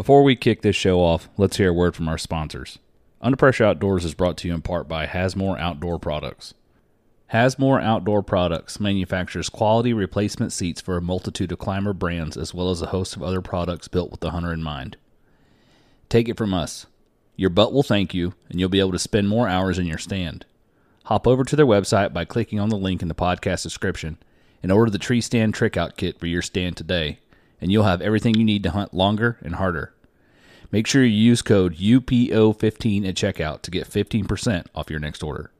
Before we kick this show off, let's hear a word from our sponsors. Under Pressure Outdoors is brought to you in part by Hasmore Outdoor Products. Hasmore Outdoor Products manufactures quality replacement seats for a multitude of climber brands as well as a host of other products built with the hunter in mind. Take it from us. Your butt will thank you, and you'll be able to spend more hours in your stand. Hop over to their website by clicking on the link in the podcast description and order the tree stand trick out kit for your stand today, and you'll have everything you need to hunt longer and harder. Make sure you use code UPO15 at checkout to get 15% off your next order.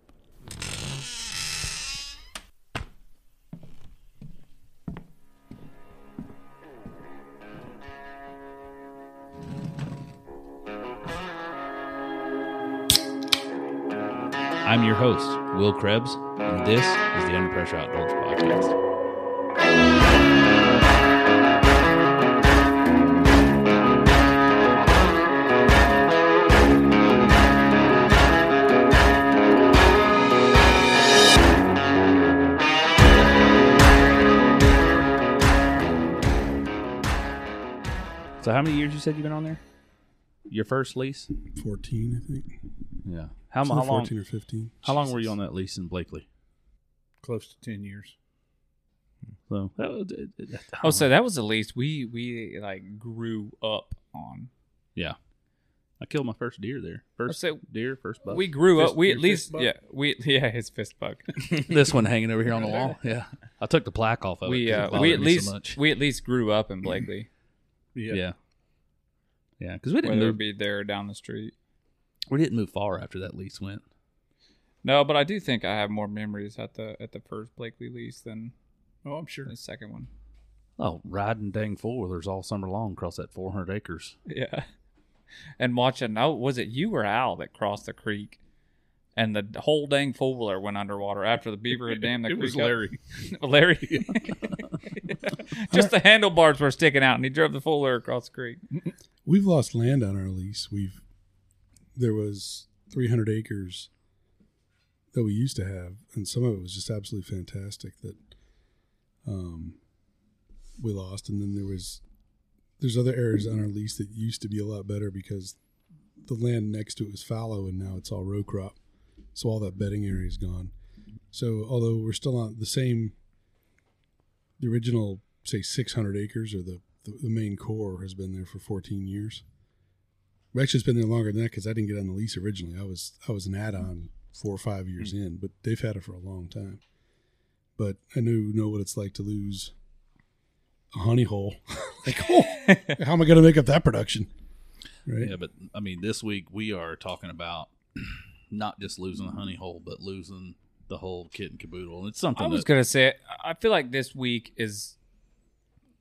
I'm your host, Will Krebs, and this is the Under Pressure Outdoors Podcast. So, how many years you said you've been on there? Your first lease? 14, I think. Yeah. How, how long? 14 or 15. How long were you on that lease in Blakely? Close to ten years. So that was, it- it- Oh, so that was the lease we we like grew up on. yeah, I killed my first deer there. First So deer, first buck. We grew Fist- up. We at least yeah we yeah his fist bug. this one hanging over here on the wall. Yeah, I took the plaque off of it. we 'cause it uh, we at me so least much. we at least grew up in Blakely, Yeah. yeah, yeah, because we didn't whether move. it be there or down the street. we didn't move far after that lease went. No, but I do think I have more memories at the at the first Blakely lease than Oh, I'm sure. the second one. Oh, riding dang four wheelers all summer long across that 400 acres. Yeah, and watching. Oh, was it you or Al that crossed the creek? And the whole dang four went underwater after the beaver had dammed the it creek. was up. Larry. Larry. Just the handlebars were sticking out, and he drove the four across the creek. We've lost land on our lease. We've there was 300 acres that we used to have, and some of it was just absolutely fantastic that um we lost, and then there was there's other areas on our lease that used to be a lot better because the land next to it was fallow, and now it's all row crop, so all that bedding area is gone. So although we're still on the same, the original say 600 acres or the the, the main core has been there for 14 years. We actually it's been there longer than that because I didn't get on the lease originally. I was I was an add-on four or five years mm. in, but they've had it for a long time. But I knew know what it's like to lose a honey hole. like, oh, how am I going to make up that production? Right? Yeah, but I mean, this week we are talking about not just losing the honey hole, but losing the whole kit and caboodle. And it's something I was that, gonna say, I feel like this week is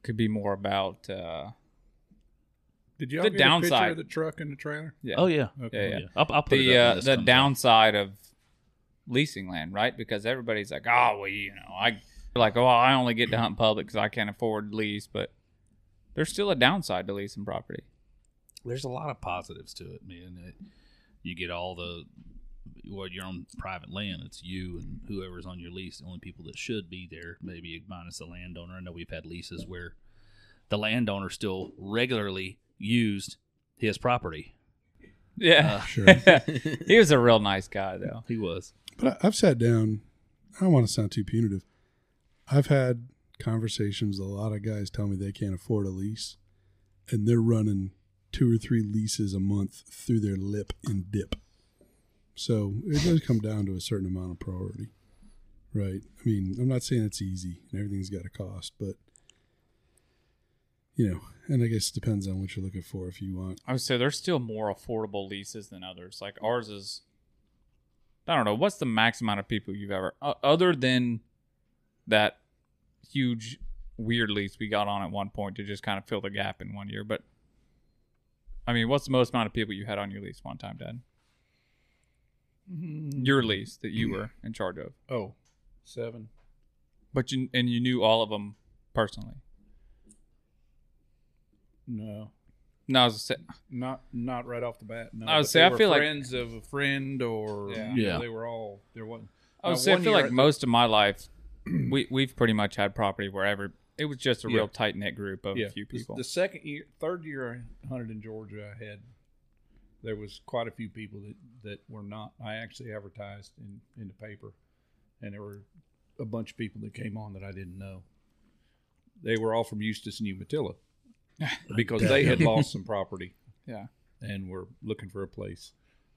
could be more about. uh Did y'all The get a picture downside- of the truck and the trailer? Yeah, oh yeah, Okay. yeah, yeah. I'll, I'll put it The up uh, the comes out. downside of leasing land, right? Because everybody's like, oh, well, you know, I like, oh, I only get to hunt public because I can't afford lease, but there's still a downside to leasing property. there's a lot of positives to it, man. It, you get all the well, you're on private land. It's you and whoever's on your lease. The only people that should be there, maybe minus the landowner. I know we've had leases where the landowner still regularly used his property. Yeah, uh, Sure. he was a real nice guy though. He was. But I, I've sat down. I don't want to sound too punitive. I've had conversations. A lot of guys tell me they can't afford a lease, and they're running two or three leases a month through their lip and dip. So it does come down to a certain amount of priority, right? I mean, I'm not saying it's easy and everything's got a cost, but you know, and I guess it depends on what you're looking for. If you want, I would say there's still more affordable leases than others. Like ours is, I don't know, what's the max amount of people you've ever, uh, other than that huge weird lease we got on at one point to just kind of fill the gap in one year. But I mean, what's the most amount of people you had on your lease one time, Dad? Mm-hmm. Your lease that you were in charge of, Oh, seven. but you and you knew all of them personally. No, No, I was say, not not right off the bat. No, I would but say, they I were feel like- friends of a friend, or Yeah. you know, Yeah. they were all there. Wasn't I would say I one feel year like I- most of my life, we we've pretty much had property wherever It was just a Yeah. real tight knit group of yeah. a few The- people. The, second year, third year I hunted in Georgia, I had there was quite a few people that that were not. I actually advertised in in the paper, and there were a bunch of people that came on that I didn't know. They were all from Eustis and Umatilla because they had lost some property yeah. and were looking for a place.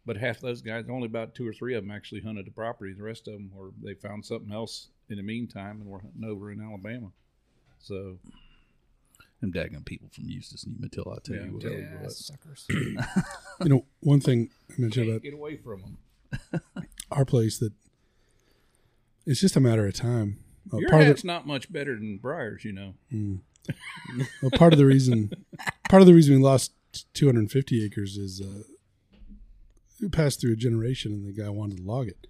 But half those guys, only about two or three of them actually hunted the property. The rest of them were they found something else in the meantime and were hunting over in Alabama. So Them daggum people from Eustis and Umatilla, I tell Yeah, you what. tell you what. suckers. You know, one thing I mentioned can't about get away from them. our place that it's just a matter of time. Uh, Your part of hat's the, not much better than Briar's, you know. well, part of the reason, part of the reason we lost 250 acres is uh, it passed through a generation, and the guy wanted to log it.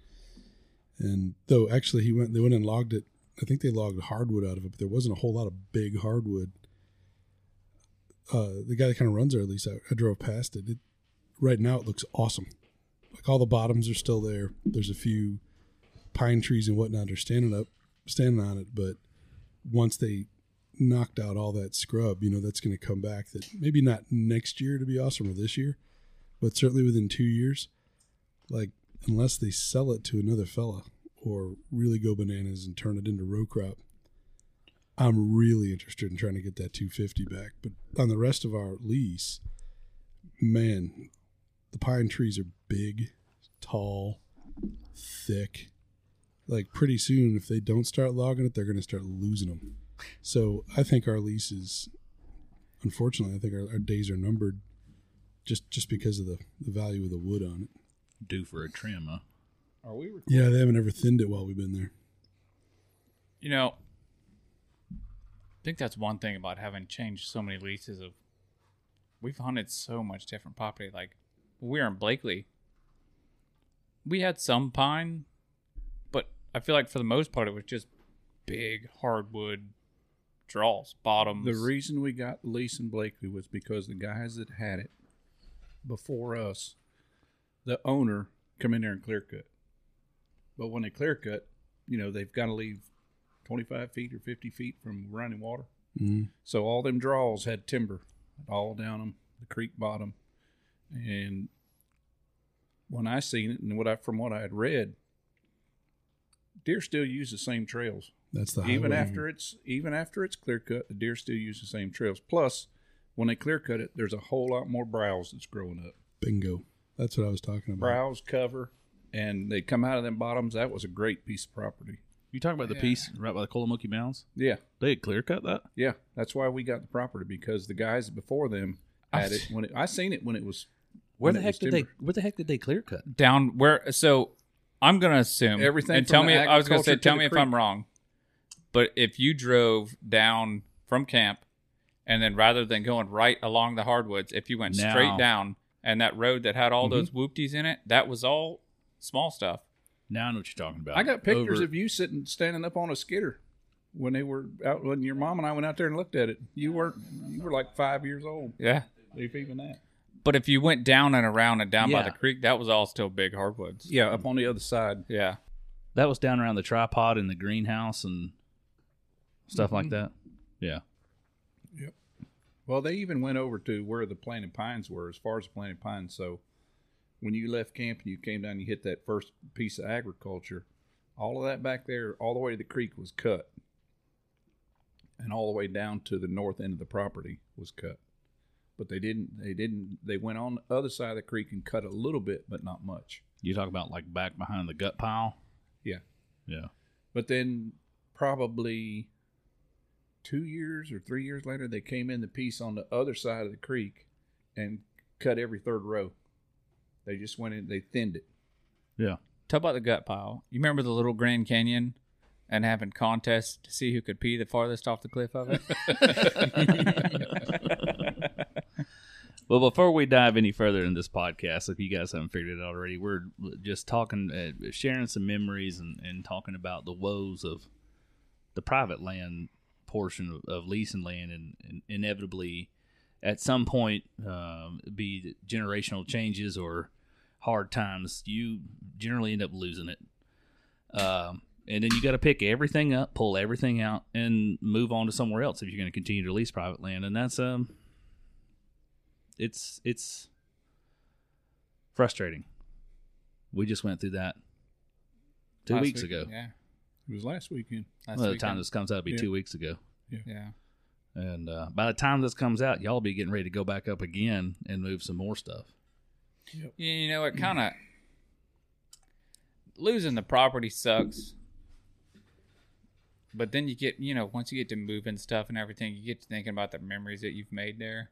And though actually he went, they went and logged it. I think they logged hardwood out of it, but there wasn't a whole lot of big hardwood. Uh, the guy that kind of runs our lease, I, I drove past it. it. Right now, it looks awesome. Like all the bottoms are still there. There's a few pine trees and whatnot are standing up, standing on it. But once they knocked out all that scrub, you know, that's going to come back. That maybe not next year to be awesome or this year, but certainly within two years. Like unless they sell it to another fella or really go bananas and turn it into row crop, I'm really interested in trying to get that 250 back. But on the rest of our lease, man, the pine trees are big, tall, thick. Like pretty soon, if they don't start logging it, they're going to start losing them. So I think our lease is, unfortunately, I think our, our days are numbered, just just because of the, the value of the wood on it. Due for a trim, huh? Are we recording? Yeah, they haven't ever thinned it while we've been there. You know, I think that's one thing about having changed so many leases of we've hunted so much different property. Like we were in Blakely. We had some pine, but I feel like for the most part it was just big hardwood draws, bottoms. The reason we got lease in Blakely was because the guys that had it before us, the owner, come in there and clear cut. But when they clear cut, you know, they've got to leave 25 feet or 50 feet from running water. Mm. So all them draws had timber all down them, the creek bottom. And when I seen it and what I from what I had read, deer still use the same trails That's the even after it's even after it's clear cut, the deer still use the same trails. Plus, when they clear cut it, there's a whole lot more browse that's growing up. bingo. That's what I was talking about. Browse cover, and they come out of them bottoms. That was a great piece of property. You talking about the Yeah. piece right by the Kolomoki Mounds? Yeah, They had clear cut that? yeah. That's why we got the property because the guys before them had it when it, I seen it when it was. Where when the it heck was did they? timber. Where the heck did they clear cut? down where so I'm gonna assume Everything and from tell the me I was gonna say to tell the me if. I'm wrong. But if you drove down from camp and then rather than going right along the hardwoods, if you went Now- straight down and that road that had all Mm-hmm. those whoopties in it, that was all small stuff. Now I know what you're talking about. I got pictures Over- of you sitting standing up on a skidder when they were out. When your mom and I went out there and looked at it, you weren't. You were like five years old, Yeah. if even that. But if you went down and around and down by Yeah. the creek, that was all still big hardwoods. Yeah, up on the other side. Yeah. That was down around the tripod in the greenhouse and stuff Mm-hmm. like that. Yeah. Yep. Well, they even went over to where the planted pines were, as far as the planted pines. So when you left camp and you came down, you hit that first piece of agriculture. All of that back there, all the way to the creek, was cut, and all the way down to the north end of the property was cut. But they didn't. They didn't. They went on the other side of the creek and cut a little bit, but not much. You talk about like back behind the gut pile. Yeah. Yeah. But then probably two years or three years later, they came in the piece on the other side of the creek and cut every third row. They just went in, they thinned it. Yeah. Talk about the gut pile. You remember the little Grand Canyon and having contests to see who could pee the farthest off the cliff of it? Well, before we dive any further in this podcast, if you guys haven't figured it out already, we're just talking, uh, sharing some memories and, and talking about the woes of the private land portion of, of leasing land, and, and inevitably, at some point, um, be generational changes or hard times, you generally end up losing it. Um, and then you got to pick everything up, pull everything out, and move on to somewhere else if you're going to continue to lease private land. And that's um, it's it's frustrating. We just went through that two Last weeks week- ago. Yeah. It was last weekend. Last Well, the time this comes out, it'll be Yeah. two weeks ago. Yeah. And uh, by the time this comes out, y'all be getting ready to go back up again and move some more stuff. Yeah, You know, it kind of losing the property sucks. But then you get, you know, once you get to moving stuff and everything, you get to thinking about the memories that you've made there.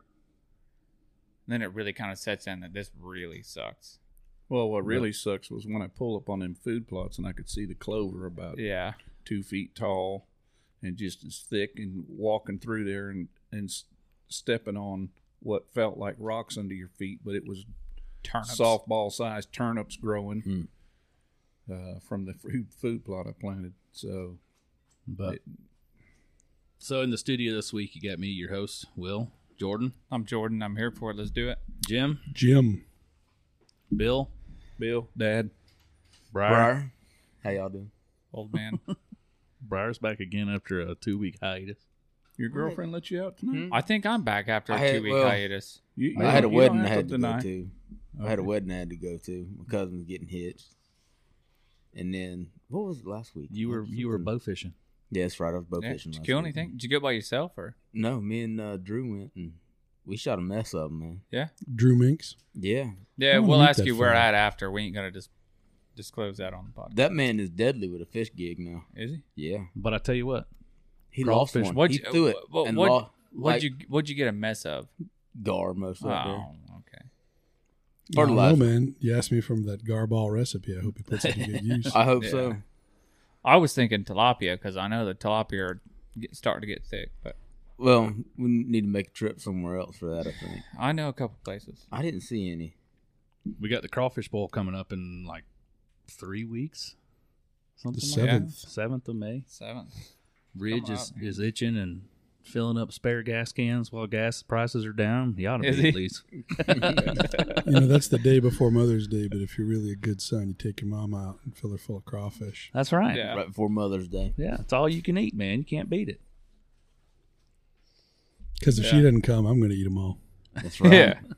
then it really kind of sets in that this really sucks. Well, what really sucks was when I pull up on them food plots and I could see the clover about Yeah. two feet tall and just as thick and walking through there and, and stepping on what felt like rocks under your feet, but it was Turnips. softball sized turnips growing Hmm. uh, from the food, food plot I planted. So, But it- so in the studio this week, you got me, your host, Will, Jordan, I'm Jordan. I'm here for it. Let's do it. Jim, Jim. Bill, Bill, Dad, Briar. Briar. How y'all doing? Old man. Briar's back again after a two week hiatus. your girlfriend let you out tonight? I think I'm back after a I had- two week well, hiatus. You, I had a you don't wedding I have had to deny. go to. I had a Okay. wedding I had to go to. My cousin was getting hitched. And then what was it last week? You were you were bow fishing. Yeah, that's right. I was bow Yeah. fishing. Did you last kill week. anything? Did you go by yourself or? No, me and uh, Drew went and we shot a mess of 'em, man. Yeah. Drew Minks. Yeah, Yeah, I wanna we'll meet ask that you where fella. at after. We ain't gonna just disclose that on the podcast. that man is deadly with a fish gig now. Is he? Yeah, But I tell you what, he Crawfish. lost one. What'd he you- threw it what- and what- lost. What'd like, you What'd you get a mess of? gar most right there. Oh, okay. I don't know, Fertilizer. man. You asked me from that garball recipe. I hope he puts it to good use. I hope Yeah. so. I was thinking tilapia because I know the tilapia are get, starting to get thick, but Well, we need to make a trip somewhere else for that. I think I know a couple places. I didn't see any. we got the crawfish bowl coming up in like three weeks. Something The like that. seventh. Seventh of May. Seventh. Ridge Come is, out, is itching and filling up spare gas cans while gas prices are down. You ought to Is be he? at least. You know, that's the day before Mother's Day, but if you're really a good son, you take your mom out and fill her full of crawfish. That's right. Yeah. Right before Mother's Day. Yeah, it's all you can eat, man. You can't beat it. Because if she doesn't come, I'm going to eat them all. That's right. Yeah.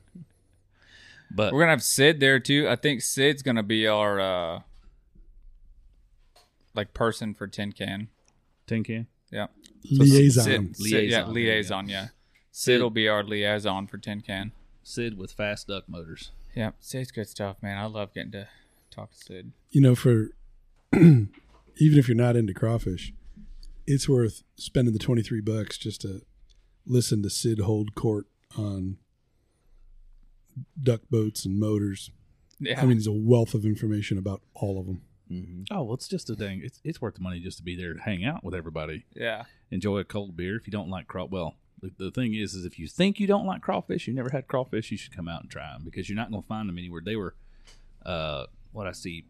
But We're gonna have Sid there too. I think Sid's gonna be our uh like person for tin can. tin can. Yeah. Liaison. Sid, Sid- Liaison, yeah, liaison. Yeah. Sid will be our liaison for tin can. Sid with fast duck motors. Yeah, Sid's good stuff, man. I love getting to talk to Sid. You know, for even if you're not into crawfish, it's worth spending the 23 bucks just to listen to Sid hold court on duck boats and motors. Yeah. I mean, there's a wealth of information about all of them. hmm Oh, well, it's just a thing. It's it's worth the money just to be there to hang out with everybody, yeah. enjoy a cold beer. If you don't like craw, well, the, the thing is, is if you think you don't like crawfish, you never had crawfish, you should come out and try them because you're not going to find them anywhere. They were, uh, what I see,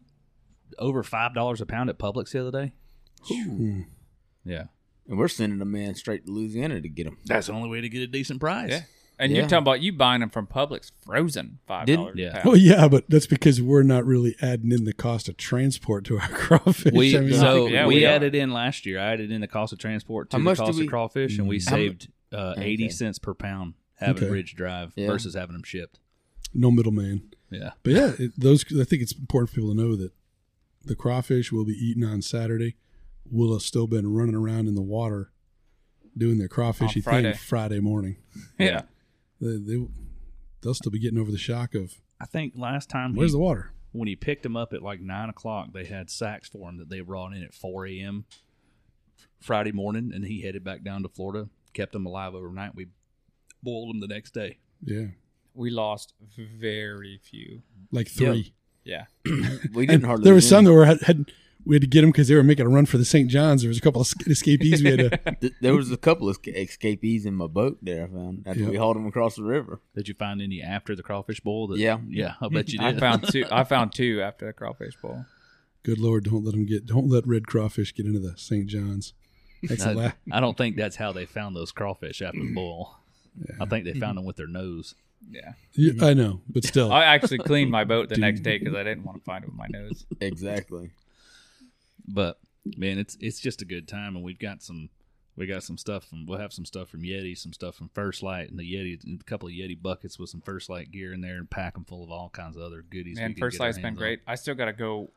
over five dollars a pound at Publix the other day. Hmm. Yeah, And we're sending a man straight to Louisiana to get them. that's the only way to get a decent price. Yeah. And Yeah. you're talking about you buying them from Publix frozen five dollars. Yeah. Well, yeah, but that's because we're not really adding in the cost of transport to our crawfish. We I mean, so Yeah, we, we added in last year. I added in the cost of transport to How the cost we- of crawfish, and we Mm. How mu- saved uh, eighty cents per pound having Okay. Ridge Drive Yeah. versus having them shipped. no middleman. Yeah, But yeah, it, those I think it's important for people to know that the crawfish will be eaten on Saturday will have still been running around in the water doing their crawfishy Friday. thing Friday morning. yeah. They, they they'll still be getting over the shock of I think last time where's he, the water. when he picked them up at like nine o'clock, they had sacks for him that they brought in at four a.m. Friday morning, and he headed back down to Florida. Kept them alive overnight. We boiled them the next day. Yeah, We lost very few. like three. Yeah. We didn't hardly. there were lose some that were had, had we had to get them because they were making a run for the St. John's. There was a couple of escapees we had to. There was a couple of escapees in my boat there. I found after Yeah. we hauled them across the river. Did you find any after the crawfish bowl? That, Yeah. yeah, I bet you did. I did. found two. I found two after the crawfish bowl. Good Lord, don't let them get. Don't let red crawfish get into the St. John's. That's the I, la- I don't think that's how they found those crawfish after the boil. I think they found mm-hmm. them with their nose. Yeah. Yeah, mm-hmm. I know, but still, I actually cleaned my boat the next day because I didn't want to find it with my nose. Exactly. But Man, it's it's just a good time, and we've got some we got some stuff from we'll have some stuff from Yeti, some stuff from First Lite, and the Yeti, and a couple of Yeti buckets with some First Lite gear in there, and pack them full of all kinds of other goodies. Man, First Lite's been hands on. great. I still got to go.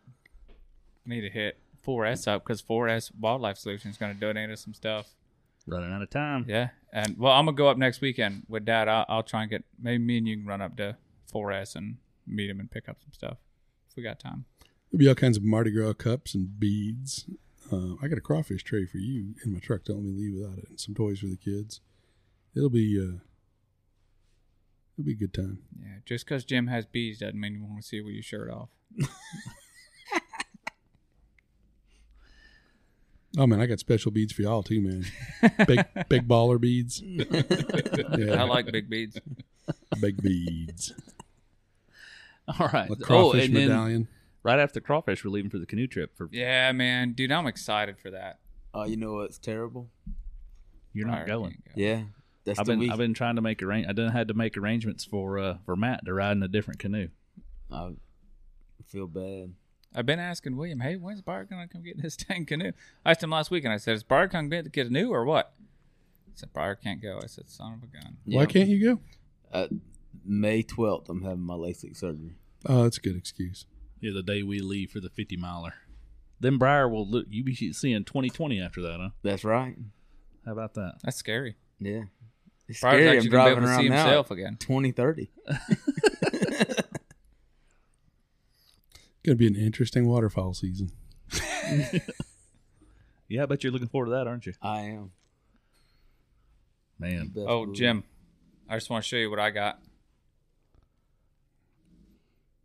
Need to hit 4S up because 4S Wildlife Solutions is going to donate us some stuff. Running out of time. Yeah, and well, I'm gonna go up next weekend with Dad. I'll, I'll try and get maybe me and you can run up to 4S and meet him and pick up some stuff if we got time. There'll be all kinds of Mardi Gras cups and beads. Uh, I got a crawfish tray for you in my truck. Don't let me leave without it. And some toys for the kids. It'll be uh, it'll be a good time. Yeah, just because Jim has bees doesn't mean you want to see with your shirt off. Oh man, I got special beads for y'all too, man. Big big baller beads. Yeah, I like big beads. big beads. All right. A Oh, crawfish and then medallion. Right after crawfish, we're leaving for the canoe trip. For Yeah, man, dude, I'm excited for that. Oh, you know what's terrible? You're not already going. go. Yeah, that's I've been week. I've been trying to make arrange. I done had to make arrangements for uh for Matt to ride in a different canoe. I feel bad. I've been asking William, hey, when's Bart gonna come get his dang canoe? I asked him last week, and I said, is Bart gonna get the canoe or what? He said, Bart can't go. I said, son of a gun. Why Yeah. can't you go? Uh, May twelfth, I'm having my LASIK surgery. Oh, that's a good excuse. Yeah, the day we leave for the 50 miler. Then Briar will look. You be seeing 2020 after that, huh? That's right. How about that? That's scary. Yeah, it's Bart's scary. I'm actually gonna be driving able to around see now. himself again. Twenty thirty. Gonna be an interesting waterfowl season. Yeah, I bet you're looking forward to that, aren't you? I am. Man, Best Oh, believe. Jim, I just want to show you what I got.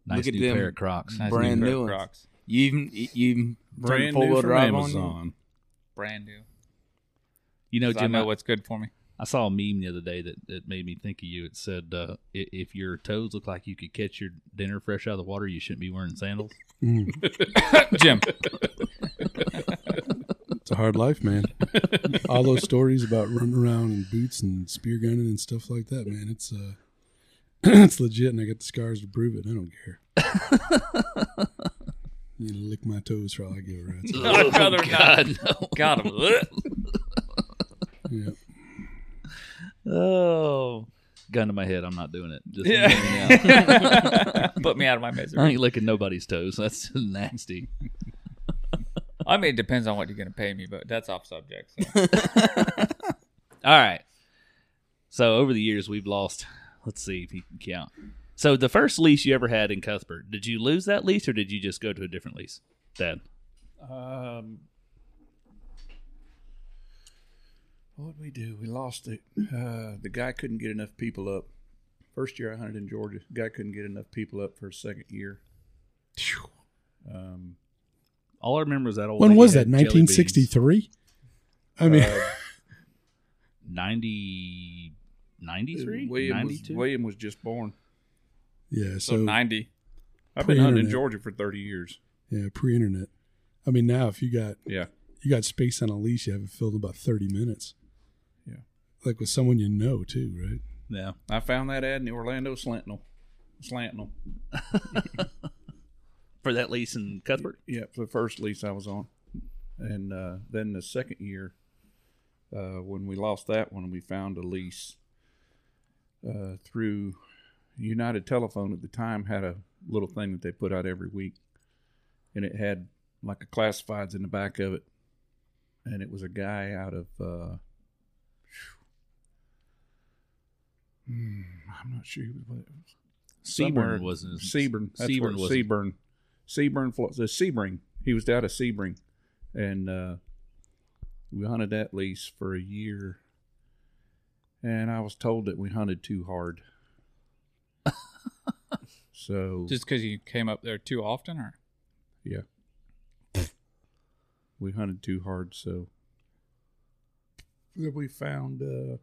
Nice Look at new them. pair of Crocs. Nice Brand pair new ones. Crocs. You even you even Brand four new wheel from drive on? Amazon. Brand new. You know, 'Cause I Jim, know I, what's good for me. I saw a meme the other day that, that made me think of you. It said, uh, "If your toes look like you could catch your dinner fresh out of the water, you shouldn't be wearing sandals." Mm, Jim, it's a hard life, man. All those stories about running around in boots and spear gunning and stuff like that, man. It's uh, it's legit, and I got the scars to prove it. I don't care. you lick my toes for all I give a rat's. I'd rather. Oh, God, no. God, Yeah. Oh, gun to my head. I'm not doing it. Just Yeah. me out. put me out of my misery. I ain't licking nobody's toes. That's nasty. I mean, it depends on what you're going to pay me, but that's off subject. So. All right. So over the years, we've lost. Let's see if you can count. So the first lease you ever had in Cuthbert, did you lose that lease or did you just go to a different lease, Dad? Um, what did we do? We lost it. Uh, the guy couldn't get enough people up. First year I hunted in Georgia, guy couldn't get enough people up for a second year. Um, All I remember is that old. When was that? 1963. I mean, uh, 90, 93? William was William was just born. yeah. So So 90. I've been hunting in Georgia for thirty years. yeah, pre-internet. I mean, now if you got Yeah, you got space on a leash, you have it filled in about 30 minutes. Yeah. Like with someone you know too, right? Yeah. I found that ad in the Orlando Slantinal. Slantinal. For that lease in Cuthbert? Yeah, for the first lease I was on, and uh, then the second year, uh, when we lost that one, we found a lease uh, through United Telephone. At the time, had a little thing that they put out every week, and it had like a classifieds in the back of it, and it was a guy out of. Uh, hmm, I'm not sure what it was. Seaburn was his. Sebring. That's Sebring where was-. Sebring, Flo- the Sebring. He was out of Sebring, and uh, we hunted that lease for a year. And I was told that we hunted too hard. so Just because you came up there too often, or yeah, we hunted too hard. So then we found uh,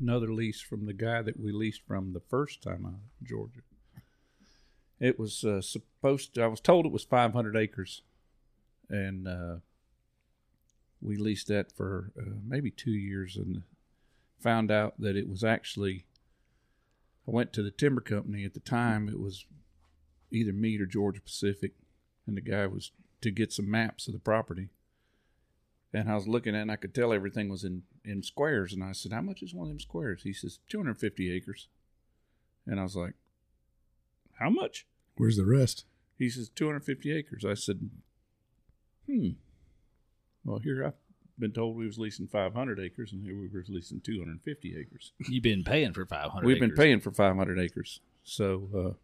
another lease from the guy that we leased from the first time out of Georgia. It was uh, supposed to. I was told it was 500 acres, and uh, we leased that for uh, maybe two years, and found out that it was actually. I went to the timber company at the time. It was either Mead or Georgia Pacific, and the guy was to get some maps of the property. And I was looking at it and I could tell everything was in, in squares. And I said, How much is one of them squares? He says, 250 acres. And I was like, How much? Where's the rest? He says, 250 acres. I said, Hmm. Well, here I've been told we was leasing 500 acres, and here we were leasing 250 acres. You've been paying for 500 We've been paying for 500 acres. So uh,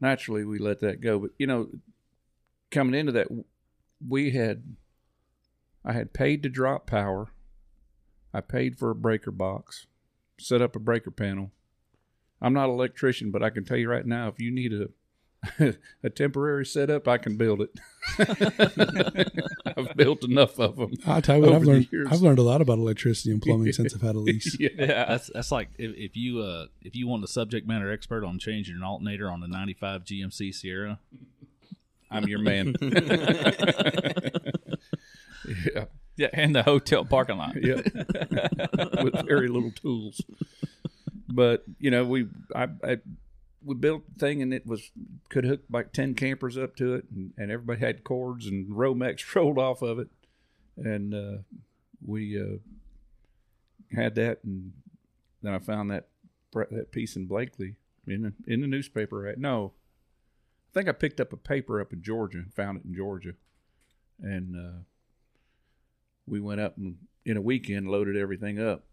naturally, we let that go. But, you know, coming into that, we had, I had paid to drop power. I paid for a breaker box, set up a breaker panel. I'm not an electrician, but I can tell you right now, if you need a a temporary setup, I can build it. I've built enough of them. I'll tell you what, I've learned. years. I've learned a lot about electricity and plumbing since I've had a lease. Yeah. Yeah. That's that's like if, if you uh if you want a subject matter expert on changing an alternator on the 95 GMC Sierra, I'm your man. yeah. Yeah, in the hotel parking lot. yeah, with very little tools. But you know, we I, I we built the thing and it was could hook like ten campers up to it, and, and everybody had cords and Romex rolled off of it, and uh, we uh, had that, and then I found that that piece in Blakely in the, in the newspaper. Right? No, I think I picked up a paper up in Georgia and found it in Georgia, and. Uh, we went up and in a weekend loaded everything up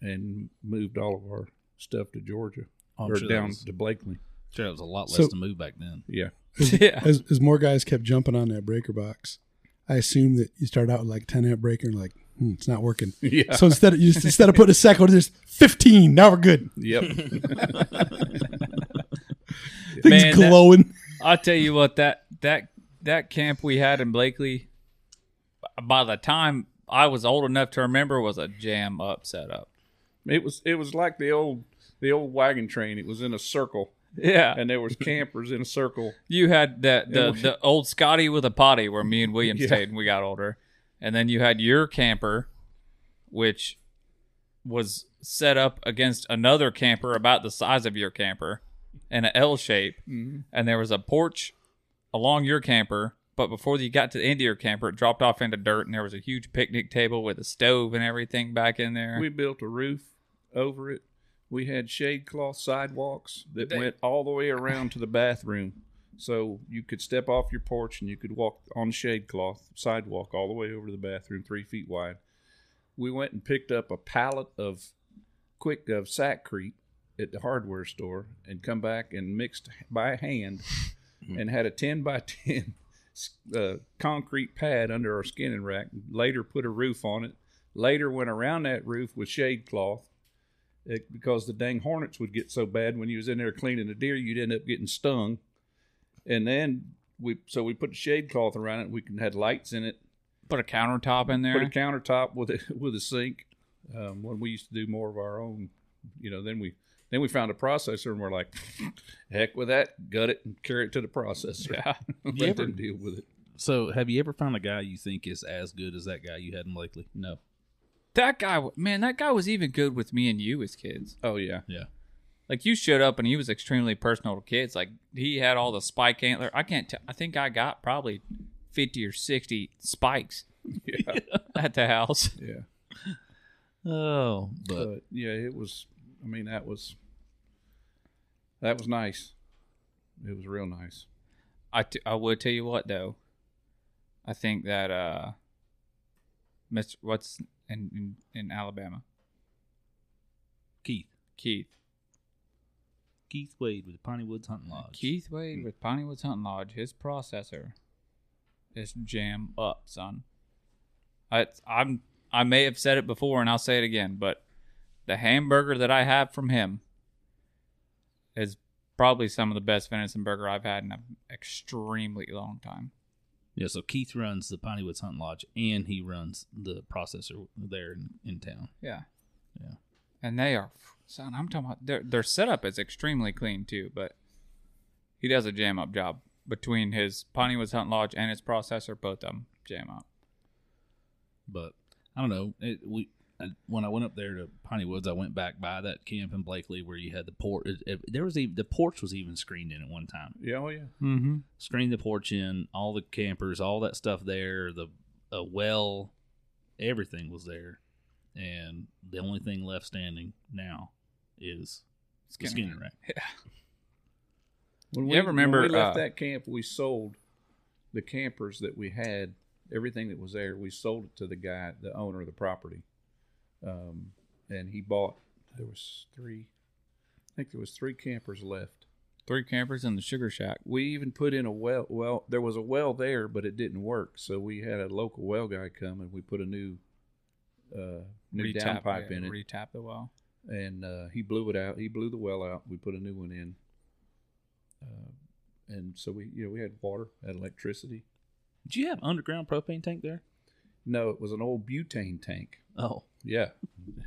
and moved all of our stuff to Georgia Oh, I'm or sure down was- to Blakely. sure that was a lot less So- to move back then. Yeah, yeah. As, as more guys kept jumping on that breaker box, I assume that you start out with like 10 amp breaker and like, hmm, it's not working. yeah, So instead of you just, instead of putting a second, there's 15. Now we're good. yep. Things Man, that- glowing. I'll tell you what that that that camp we had in Blakely. By the time I was old enough to remember, was a jam up setup. it was it was like the old the old wagon train. It was in a circle, Yeah, and there was campers in a circle. you had the the, the old Scotty with a potty where me and William Yeah. stayed when we got older, and then you had your camper, which was set up against another camper about the size of your camper, in an L shape, mm-hmm. and there was a porch along your camper. But before you got to the end of your camper, it dropped off into dirt, and there was a huge picnic table with a stove and everything back in there. We built a roof over it. We had shade cloth sidewalks that They- went all the way around to the bathroom. So you could step off your porch and you could walk on shade cloth sidewalk all the way over to the bathroom, three feet wide. We went and picked up a pallet of quick of Sakrete at the hardware store and come back and mixed by hand and had a 10 by 10 uh, concrete pad under our skinning rack. Later put a roof on it. Later went around that roof with shade cloth it, because the dang hornets would get so bad when you was in there cleaning the deer, you'd end up getting stung. And then we so we put the shade cloth around it. We can had lights in it. Put a countertop in there. Put a countertop with a with a sink. Um, when we used to do more of our own, you know, then we then we found a processor and we're like, heck with that, gut it and carry it to the processor. Yeah. Let You ever- them deal with it. So, have you ever found a guy you think is as good as that guy you had in Blakely? No. That guy, man, that guy was even good with me and you as kids. Oh yeah. Yeah. Like you showed up and he was extremely personal to kids. Like he had all the spike antler. I can't. T- I think I got probably fifty or sixty spikes Yeah. at the house. yeah. Oh, but But yeah, it was. I mean, that was that was nice. It was real nice. I, t- I would tell you what though. I think that uh, Mr. What's in in, in Alabama? Keith, Keith. Keith Wade with Piney Woods Hunting Lodge. Keith Wade hmm. with Piney Woods Hunting Lodge. His processor is jam up, son. I I'm I may have said it before and I'll say it again, but the hamburger that I have from him is probably some of the best venison burger I've had in an extremely long time. Yeah, so Keith runs the Piney Woods Hunting Lodge, and he runs the processor there in, in town. Yeah. Yeah. And they are son, I'm talking about their their setup is extremely clean too, but he does a jam up job between his Piney Woods Hunting Lodge and his processor, both of them jam up. But I don't know. It, we when I went up there to Piney Woods, I went back by that camp in Blakely where you had the porch. It, it- there was even the porch was even screened in at one time. Yeah, oh yeah. Mm-hmm. Screened the porch in, all the campers, all that stuff there. The a well, everything was there, and the only thing left standing now is the Skinner Skinner rack. When You ever remember, when we left uh, that camp? We sold the campers that we had, everything that was there. We sold it to the guy, the owner of the property, um, and he bought. There was three. I think there was three campers left. Three campers in the sugar shack. We even put in a well. Well, there was a well there, but it didn't work. So we had a local well guy come and we put a new, uh, new Retap, downpipe yeah, in it, Retap the well. and uh, he blew it out. He blew the well out. We put a new one in, uh, and so we, you know, we had water, had electricity. Did you have underground propane tank there? No, it was an old butane tank. Oh, Yeah,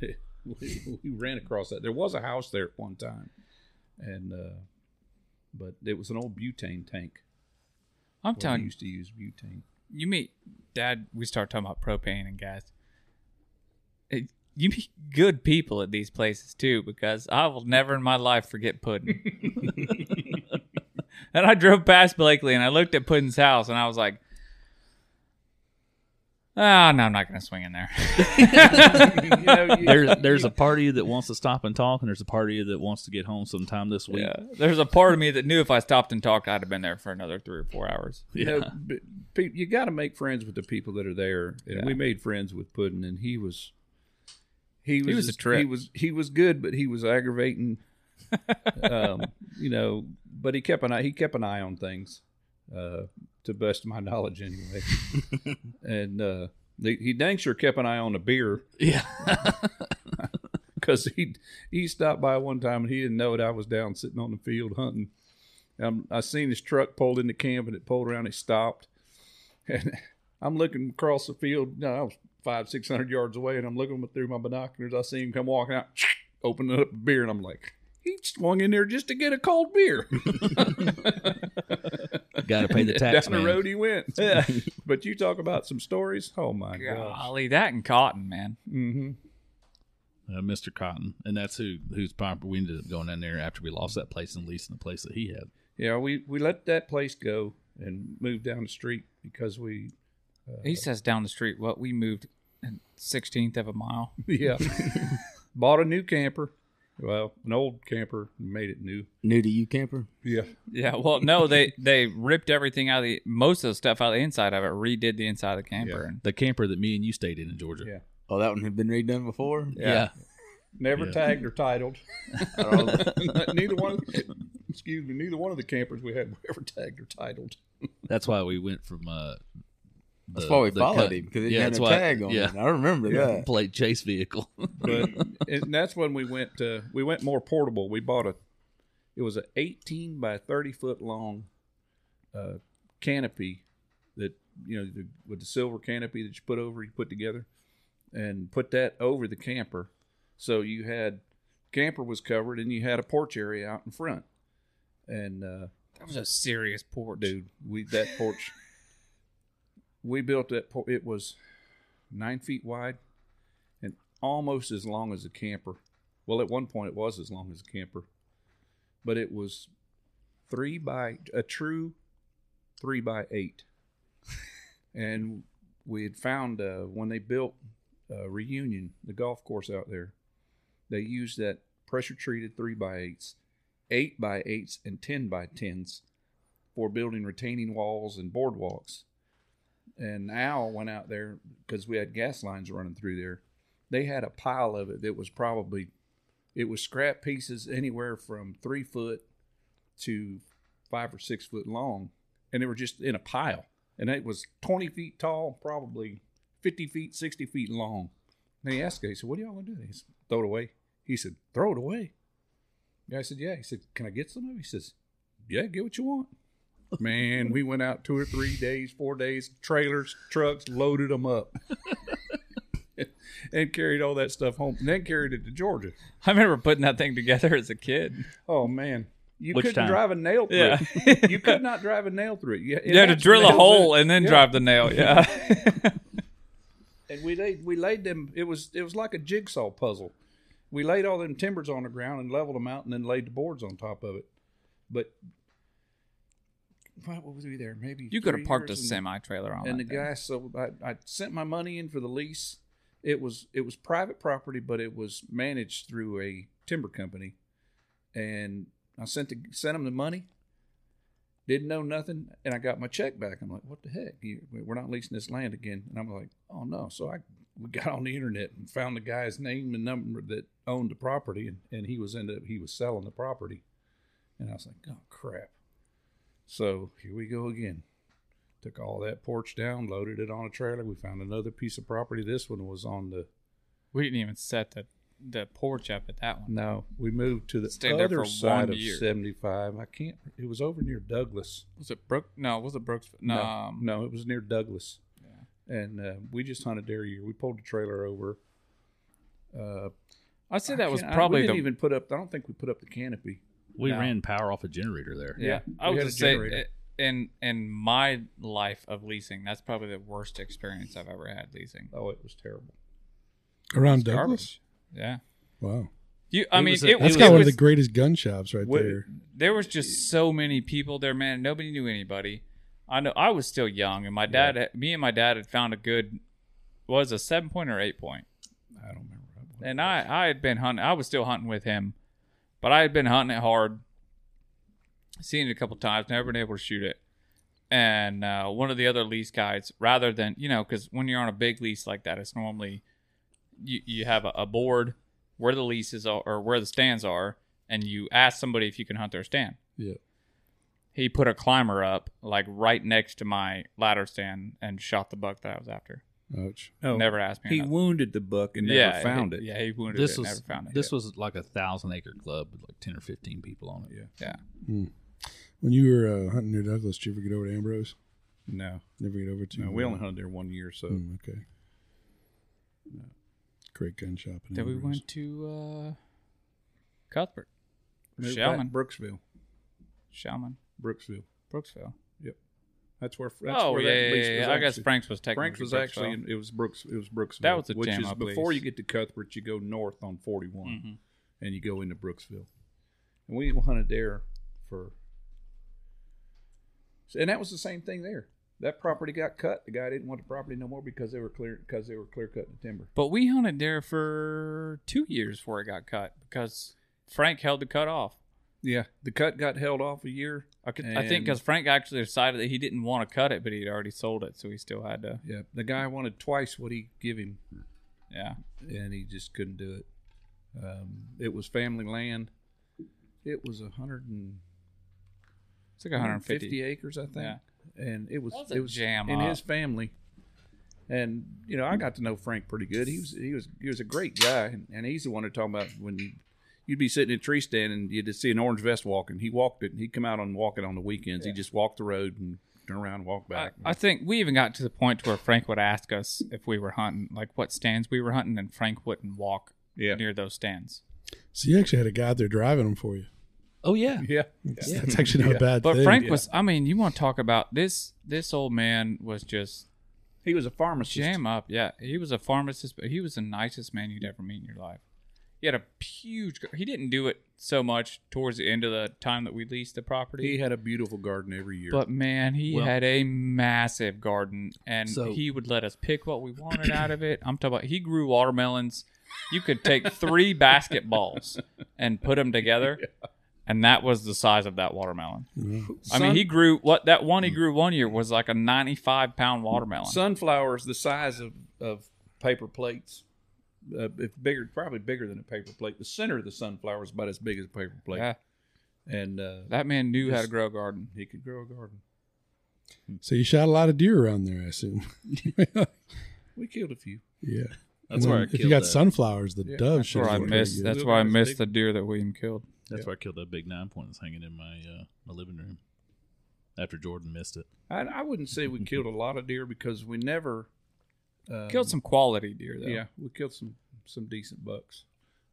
we, we ran across that. There was a house there at one time, and uh, but it was an old butane tank. I'm Well, telling you, used to use butane. you meet Dad. We start talking about propane and gas. It- you meet good people at these places too, because I will never in my life forget Puddin. and I drove past Blakely and I looked at Puddin's house and I was like, "Ah, no, I'm not going to swing in there." you know, you- there's there's a part of you that wants to stop and talk, and there's a part of you that wants to get home sometime this week. yeah, there's a part of me that knew if I stopped and talked, I'd have been there for another three or four hours. you know, b- you got to make friends with the people that are there. And Yeah. we made friends with Puddin, and he was he was was a trip. He was he was good, but he was aggravating. um, you know, but he kept an eye he kept an eye on things, uh, to best of my knowledge, anyway. and uh, the, he dang sure kept an eye on the beer Yeah. because he he stopped by one time and he didn't know it. I was down sitting on the field hunting. Um, I seen his truck pulled into camp and it pulled around. He stopped, and I'm looking across the field. No, I was five six hundred yards away, and I'm looking through my binoculars. I see him come walking out, opening up a beer, and I'm like, he swung in there just to get a cold beer. Got to pay the tax, Down man. the road he went. but you talk about some stories. Oh my gosh. Golly, that and cotton, man. Mm-hmm. uh, Mr. Cotton, and that's who whose property we ended up going in there after we lost that place and leasing the place that he had. Yeah, we we let that place go and moved down the street because we He says down the street, what we moved sixteenth of a mile. yeah bought a new camper. Well, an old camper made it new. New to you, camper? Yeah, Yeah, well, no, they they ripped everything out of the most of the stuff out of the inside of it, redid the inside of the camper. Yeah. The camper that me and you stayed in in Georgia. Yeah. Oh, that one had been redone before? Yeah. never Yeah. tagged or titled. neither one. Of the, excuse me. Neither one of the campers we had were ever tagged or titled. That's why we went from uh That's why we followed cut- him because it Yeah, had that's a why- tag on yeah. it. I remember yeah. that. plate chase vehicle. But and that's when we went. Uh, we went more portable. We bought a. It was a 18 by 30 foot long uh, canopy that you know the, with the silver canopy that you put over, you put together, and put that over the camper. So you had camper was covered, and you had a porch area out in front. And uh, that was a serious porch. dude, we that porch. We built that. It was nine feet wide, and almost as long as a camper. Well, at one point it was as long as a camper, but it was three by a true three by eight. and we had found uh, when they built uh, Reunion, the golf course out there, they used that pressure treated three by eights, eight by eights, and ten by tens for building retaining walls and boardwalks. And Al went out there because we had gas lines running through there. They had a pile of it that was probably, it was scrap pieces anywhere from three foot to five or six foot long. And they were just in a pile. And it was 20 feet tall, probably 50 feet, 60 feet long. And he asked guy, he said, What are y'all going to do? He said, Throw it away. He said, Throw it away. The guy said, Yeah. He said, Can I get some of it? He says, Yeah, get what you want. Man, we went out two or three days, four days, trailers, trucks, loaded them up, and carried all that stuff home. And then carried it to Georgia. I remember putting that thing together as a kid. Oh man, you Which couldn't time? drive a nail through Yeah. it. You could not drive a nail through it. You, You had to drill a hole and then Yeah. drive the nail. Yeah. and we laid we laid them. It was it was like a jigsaw puzzle. We laid all them timbers on the ground and leveled them out, and then laid the boards on top of it. But what was we there? Maybe You could have parked a semi trailer on and the thing. guy so I, I sent my money in for the lease. It was it was private property but it was managed through a timber company. And i sent the, sent him the money didn't know nothing and i got my check back. I'm like what the heck? We're not leasing this land again. And i'm like oh no. So i we got on the internet and found the guy's name and number that owned the property and, and he was ended up he was selling the property. And i was like oh crap so here we go again took all that porch down, loaded it on a trailer. We found another piece of property. This one was on the We didn't even set the the porch up at that one. no. We moved to the Stayed other side of year. seventy five. I can't. It was over near Douglas. Was it Brook? No, was it Brooks? No, no, no, it was near Douglas. Yeah. And uh, we just hunted there year. We pulled the trailer over. Uh, I that was can't- I- probably we didn't even put up. I don't think we put up the canopy. We No. ran power off a generator there. yeah, Yeah, I we would had just say generator. i- in in my life of leasing, that's probably the worst experience I've ever had leasing. Oh, it was terrible. Around It's Douglas. garbage. Yeah, Wow, you. I It mean, was a- it, it that's was, got it one of the greatest gun shops right What- there. there was just so many people there, man. Nobody knew anybody. I know I was still young, and my dad, me and my dad had found a good, was a seven point or eight point, I don't remember. and. I I had been hunting. I was still hunting with him, but I had been hunting it hard. Seen it a couple times, never been able to shoot it. And uh, one of the other lease guys, rather than you know, because when you're on a big lease like that, it's normally you you have a, a board where the leases are or where the stands are, and you ask somebody if you can hunt their stand Yeah. he put a climber up like right next to my ladder stand and shot the buck that I was after. Ouch. No, never asked me. He enough. wound the buck and never yeah, found it. Yeah, he wounded This it. was never found it. this was like a thousand acre club with like ten or fifteen people on it. Yeah. yeah. When you were uh, hunting near Douglas, did you ever get over to Ambrose? No, Never get over to. no, we only hunted there one year, so mm, okay. Great gun shop. in Then we went to uh, Cuthbert, moved Shellman. back Brooksville. Shellman, Brooksville. Brooksville. That's where. That's oh where yeah, that yeah, yeah, was. I guess actually- Frank's was technically Frank's was actually in, it was Brooks it was Brooksville. That was a which is jam-up before you get to Cuthbert, you go north on forty one, Mhm. and you go into Brooksville, and we hunted there for. And that was the same thing there. That property got cut. The guy didn't want the property no more because they were clear because they were clear cutting the timber. But we hunted there for two years before it got cut because Frank held the cut off. Yeah, the cut got held off a year. I, could, I think because Frank actually decided that he didn't want to cut it, but he'd already sold it, so he still had to. Yeah, the guy wanted twice what he give him, Yeah, and he just couldn't do it. Um, it was family land. It was a hundred and it's like 150. 150 acres, I think. Yeah. And it was That was it was jam in up. his family. And you know, I got to know Frank pretty good. He was he was he was a great guy, and, and he's the one to talk about when you you'd be sitting in a tree stand and you'd just see an orange vest walking. He walked it. He'd come out on walking on the weekends. He just walked the road and turn around and walk back. I think we even got to the point to where Frank would ask us if we were hunting, like what stands we were hunting, and Frank wouldn't walk yeah, near those stands. So you actually had a guy out there driving them for you. Oh yeah, yeah. That's actually not a bad But thing. Frank was, I mean, you want to talk about this? This old man was just He was a pharmacist. jam up. Yeah, he was a pharmacist, but he was the nicest man you'd ever meet in your life. He had a huge. He didn't do it so much towards the end of the time that we leased the property. He had a beautiful garden every year. But man, he Well- had a massive garden, and So- he would let us pick what we wanted out of it. I'm talking about he grew watermelons. You could take three basketballs and put them together, and that was the size of that watermelon. Mm-hmm. I mean, he grew what that one he mm. grew one year was like a 95 pound watermelon. sunflowers the size of, of paper plates. Uh, if bigger, probably bigger than a paper plate. The center of the sunflower is about as big as a paper plate. yeah, And uh, that man knew how to grow a garden. he could grow a garden. so you shot a lot of deer around there, I assume. We killed a few. yeah. That's why I then if you got that. sunflowers, the Yeah, doves that's should That's where I missed. That's Look where I missed the deer that William killed. That's Yeah. where I killed that big nine point that's hanging in my uh, my living room. After Jordan missed it. I, I wouldn't say we killed a lot of deer because we never um, Killed some quality deer though. Yeah, we killed some some decent bucks.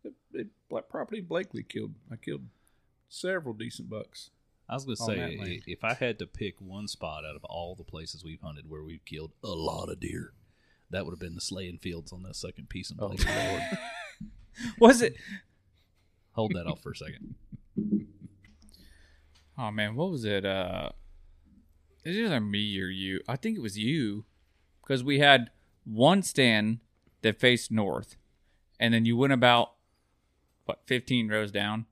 It, it, like property Blakely killed. I killed several decent bucks. I was gonna say that land. i- if I had to pick one spot out of all the places we've hunted where we've killed a lot of deer, that would have been the slaying fields on that second piece of Oh, Blake Lord. Was it? Hold that off for a second. Oh man, what was it? Uh, it was either me or you. I think it was you, because we had one stand that faced north, and then you went about what fifteen rows down,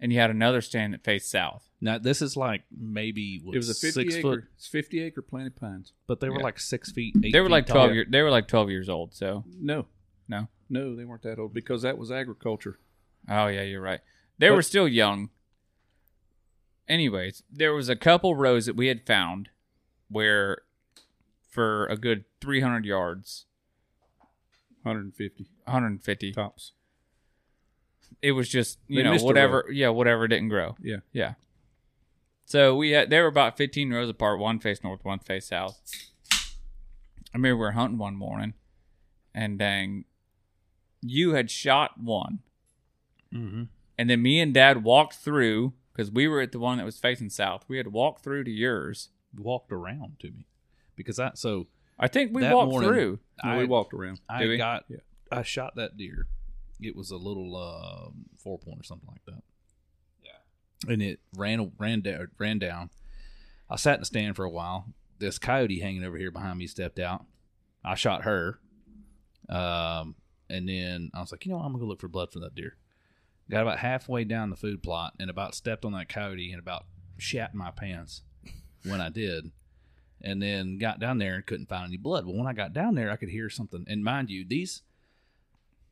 and you had another stand that faced south. Now this is like maybe what, It was a fifty six acre, foot, it's fifty acre planted pines. but they were Yeah. like six feet. Eight they were feet like tall. twelve years. They were like twelve years old. So No, no. no, they weren't that old because that was agriculture. Oh yeah, you're right. They But- were still young. Anyways, there was a couple rows that we had found where, for a good 300 yards, 150 150, tops. it was just you They know missed a whatever. Yeah, whatever didn't grow. Yeah. Yeah. So we had they were about 15 rows apart. One faced north, one faced south. I remember we were hunting one morning, and dang, you had shot one. Mhm. And then me and dad walked through because we were at the one that was facing south. We had walked through to yours. Walked around to me because I so I think we That walked morning- through. No, I we walked around. I we? got Yeah. I shot that deer. It was a little uh, four point or something like that. Yeah, and it ran ran down ran down. I sat in the stand for a while. This coyote hanging over here behind me stepped out. I shot her, um, and then I was like, you know, what? I'm gonna go look for blood for that deer. Got about halfway down the food plot and about stepped on that coyote and about shat my pants when I did and then got down there and couldn't find any blood. Well, when I got down there, I could hear something. And mind you, these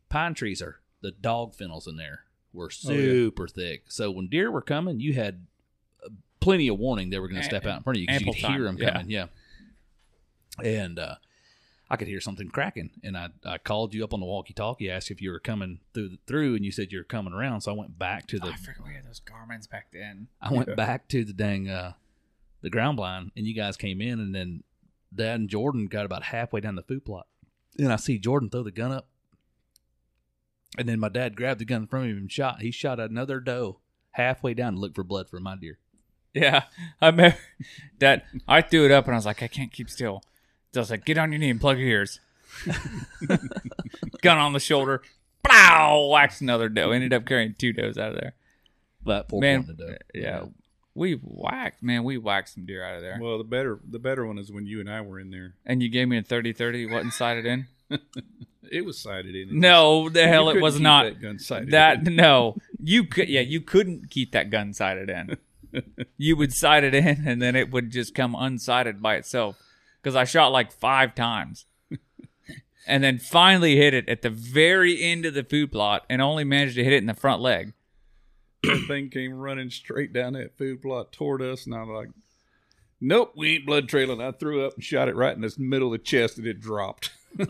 pine trees are the dog fennels in there were Oh, yeah. super thick. So when deer were coming, you had uh, plenty of warning they were going to step out in front of you because you ample could hear them coming. Yeah. And uh, I could hear something cracking, and I, I called you up on the walkie-talkie, asked if you were coming through through, and you said you were coming around. So I went back to the I forgot we had those Garmin's back then. I went back to the dang uh the ground blind and you guys came in and then Dad and Jordan got about halfway down the food plot. And I see Jordan throw the gun up. And then my dad grabbed the gun from him and shot. He shot another doe halfway down to look for blood for my deer. Yeah, I remember that. I threw it up and I was like, I can't keep still. So I was like, get on your knee and plug your ears. Gun on the shoulder. Pow! Whacks another doe. Ended up carrying two does out of there. That four man, doe. yeah, we whacked. Man, we whacked some deer out of there. Well, the better the better one is when you and I were in there. And you gave me a 30-30. Wasn't sighted in. It was sighted in. No, the hell it was keep not. That gun sighted. That in. no, you could. Yeah, you couldn't keep that gun sighted in. you would sight it in, and then it would just come unsighted by itself. Because I shot like five times, and then finally hit it at the very end of the food plot, and only managed to hit it in the front leg. That thing came running straight down that food plot toward us, and I'm like, "Nope, we ain't blood trailing." I threw up and shot it right in the middle of the chest, and it dropped.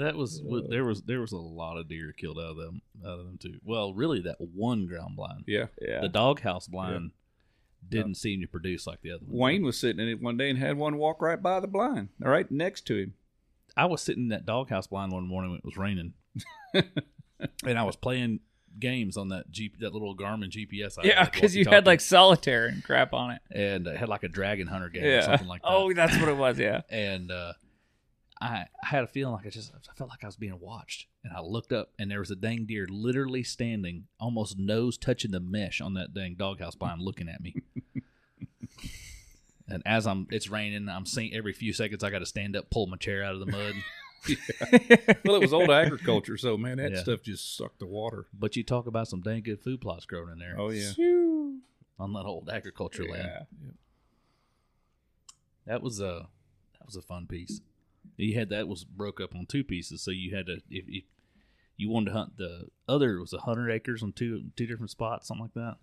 That was uh, there was there was a lot of deer killed out of them out of them too. Well, really that one ground blind. Yeah, Yeah, The doghouse blind didn't seem to produce like the other one. Wayne was sitting in it one day and had one walk right by the blind, right next to him. I was sitting in that doghouse blind one morning when it was raining, and I was playing games on that G that little Garmin GPS. I yeah, because you had like solitaire and crap on it. and it had like a dragon hunter game or something like that. Oh, that's what it was. Yeah. and uh, I, I had a feeling like I just I felt like I was being watched, and I looked up, and there was a dang deer literally standing, almost nose touching the mesh on that dang doghouse blind, looking at me. and as I'm, it's raining. I'm seeing every few seconds I got to stand up, pull my chair out of the mud. Well, it was old agriculture, so man, that Yeah. stuff just sucked the water. but you talk about some dang good food plots growing in there Oh yeah, on that old agriculture land. yeah. That was a that was a fun piece. You had that was broke up on two pieces, so you had to if, if you wanted to hunt the other it was a hundred acres on two two different spots, something like that.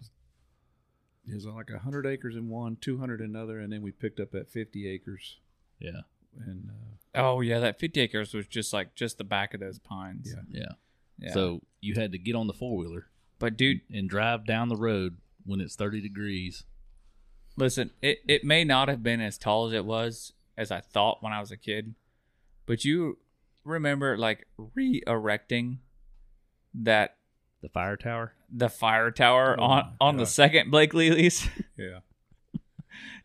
It was like hundred acres in one, two hundred in another, and then we picked up that fifty acres. Yeah, And uh, Oh yeah, that 50 acres was just like just the back of those pines. Yeah. yeah. Yeah. So you had to get on the four wheeler but dude, and drive down the road when it's thirty degrees. Listen, it, it may not have been as tall as it was as I thought when I was a kid, but you remember like re erecting that The fire tower. the fire tower Oh on my on the second Blake lease. yeah,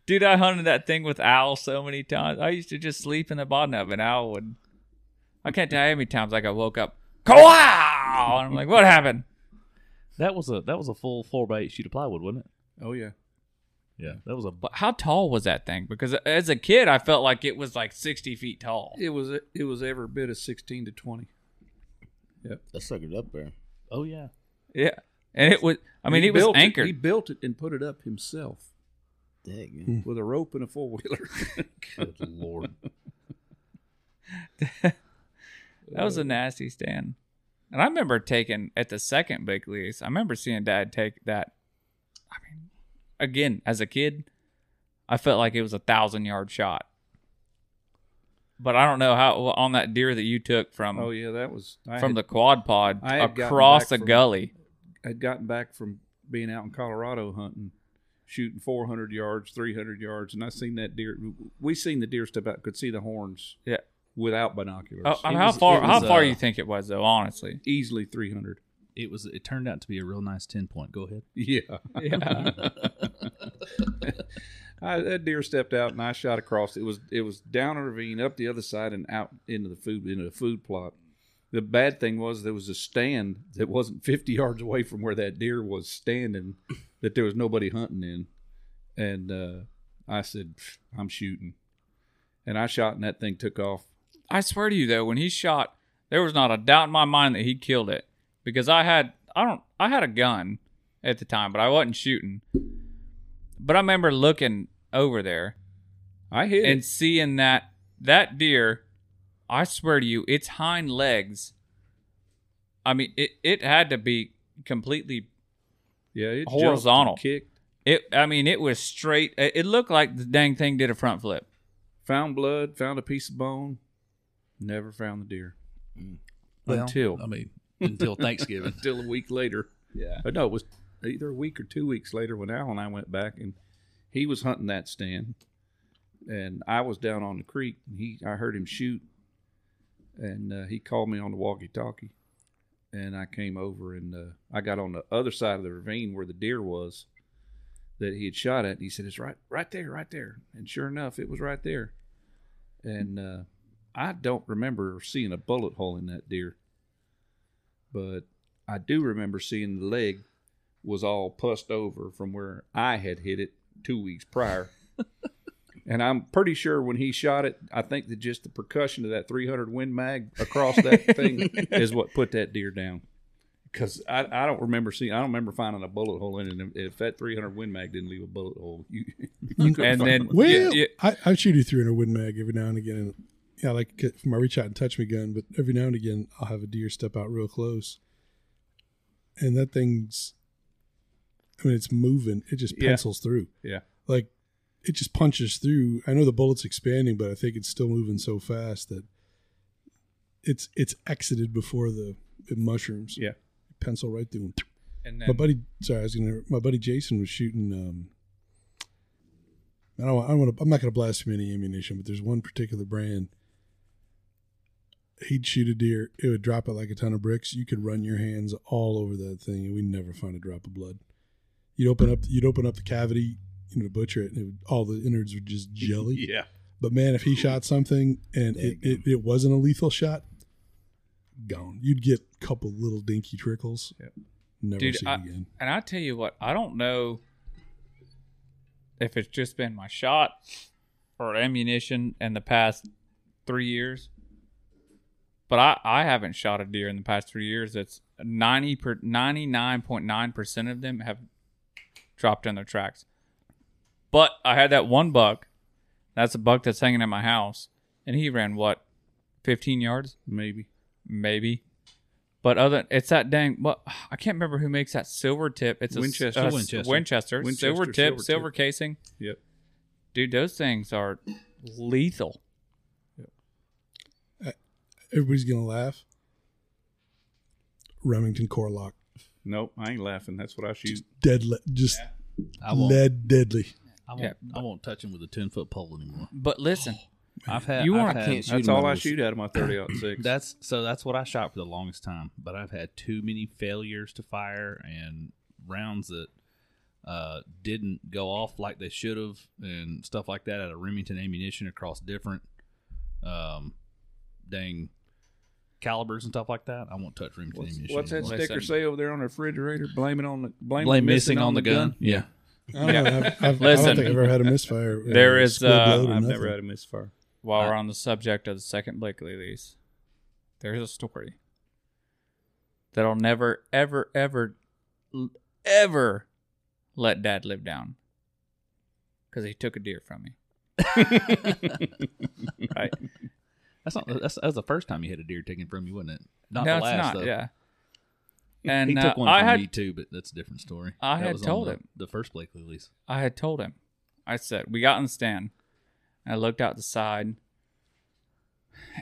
Dude, I hunted that thing with Al so many times. I used to just sleep in the bottom of it. and Al would. I can't tell you how many times like I woke up. Wow! And I'm like, what happened? That was a that was a full four by eight sheet of plywood, wasn't it? Oh yeah. Yeah, that was a. But how tall was that thing? Because as a kid, I felt like it was like 60 feet tall. It was it was every bit of sixteen to twenty. Yep, That suckered up there. Oh yeah. Yeah. And it was, I mean, He it was built anchored. he built it and put it up himself Dang. Hmm. with a rope and a four wheeler. Good lord. that was a nasty stand. And I remember taking at the second big lease. I remember seeing Dad take that. I mean, again, as a kid, I felt like it was a thousand yard shot. But I don't know how on that deer that you took from oh yeah, that was I from had, the quad pod I had gotten across back the from- gully. I'd gotten back from being out in Colorado hunting, shooting four hundred yards, three hundred yards, and I seen that deer. We seen the deer step out, could see the horns Yeah. without binoculars. Oh, how was- far? it how was, far uh, you think it was though? Honestly, Easily three hundred. It was. It turned out to be a real nice ten point. Go ahead. Yeah. yeah. I, that deer stepped out and I shot across. It was it was down a ravine, up the other side, and out into the food into the food plot. The bad thing was there was a stand that wasn't fifty yards away from where that deer was standing, that there was nobody hunting in, and uh, I said, "I'm shooting," and I shot, and that thing took off. I swear to you though, when he shot, there was not a doubt in my mind that he killed it because I had I don't I had a gun at the time, but I wasn't shooting. But I remember looking over there I hit and it. seeing that that deer. I swear to you, its hind legs. I mean, it it had to be completely. Yeah, it horizontal. kicked. It. I mean, it was straight. It it looked like the dang thing did a front flip. Found blood. Found a piece of bone. Never found the deer Well, until I mean, until Thanksgiving. until a week later. yeah. Uh, no, it was either a week or two weeks later when Al and I went back and he was hunting that stand, and I was down on the creek and he I heard him shoot, and uh, he called me on the walkie-talkie, and I came over and uh, I got on the other side of the ravine where the deer was that he had shot at. And he said, "It's right, right there, right there," and sure enough, it was right there, and uh, I don't remember seeing a bullet hole in that deer, but I do remember seeing the leg was all pussed over from where I had hit it two weeks prior. and I'm pretty sure when he shot it, I think that just the percussion of that 300 Win Mag across that thing is what put that deer down. Because I, I don't remember seeing, I don't remember finding a bullet hole in it. If that 300 Win Mag didn't leave a bullet hole, you, you And then. Well, Yeah, yeah. I, I shoot a 300 Win Mag every now and again. And, yeah, I like for my reach out and touch me gun, but every now and again I'll have a deer step out real close, and that thing's, I mean, it's moving. It just Yeah. pencils through. Yeah. Like it just punches through. I know the bullet's expanding, but I think it's still moving so fast that it's it's exited before the it mushrooms. Yeah. pencil right through. And My buddy, sorry, I was gonna. My buddy Jason was shooting. Um, I don't. I don't want to. I'm not gonna blaspheme any ammunition, but there's one particular brand. He'd shoot a deer. It would drop it like a ton of bricks. You could run your hands all over that thing, and we'd never find a drop of blood. You'd open up. You'd open up the cavity, you know, to butcher it, and it would, all the innards were just jelly. Yeah. But man, if he shot something and it, it, it wasn't a lethal shot, gone. You'd get a couple little dinky trickles. Yep. Never Dude, see I- it again. And I tell you what, I don't know if it's just been my shot or ammunition in the past three years, but I, I haven't shot a deer in the past three years. That's 90 per, 99.9% of them have dropped in their tracks. But I had that one buck. That's a buck that's hanging at my house. And he ran what? 15 yards? Maybe. maybe. But other, it's that dang. What I can't remember who makes that silver tip. It's a s- Winchester. a s- Winchester. Winchester, Winchester silver tip, silver silver, tip. casing. Yep. Dude, those things are lethal. Yep. Uh, everybody's gonna laugh. Remington Core-Lokt, Nope, I ain't laughing. That's what I shoot. dead, le- just I won't. lead deadly. I won't. Yeah. I won't touch him with a ten foot pole anymore. But listen, I've had. You I've aren't- had- can't shoot That's all I shoot out of my 30 out six. That's so. That's what I shot for the longest time. But I've had too many failures to fire and rounds that uh, didn't go off like they should have and stuff like that out of Remington ammunition across different um, dang calibers and stuff like that. I won't touch Remington What's, ammunition. what's that anymore. sticker say over there on the refrigerator? Blame it on the blame, Blame the missing on the gun. Yeah. I don't know. I've, I've, I don't think I've ever had a misfire. uh, There is, squib uh, load or I've nothing. never had a misfire. While we're on the subject of the second Blakely lease, there's a story that I'll never, ever, ever, ever let Dad live down because he took a deer from me. right? That's not that's, that's the first time you had a deer taken from you, wasn't it? Not no, the last it's not. though. Yeah. He And uh, took one I from had me too, but that's a different story. I That had was on told the, him. the first Blakely lease. I had told him. I said, we got in the stand. I looked out the side.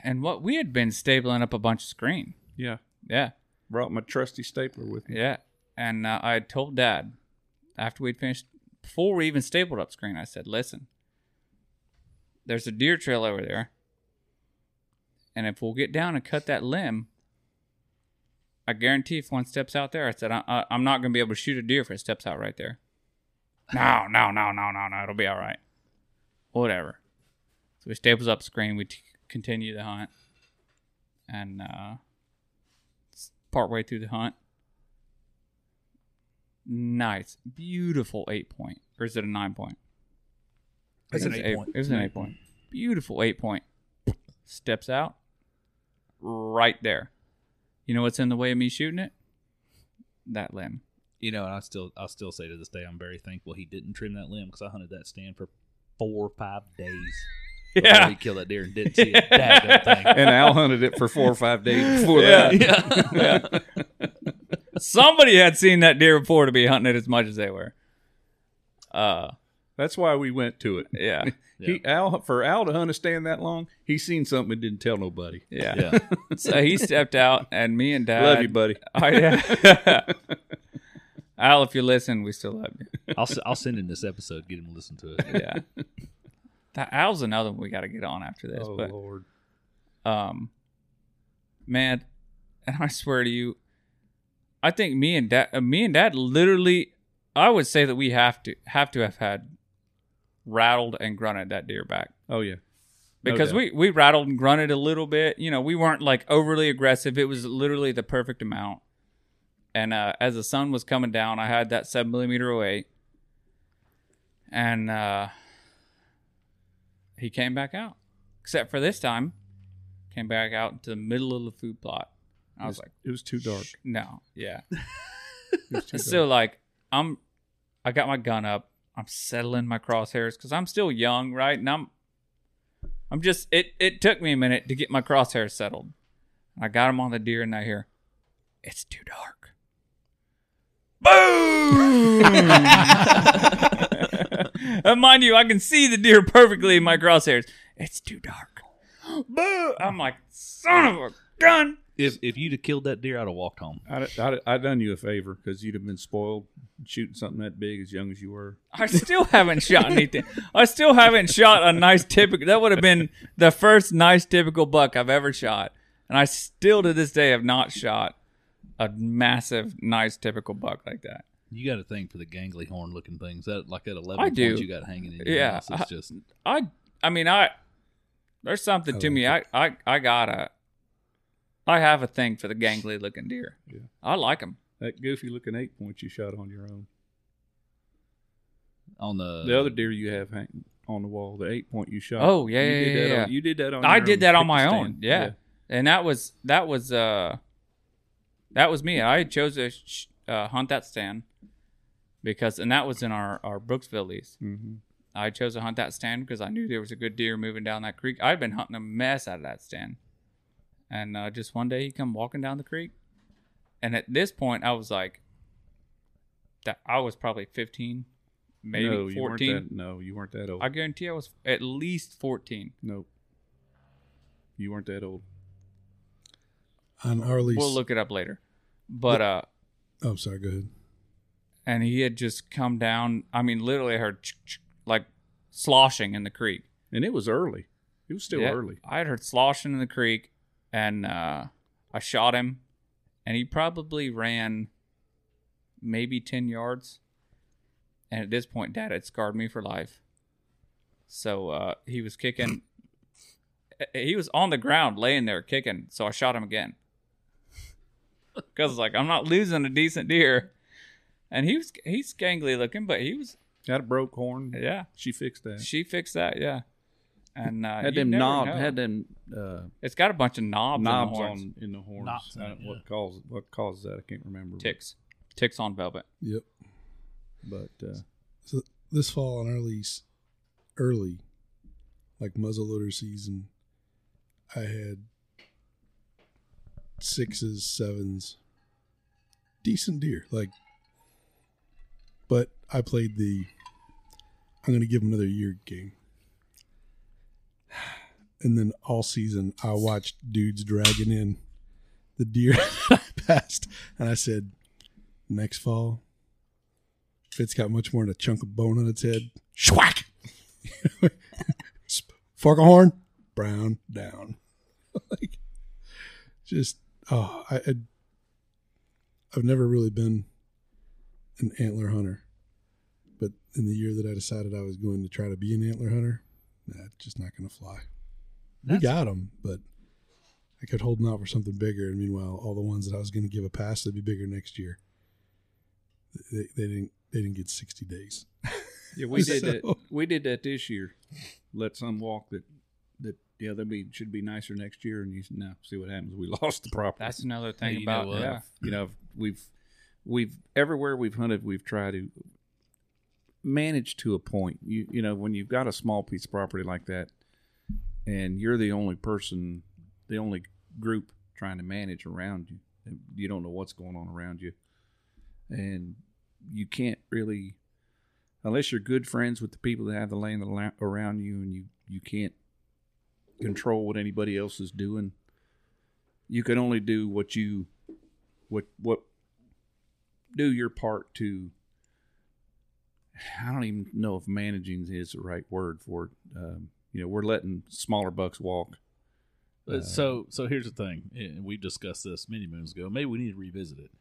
And what we had been stapling up a bunch of screen. Yeah, Yeah. brought my trusty stapler with me. Yeah. And uh, I had told dad after we'd finished, before we even stapled up screen, I said, listen, there's a deer trail over there. And if we'll get down and cut that limb, I guarantee if one steps out there, I said, I, I, I'm not going to be able to shoot a deer if it steps out right there. no, no, no, no, no, no. It'll be all right. Whatever. So we staples up screen. We t- continue the hunt. And uh, partway through the hunt, nice, beautiful eight point. Or is it a nine point? It's an it eight point. It was an eight point. Beautiful eight point. Steps out right there. You know what's in the way of me shooting it? That limb. You know, and I still I still say to this day I'm very thankful he didn't trim that limb because I hunted that stand for four or five days. before Yeah. he killed that deer and didn't see a daggone thing. And Al hunted it for four or five days before Yeah. that. Somebody had seen that deer before to be hunting it as much as they were. Uh, That's why we went to it. yeah, He Al for Al to hunt a stand that long, he seen something and didn't tell nobody. yeah. Yeah. So he stepped out, and me and Dad. Love you, buddy. Oh, yeah. Al, if you listen, we still love you. I'll s- I'll send him this episode. Get him to listen to it. Yeah. That Al's another one we got to get on after this. Oh but Lord. um, man, and I swear to you, I think me and dad, uh, me and dad, literally, I would say that we have to have to have had rattled and grunted that deer back Oh yeah. No because doubt. we we rattled and grunted a little bit. You know, we weren't like overly aggressive. It was literally the perfect amount. And uh, as the sun was coming down, I had that seven millimeter 08, and uh, he came back out. Except for this time, came back out into the middle of the food plot. I was like, it was too dark. no, yeah. It was too so like, I'm, I got my gun up. I'm settling my crosshairs because I'm still young, right? And I'm, I'm just. It it took me a minute to get my crosshairs settled. I got them on the deer, and I hear, it's too dark. Boom! and uh, mind you, I can see the deer perfectly in my crosshairs. It's too dark. Boom! I'm like, son of a gun. If if you'd have killed that deer, I'd have walked home. I, I, I done you a favor because you'd have been spoiled shooting something that big as young as you were. I still haven't shot anything. I still haven't shot a nice typical. That would have been the first nice typical buck I've ever shot, and I still to this day have not shot a massive nice typical buck like that. You got a thing for the gangly horn looking things. That like that eleven I points do. you got hanging in your Yeah, house. It's I- just I I mean I there's something I to like me. I, I I gotta. I have a thing for the gangly looking deer. Yeah. I like them. That goofy looking eight point you shot on your own. on the The other deer you have hanging on the wall, the eight point you shot. Oh, yeah, you yeah, did yeah, that yeah. On, you did that on. I your did own. that on Picked my the own. stand. Yeah. and that was that was uh that was me. I chose to sh- uh, hunt that stand because, and that was in our our Brooksville lease. Mhm. I chose to hunt that stand because I knew there was a good deer moving down that creek. I'd been hunting a mess out of that stand, and uh, just one day he come walking down the creek, and at this point I was like, that I was probably fifteen, maybe no, you fourteen. that. No, you weren't that old. I guarantee I was at least fourteen. nope. You weren't that old. On our lease. We'll look it up later, but uh. oh, sorry. Go ahead. and he had just come down. I mean, literally, I heard ch- ch- like sloshing in the creek. And it was early. It was still Yeah, early. I had heard sloshing in the creek, and uh, I shot him, and he probably ran maybe ten yards, and at this point, Dad had scarred me for life. So uh, he was kicking. he was on the ground, laying there kicking. So I shot him again. Because like I'm not losing a decent deer, and he was he's gangly looking, but he was Got a broke horn. yeah. She fixed that. She fixed that, yeah. And uh, had them knob, know. had them uh, It's got a bunch of knobs, knobs on, the horns. on in the horns. Knobs in I it, don't- yeah. What causes what causes that? I can't remember. ticks, ticks on velvet. Yep. But uh, So this fall and early, lease, early, like muzzleloader season, I had sixes, sevens, decent deer. Like, but I played the. I'm going to give him another year game. And then all season, I watched dudes dragging in the deer that I passed, and I said, next fall, if it's got much more than a chunk of bone on its head, schwack. Fork a horn, brown down. like, just oh, I, I, I've never really been an antler hunter, but in the year that I decided I was going to try to be an antler hunter, that's just not going to fly. we got them, but I kept holding out for something bigger, and meanwhile, all the ones that I was going to give a pass to be bigger next year, they, they didn't they didn't get sixty days. yeah, we did that. We did that this year. Let some walk that that yeah they'll be should be nicer next year, and you said, no see what happens. We lost the property. That's another thing Hey, you know about yeah. you know we've we've everywhere we've hunted we've tried to manage to a point. You you know when you've got a small piece of property like that and you're the only person the only group trying to manage around you and you don't know what's going on around you and you can't really unless you're good friends with the people that have the land around you and you you can't control what anybody else is doing you can only do what you what what do your part to I don't even know if managing is the right word for it. Um, you know, we're letting smaller bucks walk. Uh, so so here's the thing, and we discussed this many moons ago. Maybe we need to revisit it.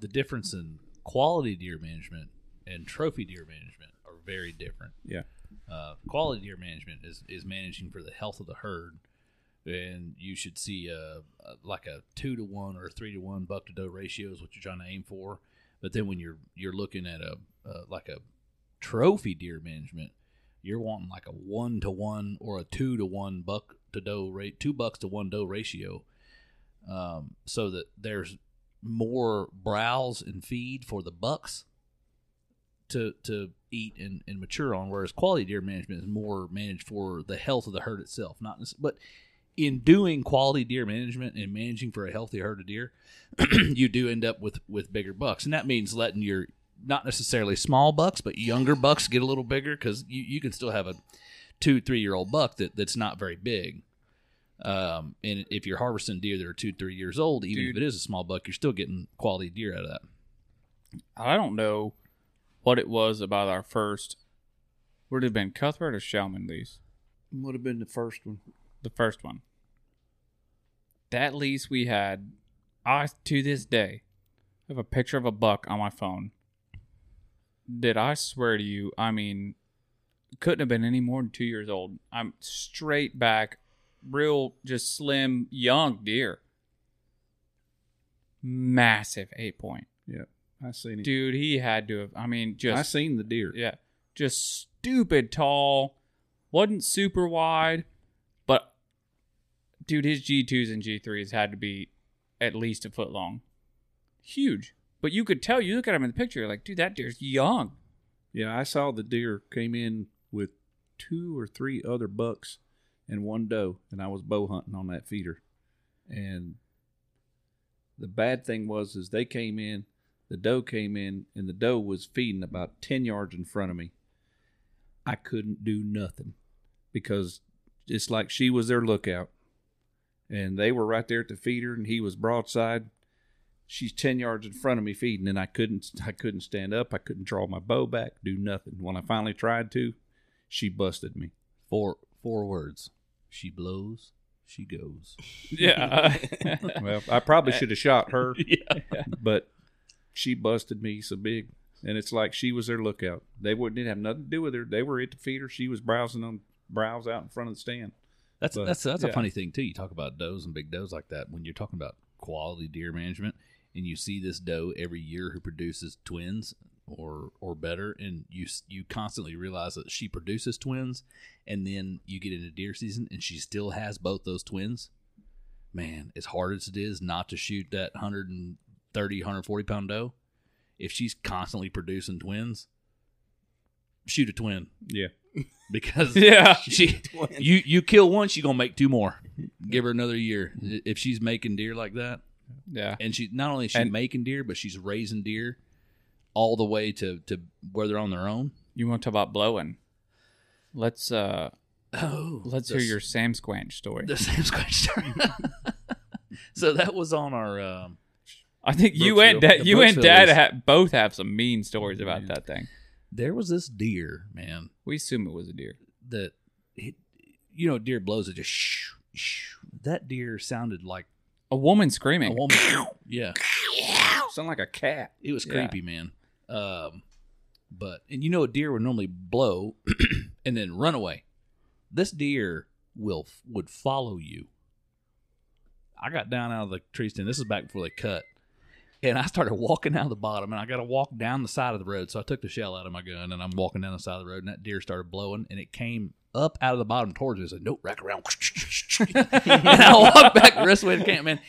The difference in quality deer management and trophy deer management are very different. Yeah. Uh, quality deer management is, is managing for the health of the herd, and you should see a, a like a two to one or three to one buck to doe ratio is what you're trying to aim for. But then when you're you're looking at a uh, like a trophy deer management, you're wanting like a one to one or a two to one buck to doe rate, two bucks to one doe ratio, um, so that there's more browse and feed for the bucks to to eat and, and mature on. Whereas quality deer management is more managed for the health of the herd itself, not but in doing quality deer management and managing for a healthy herd of deer, you do end up with with bigger bucks, and that means letting your not necessarily small bucks, but younger bucks get a little bigger because you, you can still have a two three year old buck that, that's not very big. Um, and if you're harvesting deer that are two three years old, even Dude. if it is a small buck, you're still getting quality deer out of that. I don't know what it was about our first. Would it have been Cuthbert or Shellman lease? Would have been the first one. The first one. That lease we had, I to this day have a picture of a buck on my phone. Did I swear to you? I mean, couldn't have been any more than two years old. I'm straight back, real, just slim, young deer. Massive eight point, Yeah, I seen it. dude. He had to have. I mean, just I seen the deer. yeah, just stupid tall. wasn't super wide, but dude, his G twos and G threes had to be at least a foot long. Huge, but you could tell. You look at him in the picture, you're like, dude, that deer's young. Yeah, I saw the deer came in with two or three other bucks and one doe, and I was bow hunting on that feeder. And the bad thing was, is they came in, the doe came in, and the doe was feeding about ten yards in front of me. I couldn't do nothing because it's like she was their lookout, and they were right there at the feeder, and he was broadside. She's ten yards in front of me feeding, and I couldn't. I couldn't stand up. I couldn't draw my bow back. Do nothing. When I finally tried to, she busted me. Four four words. She blows, she goes. Yeah, Well, I probably should have shot her, yeah. but she busted me so big. and it's like she was their lookout. They wouldn't didn't have nothing to do with her. They were at the feeder. She was browsing on browse out in front of the stand. That's But, that's that's yeah. a funny thing too. You talk about does and big does like that when you're talking about quality deer management, and you see this doe every year who produces twins or or better, and you you constantly realize that she produces twins, and then you get into deer season and she still has both those twins. Man, as hard as it is not to shoot that 130, 140 pound doe, if she's constantly producing twins, shoot a twin Yeah, because Yeah. she you you kill one, she's gonna make two more. Give her another year. If she's making deer like that, Yeah. and she not only is she And- making deer, but she's raising deer all the way to to where they're on their own. You want to talk about blowing? Let's uh Oh, let's hear your Sam Squanch story. the Sam Squanch story. so that was on our. Um, I think you and Dad, The you and Dad ha- both have some mean stories about that thing. there was this deer, man, We assume it was a deer. that it, you know, deer blows it just. Shh, shh. That deer sounded like A woman a screaming. woman. yeah, sound like a cat. It was Yeah. creepy, man. Um, but and you know a deer would normally blow and then run away. This deer will would follow you. I got down out of the tree stand. This is back before they cut, and I started walking down the bottom, and I got to walk down the side of the road. So I took the shell out of my gun, and I'm walking down the side of the road, and that deer started blowing, and it came up out of the bottom towards me. I said, "Nope, rack around," and I walked back the rest of the way to camp, man.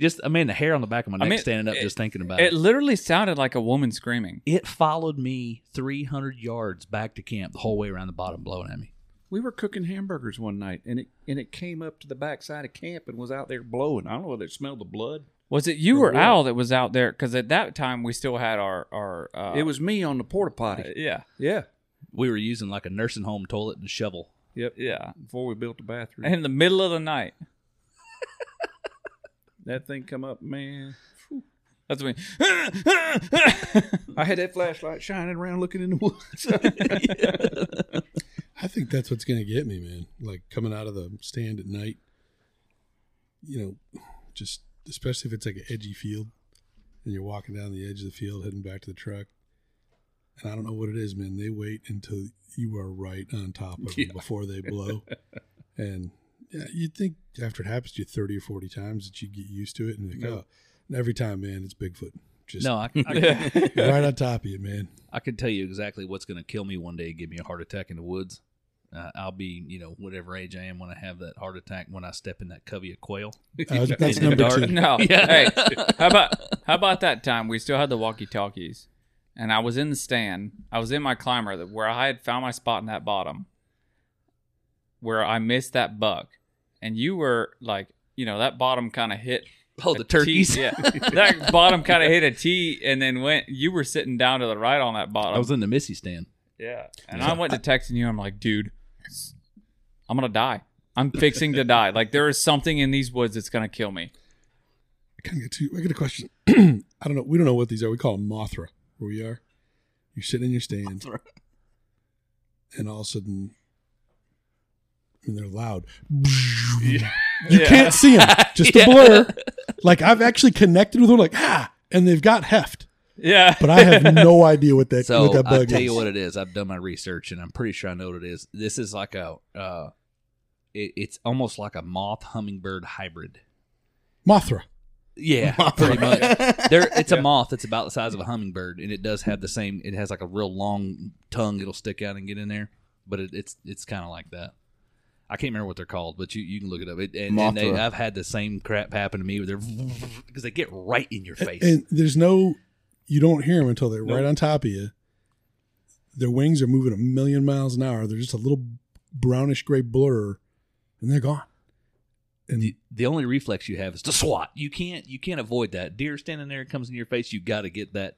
Just, I mean, the hair on the back of my I neck mean, standing up it- just thinking about It literally sounded like a woman screaming. it followed me 300 yards back to camp the whole way around the bottom, blowing at me. We were cooking hamburgers one night, and it and it came up to the backside of camp and was out there blowing. I don't know whether it smelled the blood. Was it you Or or? Al that was out there? Because at that time we still had our our. Uh, it was me on the porta potty. uh, yeah yeah, We were using like a nursing home toilet and shovel. yep. yeah. Before we built the bathroom, In the middle of the night. that thing come up, man. That's when. I had that flashlight shining around, looking in the woods. I think that's what's going to get me, man. Like coming out of the stand at night, you know, just especially if it's like an edgy field and you're walking down the edge of the field heading back to the truck. And I don't know what it is, man. They wait until you are right on top of them before they blow. and yeah, you'd think after it happens to you 30 or 40 times that you get used to it. And like, oh, and every time, man, it's Bigfoot. Just No, I, I, right on top of you, man. I can tell you exactly what's going to kill me one day, give me a heart attack in the woods. Uh, I'll be, you know, whatever age I am when I have that heart attack when I step in that covey of quail. Uh, that's number dark. two. No. Yeah. Hey, how about how about that time we still had the walkie talkies, and I was in the stand. I was in my climber that- where I had found my spot in that bottom, where I missed that buck, and you were like, you know, that bottom kind of hit. Oh, a the T- turkeys. yeah, that bottom kind of hit a T, and then went. You were sitting down to the right on that bottom. I was in the Missy stand. Yeah. And I went to texting you. I'm like, dude, I'm going to die. I'm fixing to die. Like, there is something in these woods that's going to kill me. I kind of get to. I get a question. I don't know. We don't know what these are. We call them Mothra. Where we are, you're sitting in your stand, and all of a sudden, I mean, they're loud. You can't see them, just a blur. Like I've actually connected with them, like ah, and they've got heft, Yeah. but I have no idea what that So what that I'll tell is. you what it is. I've done my research and I'm pretty sure I know what it is. This is like a, uh, it, it's almost like a moth hummingbird hybrid. Mothra. Yeah, pretty much. There, it's a moth that's about the size of a hummingbird, and it does have the same. It has like a real long tongue. It'll stick out and get in there, but it, it's it's kind of like that. I can't remember what they're called, but you, you can look it up. It, and, and they, Mothra. I've had the same crap happen to me with their because they get right in your face. And there's no, you don't hear them until they're right on top of you. Their wings are moving a million miles an hour. They're just a little brownish gray blur, and they're gone. And the, the only reflex you have is to swat. You can't you can't avoid that. Deer standing there comes in your face. You got to get that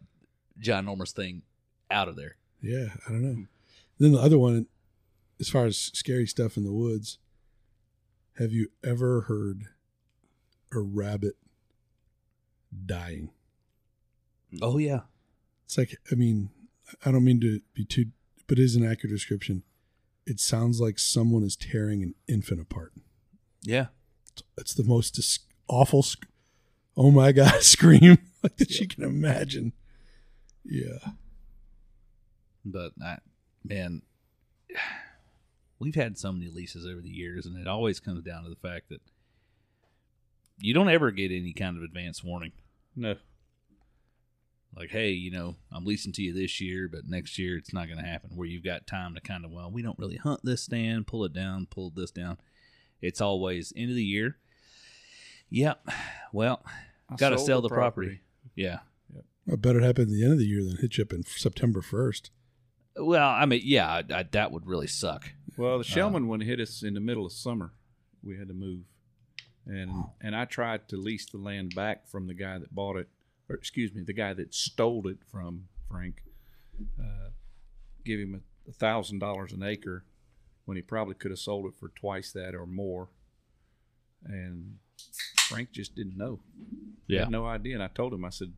ginormous thing out of there. Yeah, I don't know. Then the other one, as far as scary stuff in the woods, have you ever heard a rabbit dying? Oh yeah, It's like, I mean, I don't mean to be too, but it is an accurate description. It sounds like someone is tearing an infant apart. yeah. It's the most dis- awful, sc- oh my God, scream like that you can imagine. Yeah. But I, man, we've had so many leases over the years, and it always comes down to the fact that you don't ever get any kind of advance warning. No. Like, hey, you know, I'm leasing to you this year, but next year it's not going to happen. Where you've got time to kind of, well, we don't really hunt this stand, pull it down, pull this down. It's always end of the year. Yep. Well, got to sell the property. Yeah. I better happen at the end of the year than hit you up in September first. Well, I mean, yeah, I, I, that would really suck. Well, the uh, Shellman one hit us in the middle of summer. We had to move, and and I tried to lease the land back from the guy that bought it, or excuse me, the guy that stole it from Frank. Uh, give him a thousand dollars an acre when he probably could have sold it for twice that or more. And Frank just didn't know. He Yeah. had no idea. And I told him, I said,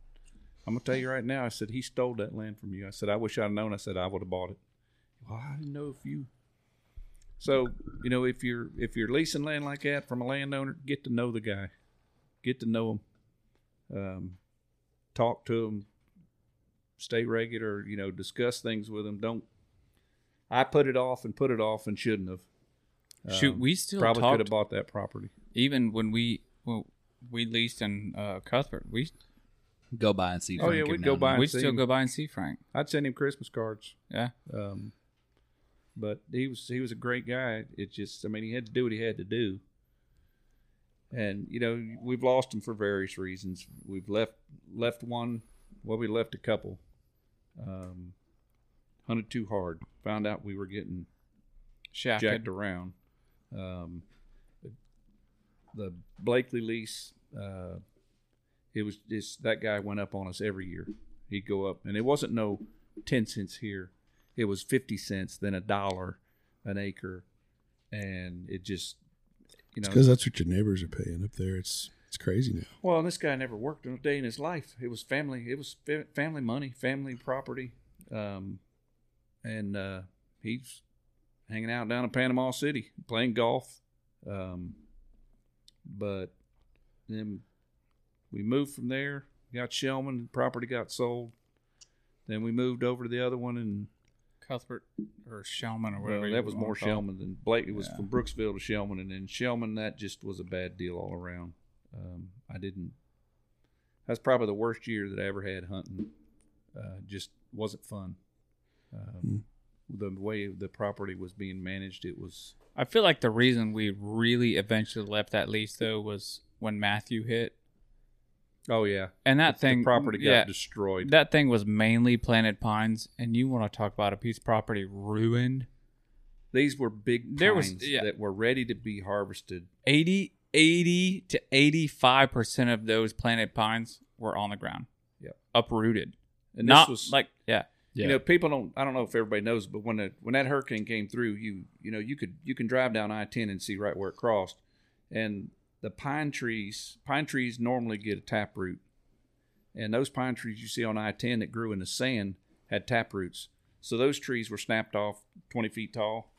I'm gonna tell you right now. I said he stole that land from you. I said I wish I'd known. I said I would have bought it. Well, I didn't know if you. So you know if you're if you're leasing land like that from a landowner, get to know the guy, get to know him, um, talk to them, stay regular. You know, discuss things with them. Don't. I put it off and put it off and shouldn't have. Shoot, Um, we still probably could have bought that property. even when we well, we leased in uh, Cuthbert. We Go by and see. Oh, yeah, Frank we'd go by we still him. go by and see Frank. I'd send him Christmas cards. Yeah, Um, but he was he was a great guy. It just I mean he had to do what he had to do. And you know we've lost them for various reasons. We've left left one. Well, we left a couple. Um, hunted too hard. Found out we were getting Shaq. jacked around. Um, the, the Blakely lease, uh, it was just that guy went up on us every year. He'd go up, and it wasn't no ten cents here; it was fifty cents, then a dollar an acre, and it just, you know, Because that's what your neighbors are paying up there. It's it's crazy now. well, and this guy never worked a day in his life. It was family. It was family money, family property, um, and uh, he's hanging out down in Panama City playing golf. Um, but then we moved from there. Got Shellman. Property got sold. Then we moved over to the other one, and Cuthbert or Shellman or whatever. you that was more call it. Shellman than Blake. It was Yeah. from Brooksville to Shellman, and then Shellman that just was a bad deal all around. Um, I didn't. That's probably the worst year that I ever had hunting. Uh, just wasn't fun. Um, The way the property was being managed, it was. I feel like the reason we really eventually left that lease though was when Matthew hit, Oh yeah, and that the thing property got yeah, destroyed. That thing was mainly planted pines, and you want to talk about a piece of property ruined? These were big There was- yeah. that were ready to be harvested. 80, 80 to eighty-five percent of those planted pines were on the ground. Yep. uprooted. And Not this was like yeah, Yeah. You know, people don't. I don't know if everybody knows, but when the, when that hurricane came through, you you know you could you can drive down I ten and see right where it crossed, and the pine trees pine trees normally get a tap root, and those pine trees you see on I ten that grew in the sand had tap roots. So those trees were snapped off twenty feet tall,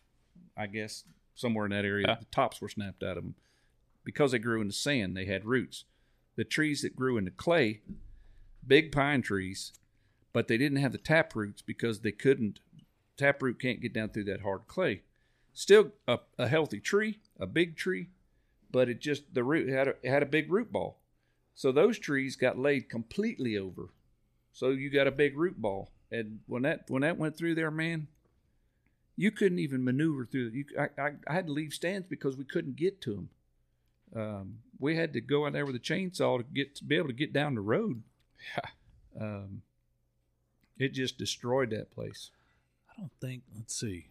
I guess somewhere in that area. Yeah. The tops were snapped out of them because they grew in the sand. They had roots. The trees that grew in the clay, big pine trees, but they didn't have the tap roots because they couldn't. Taproot can't get down through that hard clay. Still a, a healthy tree, a big tree, but it just the root had a, had a big root ball. So those trees got laid completely over. So you got a big root ball, and when that when that went through there, man, you couldn't even maneuver through. You, I, I, I had to leave stands because we couldn't get to them. Um, we had to go out there with a chainsaw to get to be able to get down the road. Um, it just destroyed that place. I don't think. Let's see.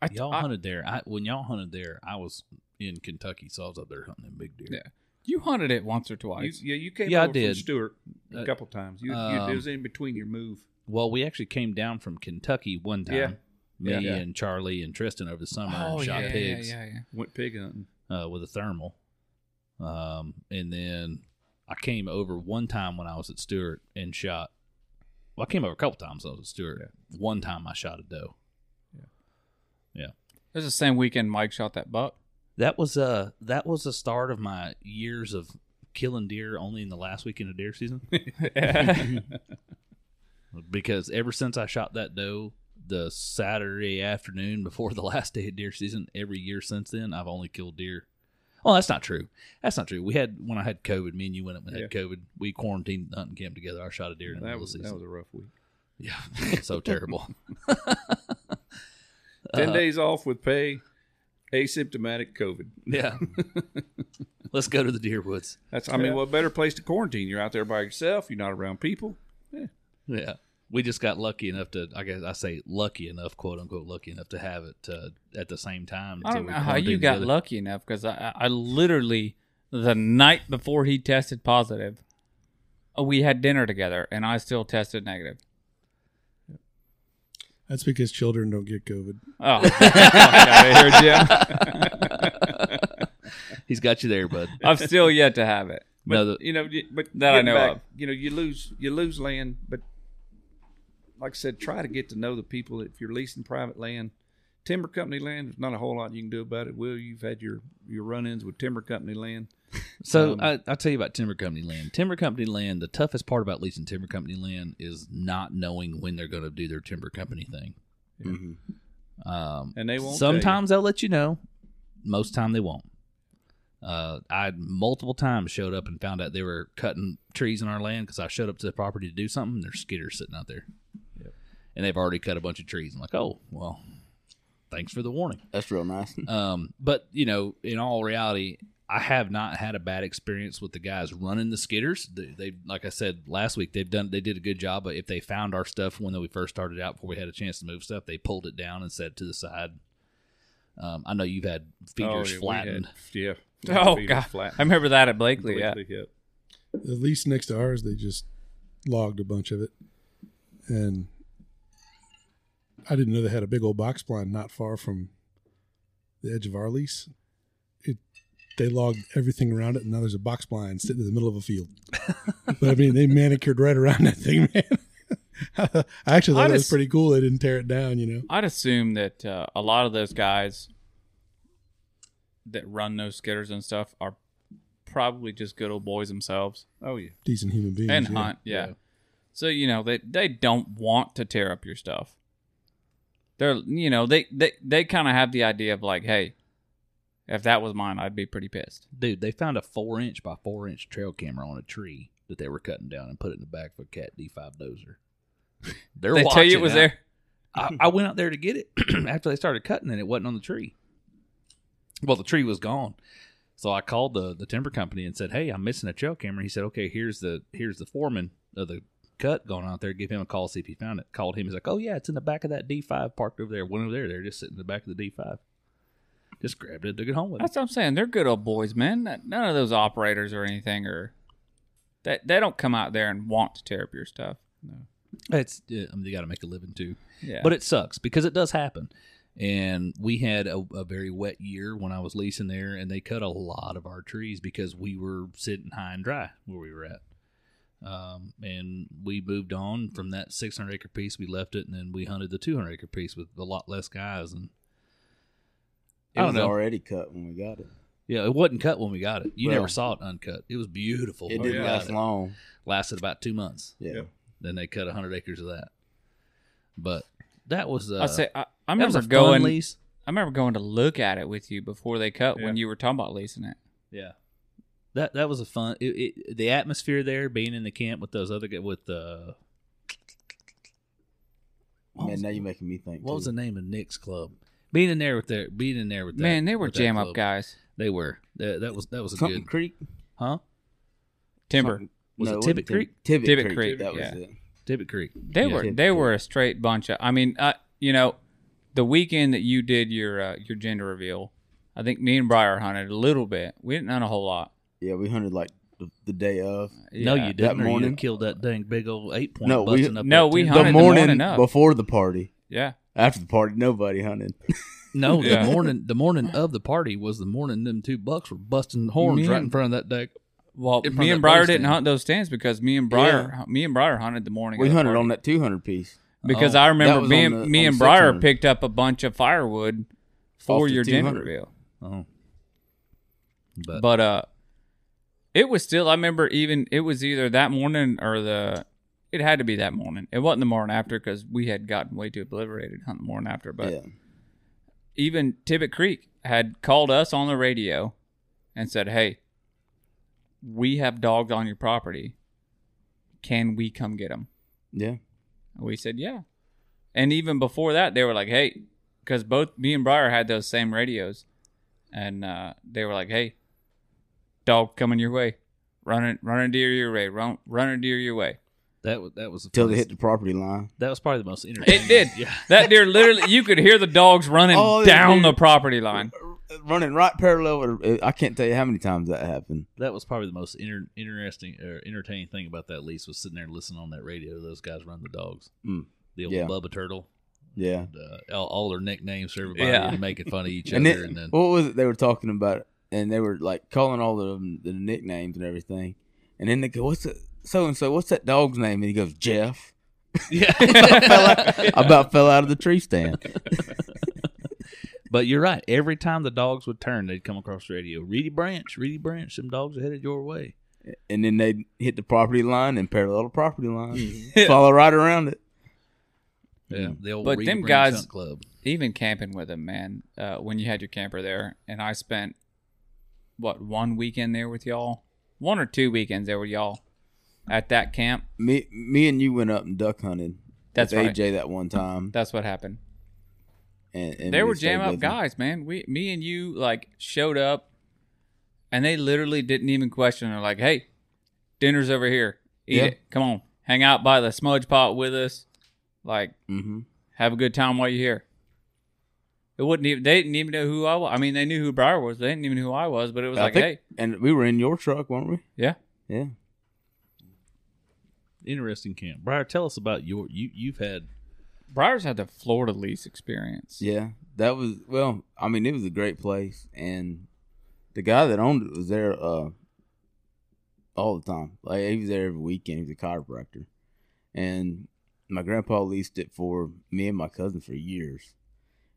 I, Y'all I- hunted there. I when y'all hunted there, I was in Kentucky, so I was up there hunting them big deer. Yeah. you hunted it once or You, twice. yeah, you came Yeah, I over did. from Stewart a Uh, couple times. You, you, um, it was in between your move. Well, we actually came down from Kentucky one time. Yeah. Me Yeah. Yeah. and Charlie and Tristan over the summer oh and yeah, shot yeah, pigs yeah, yeah. Went pig hunting. Uh, with a thermal. Um, and then I came over one time when I was at Stewart and shot. Well, I came over a couple times when I was at Stewart. One time I shot a doe. Yeah. Yeah. It was the same weekend Mike shot that buck. That was a that was the start of my years of killing deer only in the last weekend of deer season. because ever since I shot that doe, the Saturday afternoon before the last day of deer season. Every year since then, I've only killed deer. Well, that's not true. That's not true. We had when I had COVID. Me and you went up and had COVID. We quarantined the hunting camp together. I shot a deer in the That middle was that was a rough week. yeah, so terrible. Ten Uh, days off with pay, asymptomatic COVID. Yeah. Let's go to the deer woods. That's I mean, what better place to quarantine? You're out there by yourself. You're not around people. Yeah. We just got lucky enough to, I guess I say lucky enough, quote unquote, lucky enough to have it uh, at the same time. I don't know how you got lucky enough because I, I literally the night before he tested positive, uh, we had dinner together and I still tested negative. That's because children don't get COVID. Oh, fuck outta here, Jim. He's got you there, bud. I've still yet to have it. But No, the- you know, but That I know back, of. You know, you lose you lose land, but like I said, try to get to know the people. If you're leasing private land, timber company land, there's not a whole lot you can do about it. Will you've had your your run-ins with timber company land? So Um, I, I'll tell you about timber company land. Timber company land. The toughest part about leasing timber company land is not knowing when they're going to do their timber company thing. Mhm. Um, And they won't. sometimes they'll let you know. Most time they won't. Uh, I multiple times showed up and found out they were cutting trees in our land because I showed up to the property to do something. And there's skidders sitting out there, and they've already cut a bunch of trees. I'm like, oh well, thanks for the warning. That's real nice. Um, but you know, in all reality, I have not had a bad experience with the guys running the skidders. They, they like I said last week, they've done they did a good job. But if they found our stuff when we first started out, before we had a chance to move stuff, they pulled it down and set it to the side. Um, I know you've had Oh, yeah, flattened. had- yeah. Oh god, flattened. I remember that at Blakely. Yeah, Completely hit. The lease next to ours, they just logged a bunch of it, and I didn't know they had a big old box blind not far from the edge of our lease. It they logged everything around it, and now there's a box blind sitting in the middle of a field. but I mean, they manicured right around that thing, man. I actually thought I that was pretty cool. They didn't tear it down, you know. I'd assume that uh, a lot of those guys that run those skidders and stuff are probably just good old boys themselves Oh yeah. Decent human beings. and yeah. hunt. Yeah. So you know they they don't want to tear up your stuff. They're you know they they they kind of have the idea of like, hey, if that was mine, I'd be pretty pissed. Dude, they found a four inch by four inch trail camera on a tree that they were cutting down and put it in the back of a Cat D five dozer. They're they tell you it was now. there. I, I went out there to get it after they started cutting and it wasn't on the tree. Well, the tree was gone. So I called the, the timber company and said, "Hey, I'm missing a trail camera." He said, "Okay, here's the here's the foreman of the cut going out there. Give him a call, see if he found it." Called him. He's like, "Oh yeah, it's in the back of that D5 parked over there. Went over there. They're just sitting in the back of the D5. Just grabbed it, took it home with That's what I'm saying. They're good old boys, man. None of those operators or anything are. They they don't come out there and want to tear up your stuff. No. It's I mean, they got to make a living too. Yeah, But it sucks because it does happen. And we had a, a very wet year when I was leasing there, and they cut a lot of our trees because we were sitting high and dry where we were at. Um, and we moved on from that 600 acre piece. We left it, and then we hunted the 200 acre piece with a lot less guys. And It I was don't know. already cut when we got it. yeah, it wasn't cut when we got it. You Well- never saw it uncut. It was beautiful. It didn't last it. long. Lasted about two months. Yeah. Yeah. Then they cut 100 acres of that. But that was uh, I say I, I that was remember a going. lease. I remember going to look at it with you before they cut when you were talking about leasing it. Yeah, that that was a fun. It, it, the atmosphere there, being in the camp with those other gu- with uh, what Man, now you're making me think. what was the name of Nick's club? Being in there with their being in there with that, Man, they were jam up guys. They were. That, that was that was a Something good, Creek? huh? Timber. Something- Was it wasn't Tibbet Creek? Tibbet, Tibbet Creek. Creek, That was yeah. it. Tibbet Creek. They Yeah. were Tibbet they Creek. were a straight bunch of. I mean, uh, you know, the weekend that you did your uh, your gender reveal, I think me and Briar hunted a little bit. We didn't hunt a whole lot. Yeah, we hunted like the, the day of. No, Yeah. you didn't. or you'd morning? have killed that dang big old eight point. No, we- busting up No, that we tent. hunted the the morning, morning of. before the party. Yeah, After the party, nobody hunted. No, the morning the morning of the party was the morning them two bucks were busting horns Me right and- in front of that deck. well, In front me of and that Briar didn't stand. hunt those stands because me and Briar, me and Briar hunted the morning. we of the hunted party. on that 200 piece. because Oh, I that remember was me on and the- me on and the Briar 600. picked up a bunch of firewood for Off the your gender 200. reveal. Oh, but, But uh, it was still. I remember even it was either that morning or the it had to be that morning. It wasn't the morning after because we had gotten way too obliterated hunting the morning after. But yeah. even Tibbet Creek had called us on the radio and said, "Hey, we have dogs on your property. Can we come get them?" Yeah. And we said, "Yeah." And even before that, they were like, "Hey," because both me and Briar had those same radios, and uh, they were like, "Hey, dog coming your way, running, running deer your way, run, running deer your way." That was that was until Till they hit the property line. That was probably the most entertaining. It did. Yeah. That deer literally, you could hear the dogs running Oh, down the property line. Running right parallel with I can't tell you how many times that happened. That was probably the most inter- interesting or entertaining thing about that lease was sitting there listening on that radio. Those guys run the dogs. Mm. The old Yeah. Bubba Turtle. Yeah. Uh, all, all their nicknames for everybody Yeah. and making fun of each And, other. then, and then what was it they were talking about? And they were like calling all the, the nicknames and everything. And then they go, "What's that? So and so? What's that dog's name?" And he goes, "Jeff." yeah. fell out, I about fell out of the tree stand. but you're right. Every time the dogs would turn, they'd come across the radio. Reedy Branch, Reedy Branch, some dogs are headed your way. And then they'd hit the property line and parallel the property line, Mm-hmm. follow right around it. Yeah, the old But Reedy them Branch guys- Club. Even camping with them, man. Uh, when you had your camper there, and I spent what one weekend there with y'all, one or two weekends there with y'all at that camp. Me, me and you went up and duck hunted. That's right. AJ that one time. That's what happened. And, and they we were jam up guys, man. We, me and you, like showed up, and they literally didn't even question. They're like, "Hey, dinner's over here. Eat Yeah. it. Come on, hang out by the smudge pot with us. Like, Mhm. have a good time while you're here." It wouldn't even. They didn't even know who I was. I mean, they knew who Briar was. They didn't even know who I was. But it was I like, think- "Hey, And we were in your truck, weren't we? yeah." Yeah. Interesting camp. Briar, tell us about your you you've had Briar's had the Florida lease experience. Yeah, that was well. I mean, it was a great place, and the guy that owned it was there uh, all the time. Like he was there every weekend. He was a chiropractor, and my grandpa leased it for me and my cousin for years.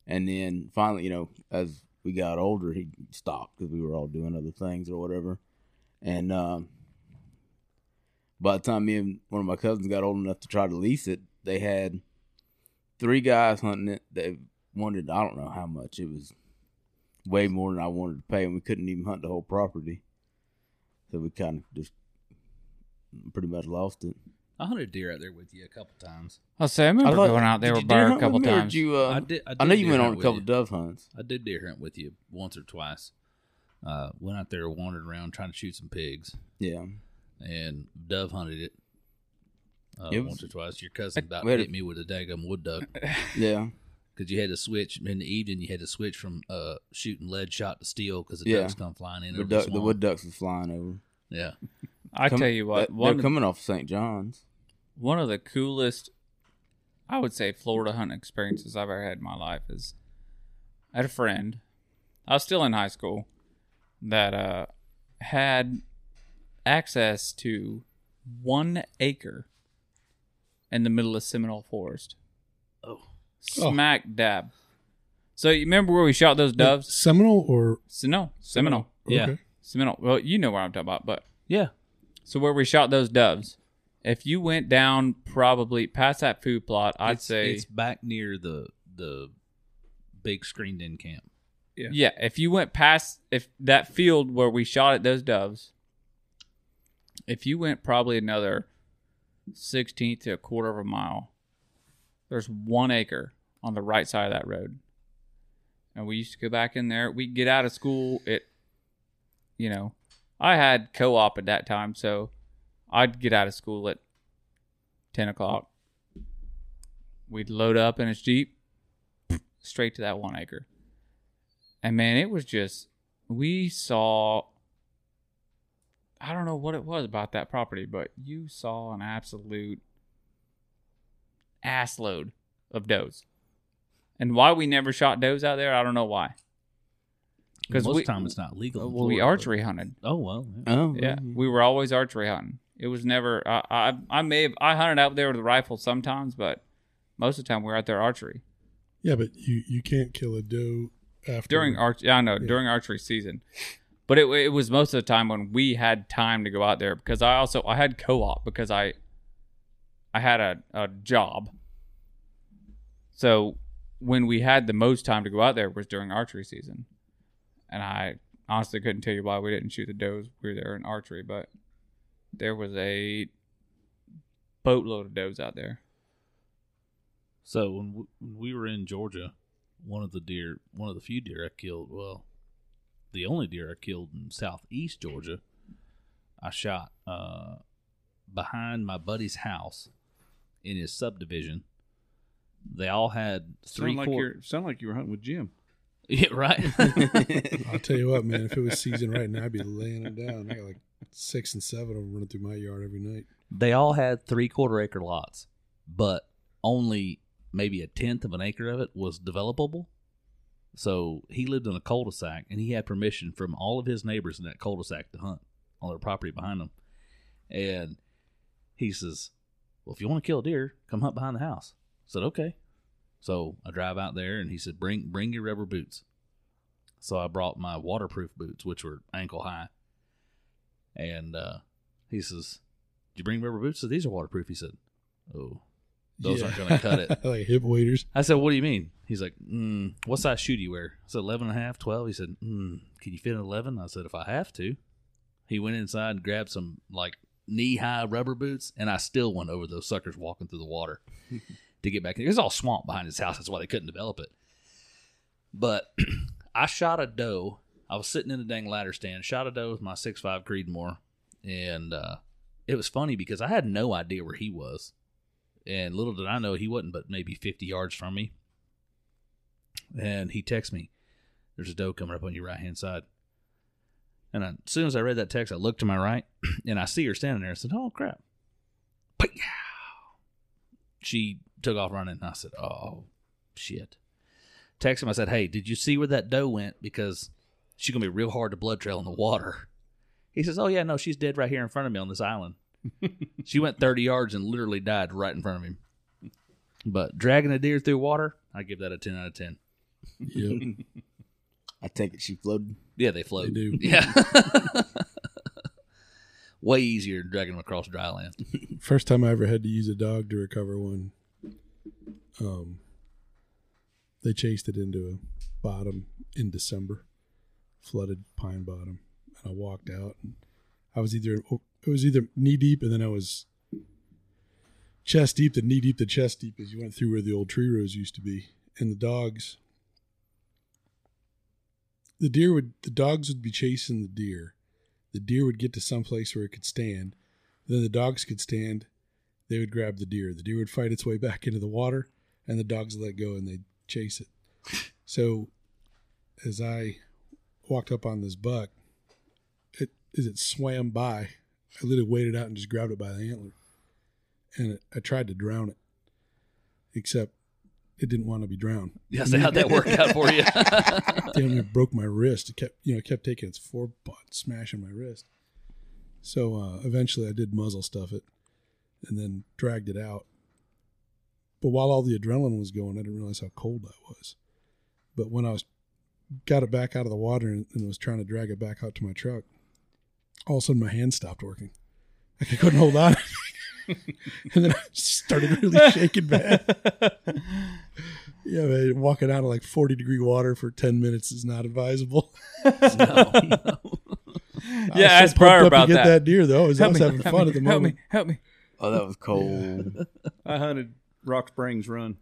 And then finally, you know, as we got older, he stopped because we were all doing other things or whatever. And um, by the time me and one of my cousins got old enough to try to lease it, they had three guys hunting it. They wanted I don't know how much. It was way more than I wanted to pay, and we couldn't even hunt the whole property. So we kind of just pretty much lost it. I hunted deer out there with you a couple times. I'll say I remember thought- going out there with you a couple with times. you, uh, I did. I, I know you went on a couple you. dove hunts. I did deer hunt with you once or twice. Uh, went out there, wandered around trying to shoot some pigs, Yeah, and dove hunted it. Uh, It was- once or twice. Your cousin about We had a- hit me with a daggum wood duck yeah, because you had to switch in the evening. You had to switch from uh, shooting lead shot to steel because the Yeah. ducks come flying in. the, over duck, the, the wood ducks was flying over. Yeah, I Come- tell you what, they- one they're of, coming off St. John's. one of the coolest, I would say, Florida hunting experiences I've ever had in my life is I had a friend. I was still in high school that uh, had access to one acre in the middle of Seminole Forest. Oh. smack dab. So you remember where we shot those doves? Seminole or So, no, Seminole. Yeah. Okay. Seminole. Well, you know where I'm talking about, but yeah. so where we shot those doves, if you went down probably past that food plot, I'd it's, say it's back near the the big screened in camp. yeah. Yeah. If you went past if that field where we shot at those doves, if you went probably another sixteenth to a quarter of a mile, there's one acre on the right side of that road, and we used to go back in there. We'd get out of school at, you know, I had co-op at that time, so I'd get out of school at ten o'clock. We'd load up in his jeep, straight to that one acre. And man, it was just we saw I don't know what it was about that property, but you saw an absolute ass load of does. And why we never shot does out there, I don't know why. Because Because most we, of the time it's not legal. in well, we Florida, archery hunted. Oh well. yeah. Oh, Yeah, we were always archery hunting. It was never. I I, I may have I hunted out there with a rifle sometimes, but most of the time we were out there archery Yeah, but you you can't kill a doe after during arch. Yeah, I know Yeah. during archery season, but it it was most of the time when we had time to go out there because I also I had co op because I I had a, a job. So when we had the most time to go out there was during archery season. And I honestly couldn't tell you why we didn't shoot the does. We were there in archery, but there was a boatload of does out there. So when we, when we were in Georgia, one of the deer, one of the few deer I killed, well, the only deer I killed in southeast Georgia, I shot uh, behind my buddy's house in his subdivision. They all had three Sound like you're sound like you were hunting with Jim. yeah, right. I'll tell you what, man. If it was season right now, I'd be laying them down. I got like six and seven of them running through my yard every night. they all had three quarter acre lots, but only maybe a tenth of an acre of it was developable. So he lived in a cul-de-sac, and he had permission from all of his neighbors in that cul-de-sac to hunt on their property behind them. And he says, "Well, if you want to kill a deer, come hunt behind the house." I said, "Okay." So I drive out there, and he said, "Bring bring your rubber boots." So I brought my waterproof boots, which were ankle high. And uh, he says, "Did you bring rubber boots?" So these are waterproof. He said, "Oh, those aren't going to cut it." like hip waders. I said, "What do you mean?" He's like, mm, "What size shoe do you wear?" I said, 11 and a half, 12. He said, mm, "Can you fit an 11?" I said, "If I have to." He went inside and grabbed some like knee-high rubber boots, and I still went over those suckers walking through the water to get back. In. It was all swamp behind his house. That's why they couldn't develop it. But I shot a doe. I was sitting in the dang ladder stand, shot a doe with my 6.5 Creedmoor, and uh, it was funny because I had no idea where he was. And little did I know he wasn't but maybe 50 yards from me. And he texts me, There's a doe coming up on your right hand side. And I, as soon as I read that text, I looked to my right and I see her standing there. I said, Oh, crap. She took off running. And I said, Oh, shit. Text him. I said, Hey, did you see where that doe went? Because she's going to be real hard to blood trail in the water. He says, Oh, yeah, no, she's dead right here in front of me on this island. she went 30 yards and literally died right in front of him. But dragging a deer through water, I give that a 10 out of 10. Yep, I take it she floated. Yeah, they float. they do. Yeah. Way easier than dragging them across dry land. First time I ever had to use a dog to recover one. Um, they chased it into a bottom in December, flooded pine bottom, and I walked out. And I was either it was either knee deep, and then I was chest deep. The knee deep, the chest deep, as you went through where the old tree rows used to be, and the dogs. The deer would the dogs would be chasing the deer. The deer would get to some place where it could stand. Then the dogs could stand. They would grab the deer. The deer would fight its way back into the water, and the dogs let go and they'd chase it. So, as I walked up on this buck, it as it swam by, I literally waded out and just grabbed it by the antler, and it, I tried to drown it, except it didn't want to be drowned. Yeah, so how'd that work out for you? Damn near broke my wrist. It kept, you know, it kept taking its forebutt, smashing my wrist. So uh, eventually, I did muzzle stuff it, and then dragged it out. But while all the adrenaline was going, I didn't realize how cold I was. But when I was got it back out of the water and, and was trying to drag it back out to my truck, all of a sudden my hand stopped working. Like I couldn't hold on. and then I started really shaking bad. Yeah, man, walking out of like 40 degree water for 10 minutes is not advisable. I was Yeah, ask pumped Pryor up to get that. that. deer though. I was, I was having help fun me, at the moment. help me, help me. Oh, that was cold. I hunted Rock Springs Run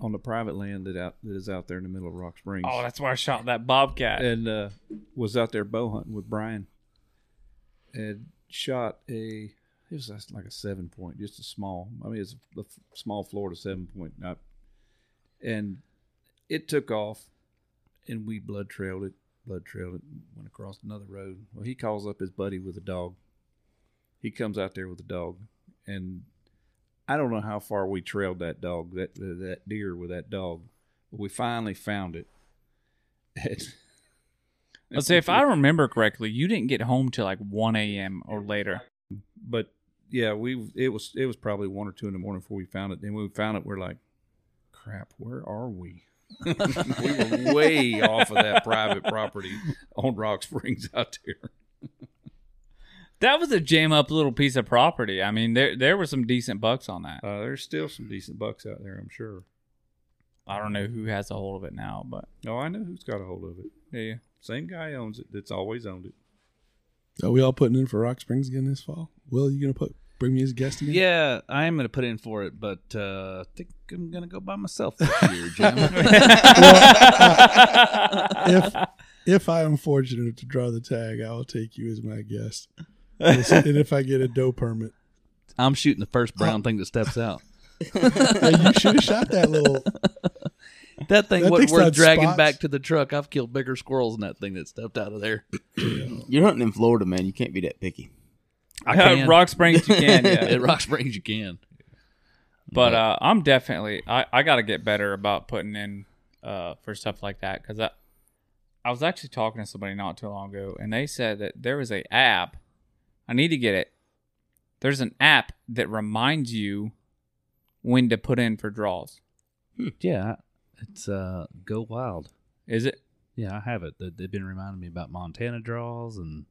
on the private land that out that is out there in the middle of Rock Springs. Oh, that's where I shot that bobcat. and uh, was out there bow hunting with Brian. And shot a it was like a seven point, just a small. I mean, it's a, a small Florida seven point, not. And it took off, and we blood trailed it, blood trailed it, went across another road. Well, he calls up his buddy with a dog. He comes out there with a dog, and I don't know how far we trailed that dog, that that deer with that dog, but we finally found it. Let's say if I remember correctly, you didn't get home till like 1 a.m. or later. but yeah, we it was it was probably one or two in the morning before we found it. And when we found it, we're like, crap, where are we? we were way off of that private property on Rock Springs out there. That was a jam up little piece of property. I mean, there there were some decent bucks on that. Uh, there's still some decent bucks out there, I'm sure. I don't know who has a hold of it now, but Oh, I know who's got a hold of it. yeah. Same guy owns it. That's always owned it. Are we all putting in for Rock Springs again this fall? Will you gonna put bring me as a guest again? Yeah, I am going to put in for it, but uh, I think I'm going to go by myself this year, Jim. if if I am fortunate to draw the tag, I will take you as my guest. And if I get a doe permit, I'm shooting the first brown thing that steps out. hey, you should have shot that little. That thing, That what thing's we're got dragging spots. back to the truck, I've killed bigger squirrels than that thing that stepped out of there. You're hunting in Florida, man. You can't be that picky. I can. Rock Springs, you can. Yeah. At Rock Springs, you can. But uh, I'm definitely I, I got to get better about putting in uh, for stuff like that because I I was actually talking to somebody not too long ago and they said that there is a app. I need to get it. There's an app that reminds you when to put in for draws. Yeah, it's uh, Go Wild. Is it? Yeah, I have it. They- They've been reminding me about Montana draws and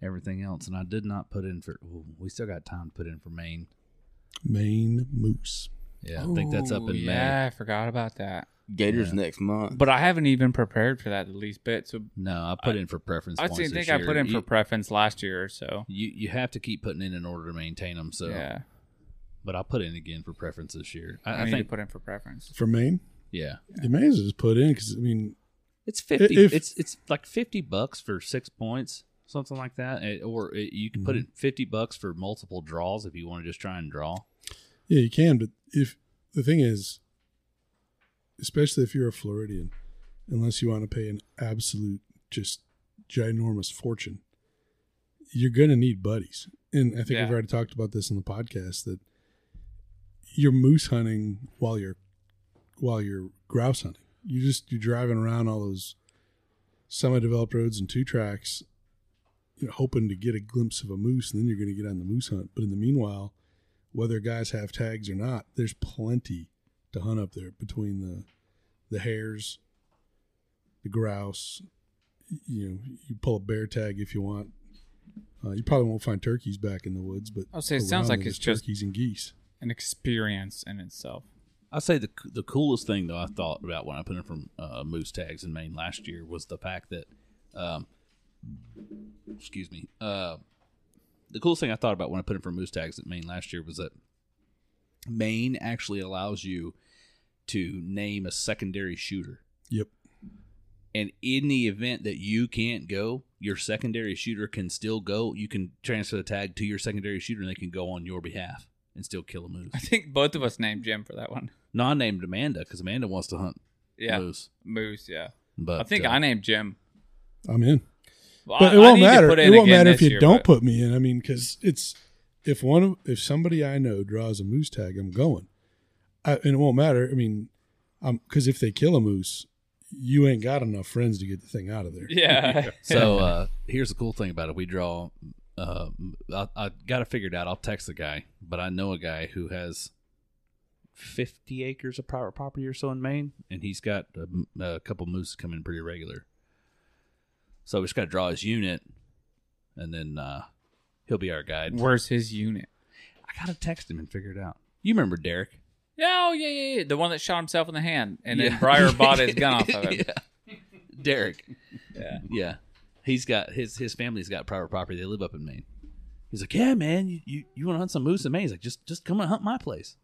everything else, and I did not put in for. ooh, we still got time to put in for Maine. Maine moose. Yeah, I think that's up Ooh, in Yeah, I forgot about that. Gators Yeah. next month. But I haven't even prepared for that the least bit. So No, I put in for preference. I think this I put in you, for preference last year or so. You you have to keep putting in in order to maintain them. So, yeah, but I'll put in again for preference this year. I, I, I need think. to put in for preference. For Maine, yeah, you may as well just put in because I mean, it's fifty. If- it's it's like fifty bucks for six points, something like that, Eh, or it, you can put in fifty bucks for multiple draws if you want to just try and draw. yeah, you can. But if the thing is, especially if you're a Floridian, unless you want to pay an absolute just ginormous fortune, you're gonna need buddies. And I think Yeah. I've already talked about this in the podcast that you're moose hunting while you're while you're grouse hunting. You just you're driving around all those semi-developed roads and two tracks, you know, hoping to get a glimpse of a moose, and then you're going to get on the moose hunt. But in the meanwhile, whether guys have tags or not, there's plenty to hunt up there between the the hares, the grouse. You know, you pull a bear tag if you want. Uh, you probably won't find turkeys back in the woods, but I'll say it sounds like it's there's just- turkeys and geese. An experience in itself. I say the the coolest thing though I thought about when I put in from uh, moose tags in Maine last year was the fact that, um, excuse me, uh, the coolest thing I thought about when I put in for moose tags at Maine last year was that Maine actually allows you to name a secondary shooter, Yep. and in the event that you can't go, your secondary shooter can still go. You can transfer the tag to your secondary shooter, and they can go on your behalf and still kill a moose. I think both of us named Jim for that one. No, I named Amanda because Amanda wants to hunt Yeah, moose. Moose. Yeah, But I think uh, I named Jim. I'm in. Well, but I- it won't matter. It won't matter if you year, don't but- put me in. I mean, because it's if one of if somebody I know draws a moose tag, I'm going. I, and it won't matter. I mean, um, because if they kill a moose, you ain't got enough friends to get the thing out of there. Yeah. So uh, here's the cool thing about it: we draw. Uh, I, I got to figure it out. I'll text the guy, but I know a guy who has 50 acres of private property or so in Maine, and he's got a, a couple moose coming pretty regular. So we just got to draw his unit, and then uh, he'll be our guide. Where's his unit? I gotta text him and figure it out. You remember Derek? Yeah, oh yeah, yeah, yeah. The one that shot himself in the hand, and then Yeah. Briar bought his gun off of him. Yeah. Derek. Yeah. Yeah. He's got his his family's got private property. They live up in Maine. He's like, Yeah, man, you, you, you wanna hunt some moose in Maine? He's like, just just come and hunt my place.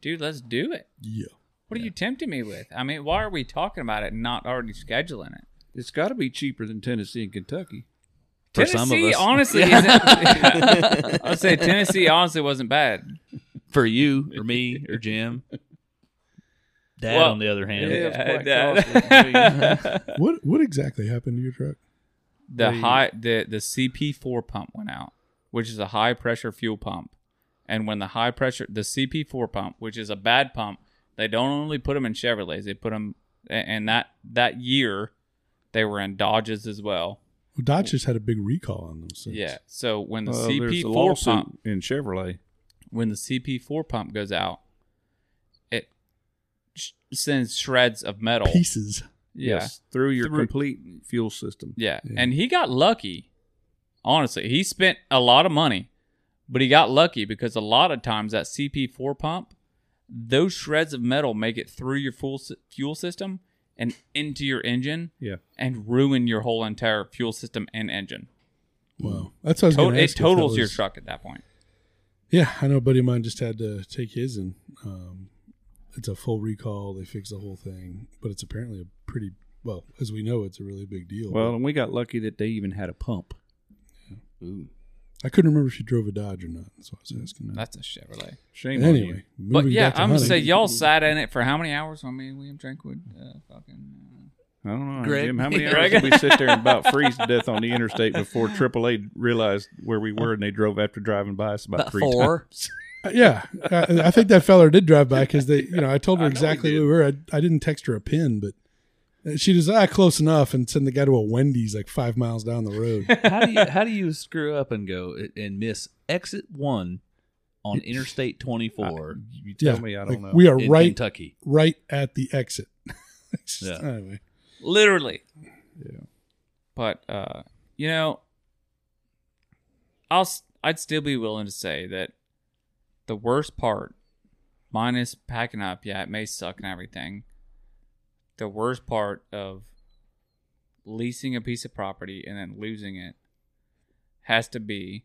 Dude, let's do it. Yeah. What are you tempting me with? I mean, why are we talking about it and not already scheduling it? It's got to be cheaper than Tennessee and Kentucky. For Tennessee, some of us. honestly, isn't. I'd say Tennessee honestly wasn't bad. For you or me or Jim. Dad Well, on the other hand. Yeah, What what exactly happened to your truck? the high the the CP4 pump went out, which is a high pressure fuel pump. And when the high pressure the CP4 pump, which is a bad pump, they don't only put them in Chevrolets, they put them and that that year they were in Dodges as well. Well, Dodge just had a big recall on those things. Yeah. So when the Uh, there's a CP4 lawsuit pump in Chevrolet. When the CP4 pump goes out, it sh- sends shreds of metal. Pieces. Yeah. Yes, through your Through- complete fuel system. Yeah. Yeah. And he got lucky Honestly, he spent a lot of money, but he got lucky because a lot of times that CP4 pump, those shreds of metal make it through your fuel sy- fuel system and into your engine Yeah. and ruin your whole entire fuel system and engine. Wow, that's what I was To- going to it ask. if that totals your was- truck at that point. Yeah, I know a buddy of mine just had to take his and um, it's a full recall. They fixed the whole thing, but it's apparently a pretty well, as we know, it's a really big deal. Well, and we got lucky that they even had a pump. Ooh. I couldn't remember if she drove a Dodge or not. That's why I was asking. That. That's a Chevrolet. Shame on Anyway, you. But yeah, I'm gonna say y'all sat in it for how many hours? I mean, William Drinkwood, uh, fucking. I don't know, Greg. Jim. How many hours did we sit there and about freeze to death on the interstate before AAA realized where we were and they drove after driving by us about, About three four. times? Uh, yeah, I, I think that feller did drive by because they, you know, I told her I exactly where we were. I, I didn't text her a pin, but uh, she was ah close enough and send the guy to a Wendy's like five miles down the road. how do you how do you screw up and go and miss exit one on Interstate 24 You tell yeah, me, I don't like, know. we are in right, Kentucky? right at the exit. Just- Yeah. Anyway, Literally. Yeah. But uh, you know, I'll I'd still be willing to say that the worst part, minus packing up, yeah, it may suck and everything. The worst part of leasing a piece of property and then losing it has to be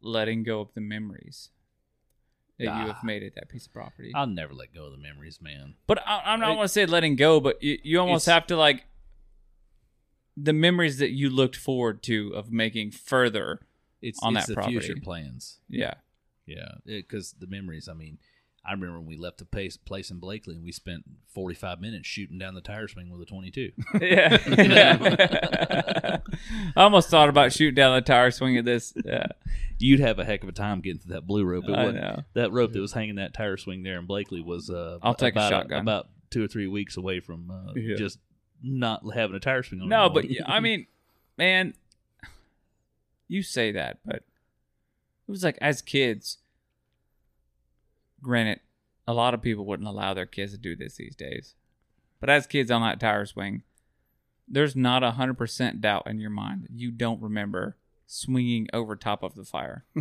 letting go of the memories that you have made at that piece of property. I'll never let go of the memories, man. But I, I'm not want to say letting go, but you, you almost have to like the memories that you looked forward to of making further. It's On it's that the future plans. Yeah, Yeah, because the memories. I mean, I remember when we left the place, place in Blakely and we spent 45 minutes shooting down the tire swing with a 22. yeah. I almost thought about shooting down the tire swing at this. Yeah, You'd have a heck of a time getting to that blue rope. It I know. That rope that was hanging that tire swing there in Blakely was. Uh, I'll take a about shotgun. about two or three weeks away from uh, Yeah. just not having a tire swing on. No, but yeah, I mean, man, you say that, but it was like as kids. Granted, a lot of people wouldn't allow their kids to do this these days, but as kids on that tire swing, there's not a hundred percent doubt in your mind that you don't remember swinging over top of the fire.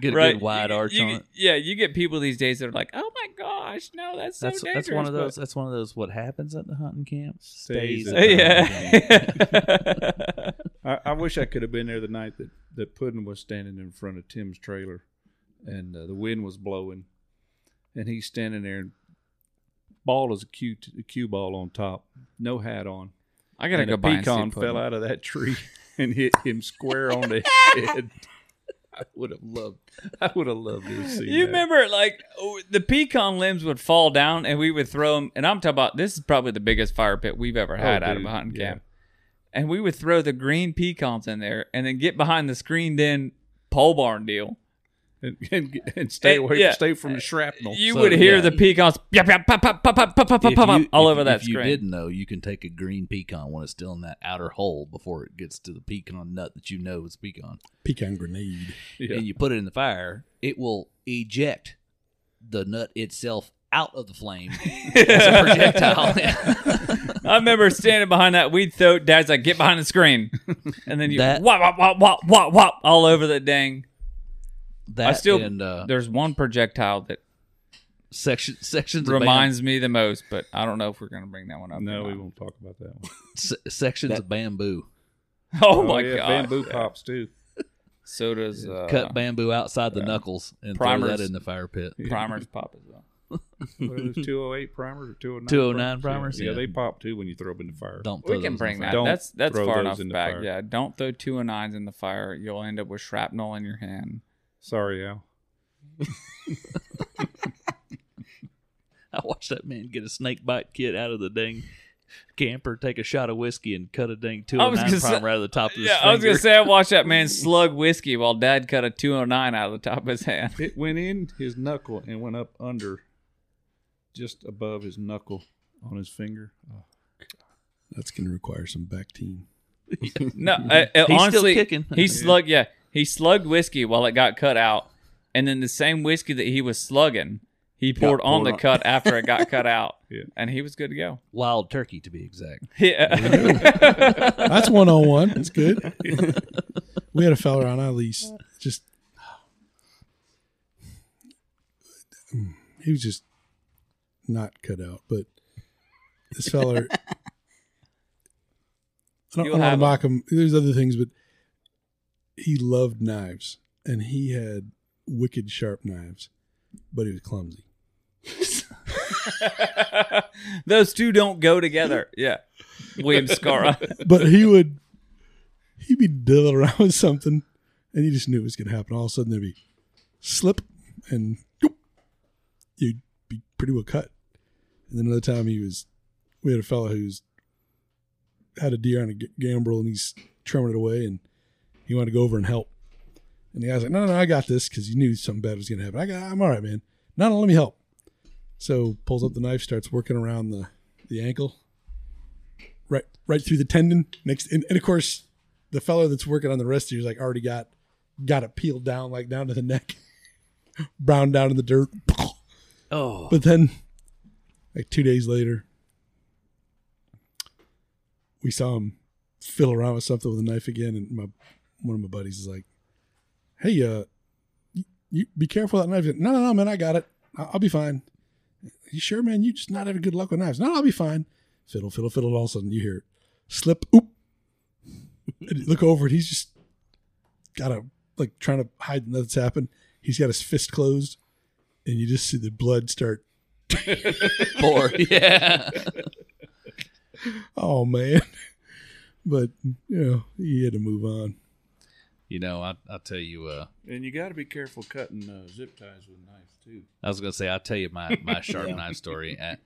get a right? good wide You- arch you on it. Yeah, you get people these days that are like, "Oh my gosh, no, that's so That's dangerous." that's one of those. That's one of those. What happens at the hunting camp Stays stays. at at the the hunting camp. yeah. I, I wish I could have been there the night that, that Puddin was standing in front of Tim's trailer and uh, the wind was blowing and he's standing there and ball is a cue, a cue ball on top, no hat on. I gotta and go a buy pecan fell out of that tree and hit him square on the head. I would have loved. I would have loved to have seen You that. remember, like oh, the pecan limbs would fall down, and we would throw them. And I'm talking about this is probably the biggest fire pit we've ever oh, had Oh, out of a hunting yeah. camp. And we would throw the green pecans in there, and then get behind the screened-in pole barn deal. And, and, and stay away, yeah. stay from the shrapnel. You So, would hear yeah. the pecans yap, yap, pop, pop, pop, pop, pop, pop, If pop, you- all if- over that If you didn't know, you can take a green pecan when it's still in that outer hole before it gets to the pecan nut that you know is pecan, pecan grenade. Yeah. and you put it in the fire. It will eject the nut itself out of the flame as a projectile. I remember standing behind that weed throw. Dad's like, "Get behind the screen," and then you That- wop wop wop wop wop wop all over the dang. That I still and uh, there's one projectile that section sections of reminds me the most, but I don't know if we're gonna bring that one up. no, we won't talk about that one. bam- se- sections of bamboo. Oh, my yeah, god! bamboo pops too. So does uh, Cut bamboo outside the knuckles and throw Primers. that in the fire pit. primers pop as well. What are those 208 primers or 209? 209 primers, Yeah, yeah. they pop too when you throw them in the fire. Don't throw We can bring that. Don't that's that's far enough back. fire. Yeah, don't throw two and nines in the fire. You'll end up with shrapnel in your hand. Sorry, Al. I watched that man get a snake bite kit out of the dang camper, take a shot of whiskey, and cut a dang I was 209 gonna say- primer out of the top of his Yeah, I was gonna say I watched that man slug whiskey while Dad cut a two hundred nine out of the top of his hand. It went in his knuckle and went up under, just above his knuckle on his finger. Oh, That's going to require some Bactine. No, uh, uh, still honestly, kicking. he slugged. Yeah, he slugged whiskey while it got cut out, and then the same whiskey that he was slugging, He poured on the on- cut after it got cut out, Yeah. and he was good to go. Wild turkey, to be exact. Yeah. That's one on one. It's good. we had a fella on our lease. Just he was just not cut out, but this fella. I don't, I don't want to mock him. There's other things, but he loved knives, and he had wicked sharp knives, but he was clumsy. Those two don't go together. Yeah. William Scarra. but he would he'd be diddling around with something and he just knew it was gonna happen all of a sudden there'd be slip and you'd be pretty well cut and then another time he was we had a fellow who's had a deer on a g- gambrel and he's trimming it away and he wanted to go over and help. And the guy's like no no, no i got this because he knew something bad was gonna happen. I got i'm all right man. No no let me help. So pulls up the knife starts working around the the ankle. Right right through the tendon next and, and of course the fellow that's working on the wrist is like already got got it peeled down like down to the neck. Brown down in the dirt. Oh, but then like two days later we saw him fiddle around with something with a knife again and my one of my buddies is like hey uh you, you be careful with that knife no no no man i got it. I'll, I'll be fine. You sure man? You just not having good luck with knives. No i'll be fine. Fiddle fiddle fiddle all of a sudden you hear it slip oop. And you look over and he's just got a like trying to hide that's happened. He's got his fist closed and you just see the blood start Pour. Yeah. oh man. But you know he had to move on You know, I I tell you, uh, And you got to be careful cutting uh, zip ties with knives too. I was gonna say I'll tell you my my sharp Yeah. knife story. I,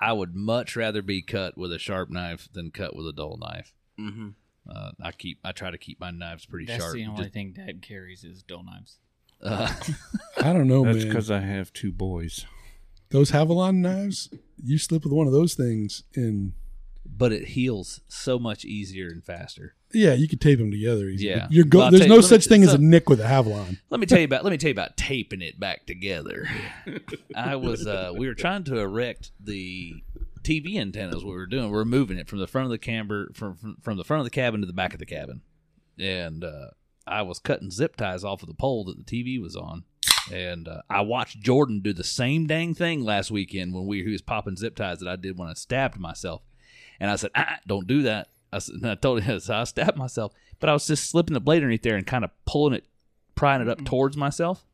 I would much rather be cut with a sharp knife than cut with a dull knife. Mm-hmm. Uh, I keep I try to keep my knives pretty That's sharp. the only Just- thing Dad carries is dull knives. uh, i don't know That's man because I have two boys. those Havalon knives you slip with one of those things and but it heals so much easier and faster. yeah you could tape them together easy, Yeah. you're go- Well, there's tell no you, let me- such thing as a nick with a Havalon Let me tell you about let me tell you about taping it back together. I was uh we were trying to erect the TV antennas What we were doing. We are moving it from the front of the camber from from, from the front of the cabin to the back of the cabin. And uh I was cutting zip ties off of the pole that the TV was on. And uh, I watched Jordan do the same dang thing last weekend when we he was popping zip ties that I did when I stabbed myself. And I said, ah, "Don't do that." I, said, and I told him so I stabbed myself, but I was just slipping the blade underneath there and kind of pulling it, prying it up towards myself.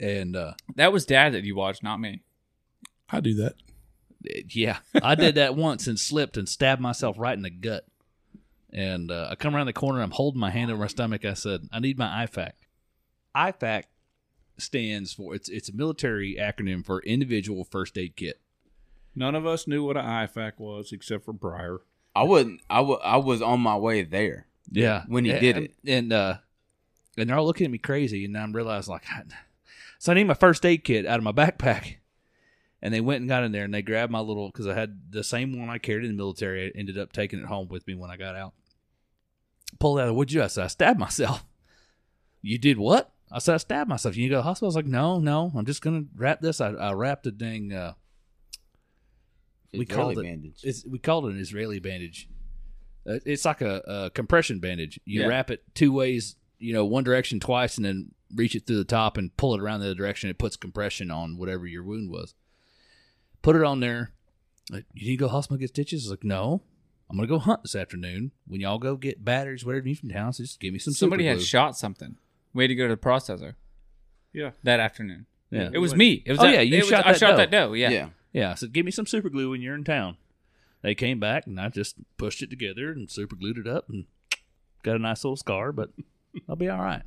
And uh, That was Dad that you watched, not me. i do that yeah, I did that once and slipped and stabbed myself right in the gut. And uh, I come around the corner, I'm holding my hand over my stomach. I said, "I need my IFAK." IFAK stands for it's it's a military acronym for Individual First Aid Kit. None of us knew what an IFAK was except for Briar. I wouldn't. I wa- I was on my way there. Yeah, When he and, did it. and uh, and they're all looking at me crazy, and I'm realizing like, so I need my first aid kit out of my backpack, and they went and got in there, and they grabbed my little because I had the same one I carried in the military. I ended up taking it home with me when I got out. Pulled it out. What'd you? do? I said I stabbed myself. You did what? I said I stabbed myself. You need to go to the hospital. I was like, no, no, I'm just gonna wrap this. I, I wrapped a dang. Uh, we Israeli called it. bandage. It's, we called it an Israeli bandage. Uh, It's like a, a compression bandage. You Yeah. wrap it two ways, you know, one direction twice, and then reach it through the top and pull it around the other direction. It puts compression on whatever your wound was. Put it on there. Like, you need to go to hospital and get stitches? I was like, no. I'm gonna go hunt this afternoon. When y'all go get batteries, whatever you need from town, so just give me some. Somebody super had shot something. We had to go to the processor Yeah. that afternoon. Yeah, It was me. It was Oh, that- yeah, you it was- shot I shot doe. that doe. Yeah. yeah. Yeah, I said, give me some super glue when you're in town. They came back and I just pushed it together and super glued it up and got a nice little scar, but I'll be all right.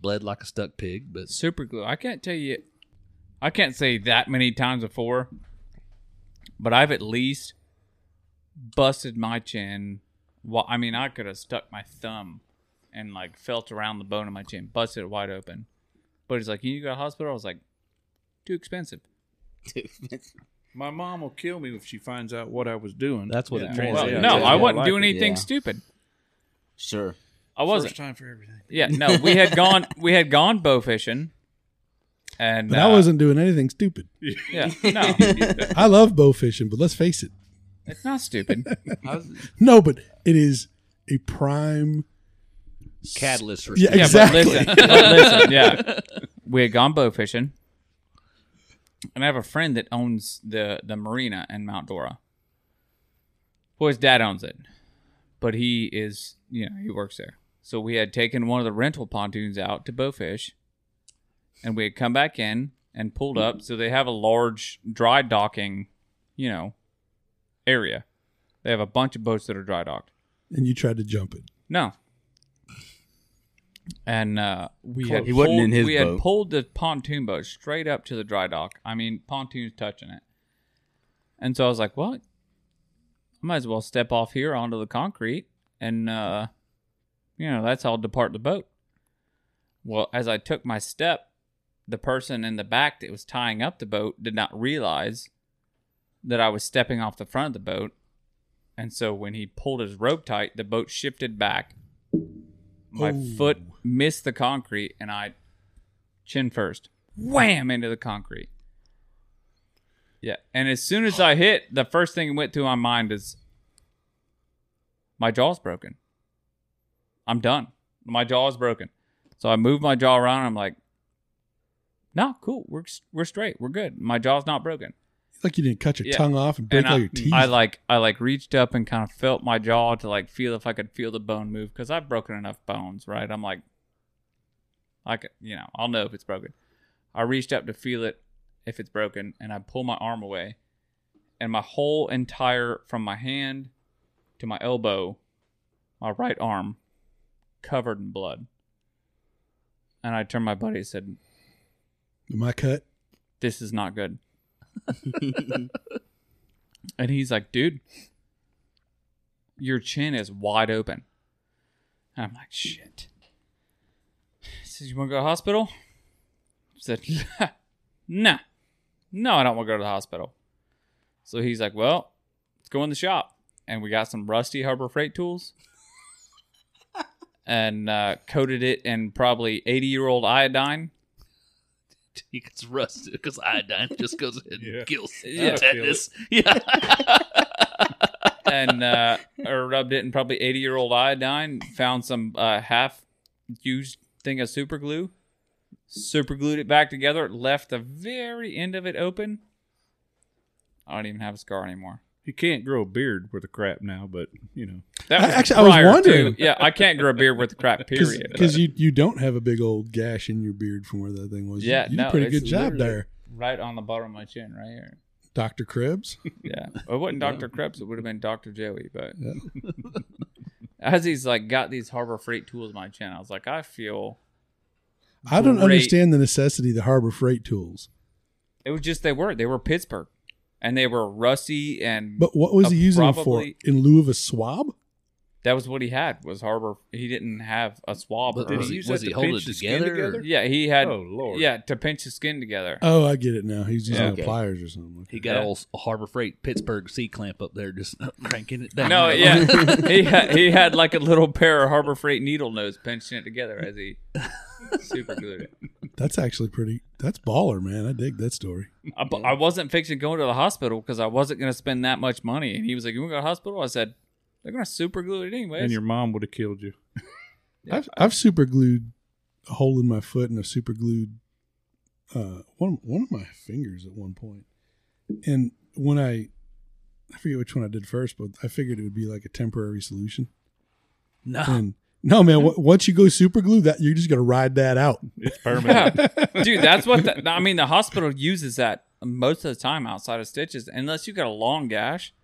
Bled like a stuck pig, but Super glue. I can't tell you. I can't say that many times before, but I've at least busted my chin. Well, I mean, I could have stuck my thumb and like felt around the bone of my chin, busted it wide open. But he's like, "You need to go to the hospital." I was like, "Too expensive." My mom will kill me if she finds out what I was doing. that's what Yeah. it Well, translates. yeah, no, yeah, I wasn't like doing anything Yeah. stupid. Sure. I wasn't. First time for everything. Yeah, no, we had gone we had gone bow fishing and But uh, I wasn't doing anything stupid. Yeah, no, I love bow fishing, but let's face it. it's not stupid. No, but it is a prime. Catalyst for Yeah, Yeah, exactly. but listen, but listen, yeah. We had gone bow fishing, and I have a friend that owns the the marina in Mount Dora. Well, his dad owns it, but he is, you know, he works there. So we had taken one of the rental pontoons out to bowfish, and we had come back in and pulled up. So they have a large dry docking, you know, area. They have a bunch of boats that are dry docked. And you tried to jump it. No. And uh, we had He wasn't pulled- in his we had pulled the pontoon boat straight up to the dry dock. I mean, pontoons touching it. And so I was like, "Well, I might as well step off here onto the concrete, and uh, you know that's how I'll depart the boat." Well, as I took my step, the person in the back that was tying up the boat did not realize that I was stepping off the front of the boat, and so when he pulled his rope tight, the boat shifted back. My Oh. foot missed the concrete, and I chin first, wham into the concrete. Yeah, and as soon as I hit, the first thing that went through my mind is my jaw's broken. I'm done. My jaw is broken. So I move my jaw around. And I'm like, no, cool. We're we're straight. We're good. My jaw's not broken. Like you didn't cut your Yeah. tongue off and break And all I, your teeth. I like I like reached up and kind of felt my jaw to like feel if I could feel the bone move because I've broken enough bones, right? I'm like, I could, you know, I'll know if it's broken. I reached up to feel it if it's broken, and I pull my arm away, and my whole entire from my hand to my elbow, my right arm, covered in blood. And I turned my buddy and said, Am I cut? this is not good. and he's like, dude, your chin is wide open. And I'm like, shit. He says, you want to go to the hospital? I said, no. No, I don't want to go to the hospital. So he's like, well, let's go in the shop. And we got some rusty Harbor Freight tools and uh, coated it in probably 80 year old iodine. He gets rusted because iodine just goes ahead and Yeah. kills Yeah. the tetanus. Yeah. and uh, rubbed it in probably 80 year old iodine. Found some uh, half used thing of super glue, super glued it back together. Left the very end of it open. I don't even have a scar anymore. You can't grow a beard with a crap now, but you know. That I- actually, I was prior to- wondering. yeah, I can't grow a beard with a crap. Period. Because you, you don't have a big old gash in your beard from where that thing was. Yeah, you, did no, a pretty good job there, right on the bottom of my chin, right here. Doctor Krebs. Yeah, well, it wasn't Doctor Krebs. It would have been Doctor Joey. But Yeah. as he's like got these Harbor Freight tools in my chin, I was like, I feel I don't Great. understand the necessity of the Harbor Freight tools. It was just they were they were Pittsburgh, and they were rusty and. But what was he using them for? probably- In lieu of a swab? that was what he had was Harbor. He didn't have a swab. But or- was he he, use was that he to holding pinch it the skin together? together? yeah, he had. Oh Lord. Yeah, to pinch his skin together. Oh, I get it now. He's using Yeah. the Okay. pliers or something. He got Yeah. a old Harbor Freight Pittsburgh C clamp up there, just cranking it down. No, yeah, he had, he had like a little pair of Harbor Freight needle nose pinching it together as he super glued it. That's actually pretty. That's baller, man. I dig that story. I, I wasn't fixing going to the hospital because I wasn't going to spend that much money. And he was like, "You want to go to the hospital?" I said, "They're going to super glue it anyways." And your mom would have killed you. I've, I've super glued a hole in my foot and I super glued uh, one one of my fingers at one point. And when I, I forget which one I did first, but I figured it would be like a temporary solution. no. And no, man, w- once you go super glue, that you're just gonna ride that out. It's permanent. Yeah. dude that's what the, i mean the hospital uses that most of the time outside of stitches unless you got a long gash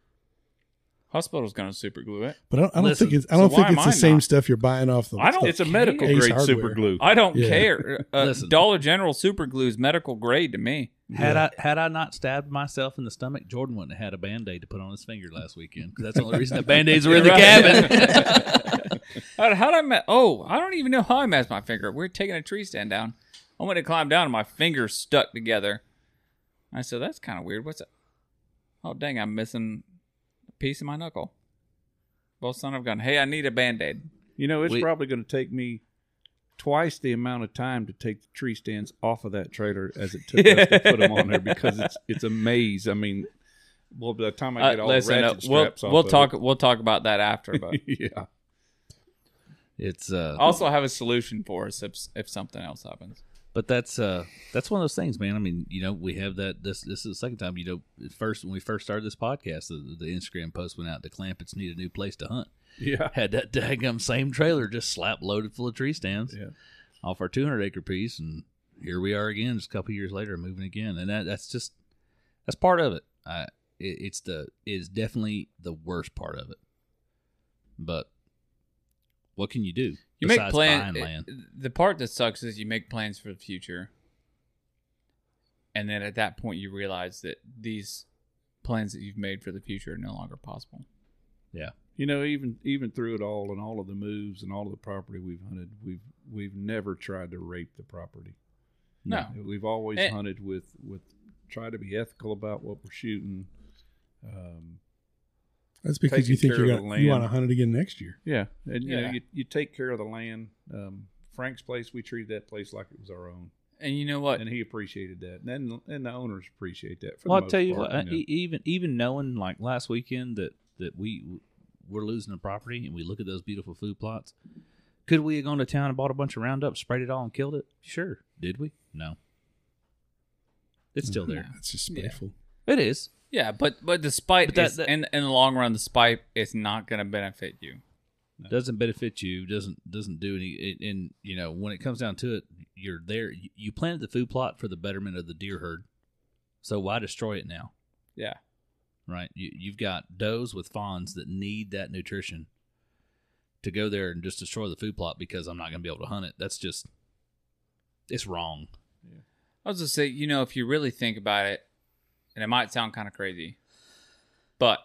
hospital's gonna super glue it But I don't, I don't Listen, think it's. I don't think it's the I same not? stuff you're buying off the. I don't- it's a medical Ace grade Hardware. super glue. i don't Yeah. care uh, dollar general super glue is medical grade to me Had I had I not stabbed myself in the stomach, Jordan wouldn't have had a band aid to put on his finger last weekend. 'cause that's the only reason the band aids were in the Right. cabin. how, how'd i met oh i don't even know how i messed my finger. We are taking a tree stand down. I went to climb down and my fingers stuck together. I said that's kind of weird. What's that oh dang i'm missing a piece of my knuckle. Well son of a gun hey i need a band-aid. You know, it's We- probably going to take me twice the amount of time to take the tree stands off of that trailer as it took us to put them on there because it's it's a maze. I mean, well, by the time I Uh, get all listen, the uh, ratchet we'll straps off we'll of talk it- we'll talk about that after. But yeah, It's uh, also have a solution for us if if something else happens. But that's uh that's one of those things, man. I mean, you know, we have that. This this is the second time. You know, first when we first started this podcast, the, the Instagram post went out. The Clampetts need a new place to hunt. Yeah, Had that daggum same trailer just slap loaded full of tree stands yeah. off our 200 acre piece, and here we are again, just a couple years later, moving again. And that that's just that's part of it. I it, it's the it's definitely the worst part of it. But what can you do? You make plans. The part that sucks is you make plans for the future, and then at that point you realize that these plans that you've made for the future are no longer possible. Yeah. You know, even even through it all and all of the moves and all of the property we've hunted, we've we've never tried to rape the property. No. We've always Eh. hunted with with try to be ethical about what we're shooting. Um, That's because you think you're gonna, you want to hunt it again next year. yeah, and you know you, you take care of the land. Um, Frank's place, we treated that place like it was our own, And you know what? and he appreciated that, and then, and the owners appreciate that. For Well, the I'll tell you part, what. uh, know. e- Even even knowing like last weekend that that we we're losing the property and we look at those beautiful food plots. Could we have gone to town and bought a bunch of Roundup, sprayed it all, and killed it? Sure. Did we? No. It's still there. It's just spiteful. It is. Yeah, but but the spite But that- is, that- in in the long run, the spite is not going to benefit you. Doesn't benefit you. Doesn't doesn't do any. It, and you know when it comes down to it, you're there. You, you planted the food plot for the betterment of the deer herd. So why destroy it now? Yeah, right? You, you've got does with fawns that need that nutrition to go there and just destroy the food plot because I'm not going to be able to hunt it. That's just, it's wrong. I was just say, you know, if you really think about it, and it might sound kind of crazy, but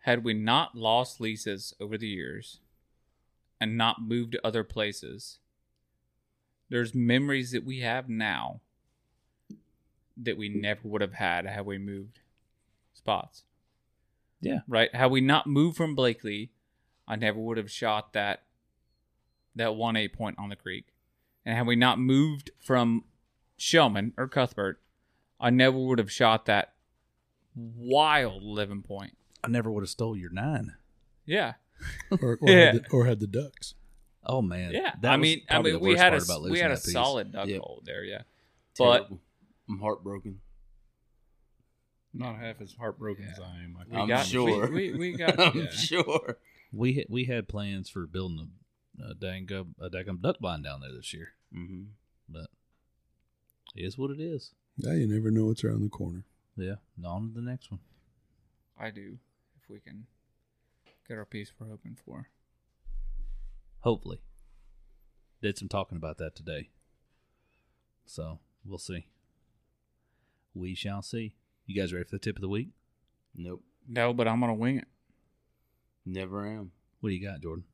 had we not lost leases over the years and not moved to other places, there's memories that we have now that we never would have had had we moved spots. Yeah. Right? Had we not moved from Blakely, I never would have shot that that one eight point on the creek. And had we not moved from Shellman or Cuthbert, I never would have shot that wild eleven point. I never would have stole your nine. Yeah. Or, or, Yeah. had the, or had the ducks. Oh man. Yeah. That I was mean I mean we had a we had a that piece. solid duck Yep. hole there, yeah. But Terrible. I'm heartbroken. Not half as heartbroken as I am. I We I'm got sure. we, we, we got I'm yeah. sure. We had, we had plans for building a, a dang a dang duck blind down there this year, hmm but it is what it is. Yeah, you never know what's around the corner. Yeah. On to the next one. I do. If we can get our piece we're hoping for. Hopefully. Did some talking about that today. So we'll see. We shall see. You guys ready for the tip of the week? Nope. No, but I'm gonna wing it. Never am. What do you got, Jordan?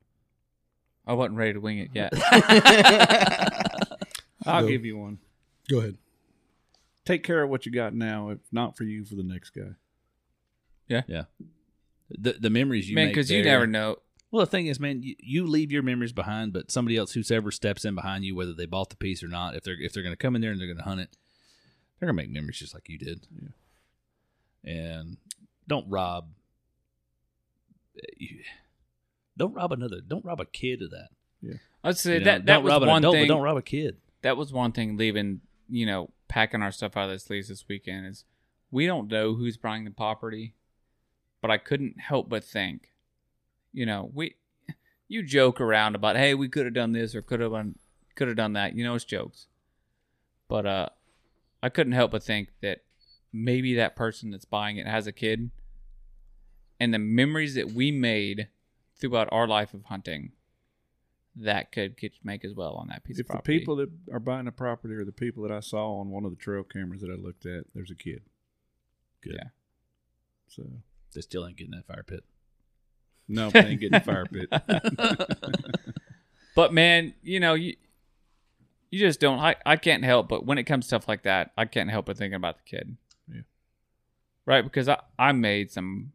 I wasn't ready to wing it yet. I'll Go. give you one. Go ahead. Take care of what you got now. If not for you, for the next guy. Yeah. Yeah. The the memories you Man, make because you never know. Well, the thing is, man, you, you leave your memories behind, but somebody else, who's ever steps in behind you, whether they bought the piece or not, if they're if they're going to come in there and they're going to hunt it, they're going to make memories just like you did. Yeah. And don't rob. Don't rob another. Don't rob a kid of that. Yeah. I'd say You know, that that don't was rob an one adult, thing. don't rob a kid. that was one thing leaving, you know, packing our stuff out of this lease this weekend is we don't know who's buying the property, but I couldn't help but think, you know, we you joke around about, hey, we could have done this or could have done could have done that. You know, it's jokes. But uh I couldn't help but think that maybe that person that's buying it has a kid and the memories that we made throughout our life of hunting that could get make as well on that piece If of property. If the people that are buying the property are the people that I saw on one of the trail cameras that I looked at, there's a kid. Good. Yeah. So They still ain't getting that fire pit. no, they ain't getting the fire pit. But man, you know, you you just don't I, I can't help but when it comes to stuff like that, I can't help but thinking about the kid. Yeah. Right? Because I, I made some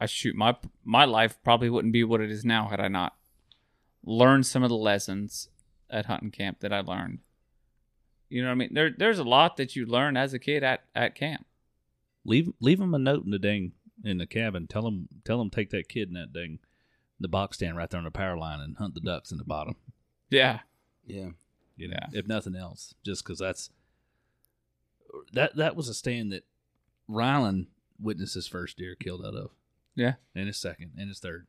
I shoot my my life probably wouldn't be what it is now had I not learned some of the lessons at hunting camp that I learned. You know what I mean? There, there's a lot that you learn as a kid at, at camp. Leave leave them a note in the dang in the cabin. Tell them tell them take that kid in that ding, the box stand right there on the power line and hunt the ducks in the bottom. Yeah. Yeah. You know, Yeah. if nothing else, just because that's that that was a stand that Rylan witnessed his first deer killed out of, Yeah. and his second, and his third,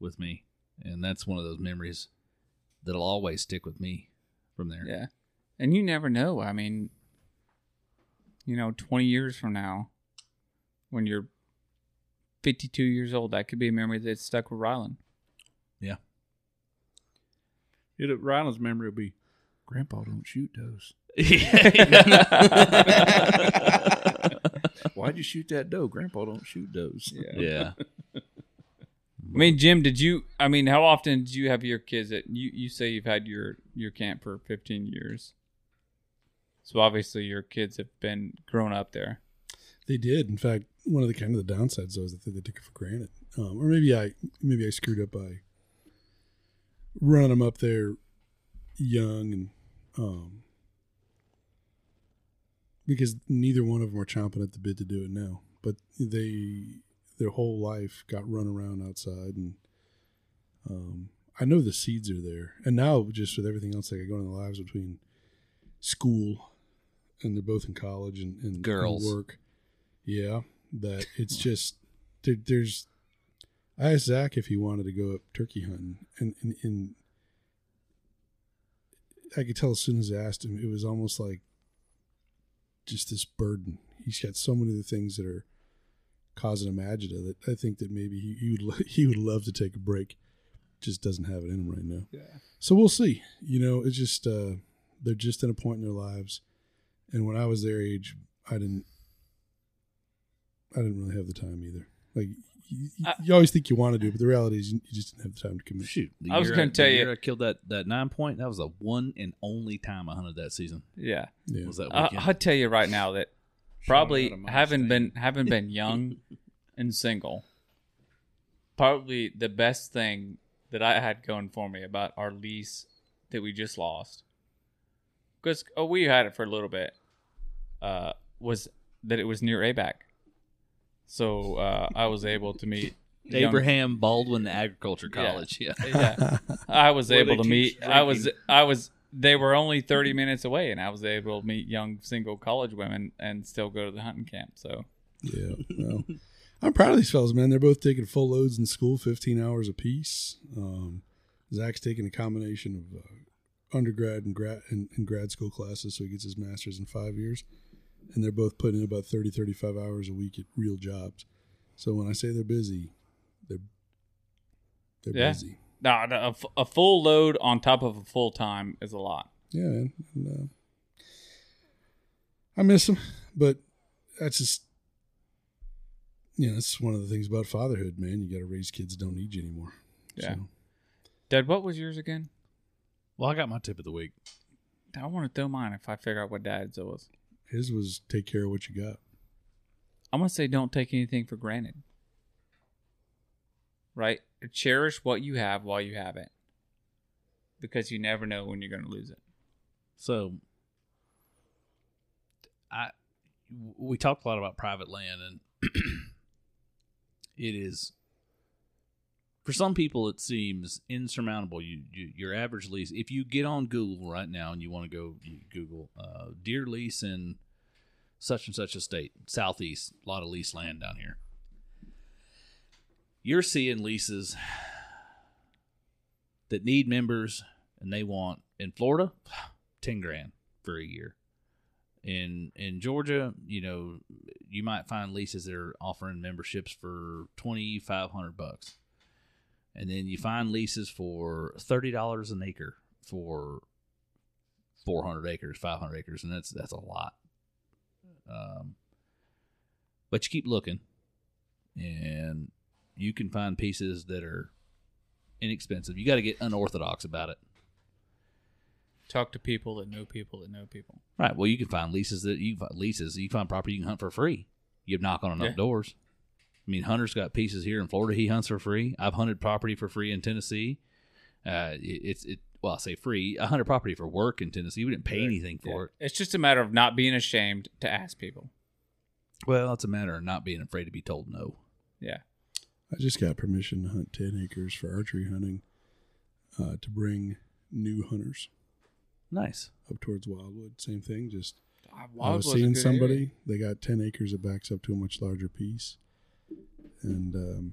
with me, and that's one of those memories that'll always stick with me from there. Yeah. And you never know. I mean, you know, 20 years from now, when you're 52 years old, that could be a memory that's stuck with Rylan. Yeah. It, Ryland's memory will be, Grandpa don't shoot those. Why'd you shoot that doe? Grandpa don't shoot those. yeah. I mean, Jim, did you? I mean, how often did you have your kids at? You you say you've had your your camp for 15 years, so obviously your kids have been grown up there. They did. In fact, one of the kind of the downsides though is that they took it for granted, um, or maybe I maybe I screwed up by running them up there young and um, because neither one of them are chomping at the bit to do it now. But they their whole life got run around outside, and um, I know the seeds are there. And now just with everything else that got going in their lives between school and they're both in college and, and and work. Yeah, that it's just there, there's. I asked Zach if he wanted to go up turkey hunting, and, and, and I could tell as soon as I asked him, it was almost like just this burden. He's got so many of the things that are causing him agita that I think that maybe he, he would he would love to take a break, just doesn't have it in him right now. Yeah. So we'll see. You know, it's just uh, they're just in a point in their lives, and when I was their age, I didn't I didn't really have the time either. Like you, I- you always think you want to do, but the reality is you, you just didn't have the time to commit. Shoot, the I was gonna the tell you- year I killed that that nine point. That was the one and only time I hunted that season. Yeah, Yeah. Was that I, weekend? I'll tell you right now that probably out of my having state. been having been young and single, probably the best thing that I had going for me about our lease that we just lost, because oh, we had it for a little bit, uh, was that it was near ABAC, so uh, I was able to meet young- Abraham Baldwin Agriculture Yeah. College. Yeah. yeah, I was Where able they to meet. teach I was. drinking. I was. They were only thirty minutes away, and I was able to meet young single college women and still go to the hunting camp. So Yeah. Well, I'm proud of these fellas, man. They're both taking full loads in school, 15 hours apiece. Um, Zach's taking a combination of uh, undergrad and grad and, and grad school classes, so he gets his master's in five years. And they're both putting in about 30, 35 hours a week at real jobs. So when I say they're busy, they're they're Yeah. busy. no, no, a, f- a full load on top of a full time is a lot. Yeah, man. And, uh, I miss them, but that's just you know that's one of the things about fatherhood, man. You got to raise kids that don't need you anymore. Yeah. So, Dad, what was yours again? Well, I got my tip of the week. I want to throw mine if I figure out what Dad's was. His was take care of what you got. I'm gonna say don't take anything for granted. Right? Cherish what you have while you have it, because you never know when you're gonna lose it. So, I we talked a lot about private land, and it is for some people it seems insurmountable. You, you your average lease. If you get on Google right now and you want to go Google uh, deer lease in such and such a state, southeast, a lot of lease land down here. You're seeing leases that need members and they want in Florida, ten grand for a year. In in Georgia, you know, you might find leases that are offering memberships for twenty five hundred bucks, and then you find leases for thirty dollars an acre for four hundred acres, five hundred acres, and that's that's a lot. Um, but you keep looking, and you can find pieces that are inexpensive. You got to get unorthodox about it. Talk to people that know people that know people. Right. Well, you can find leases that you find leases. You find property you can hunt for free. You knock on enough Yeah. doors. I mean, Hunter's got pieces here in Florida. He hunts for free. I've hunted property for free in Tennessee. Uh, it, it's it. Well, I say free. I hunted property for work in Tennessee. We didn't pay anything for it. It's just a matter of not being ashamed to ask people. Well, it's a matter of not being afraid to be told no. Yeah. I just got permission to hunt 10 acres for archery hunting uh, to bring new hunters Nice. up towards Wildwood. Same thing. Just I was seeing somebody, area. they got 10 acres that backs up to a much larger piece. And, um,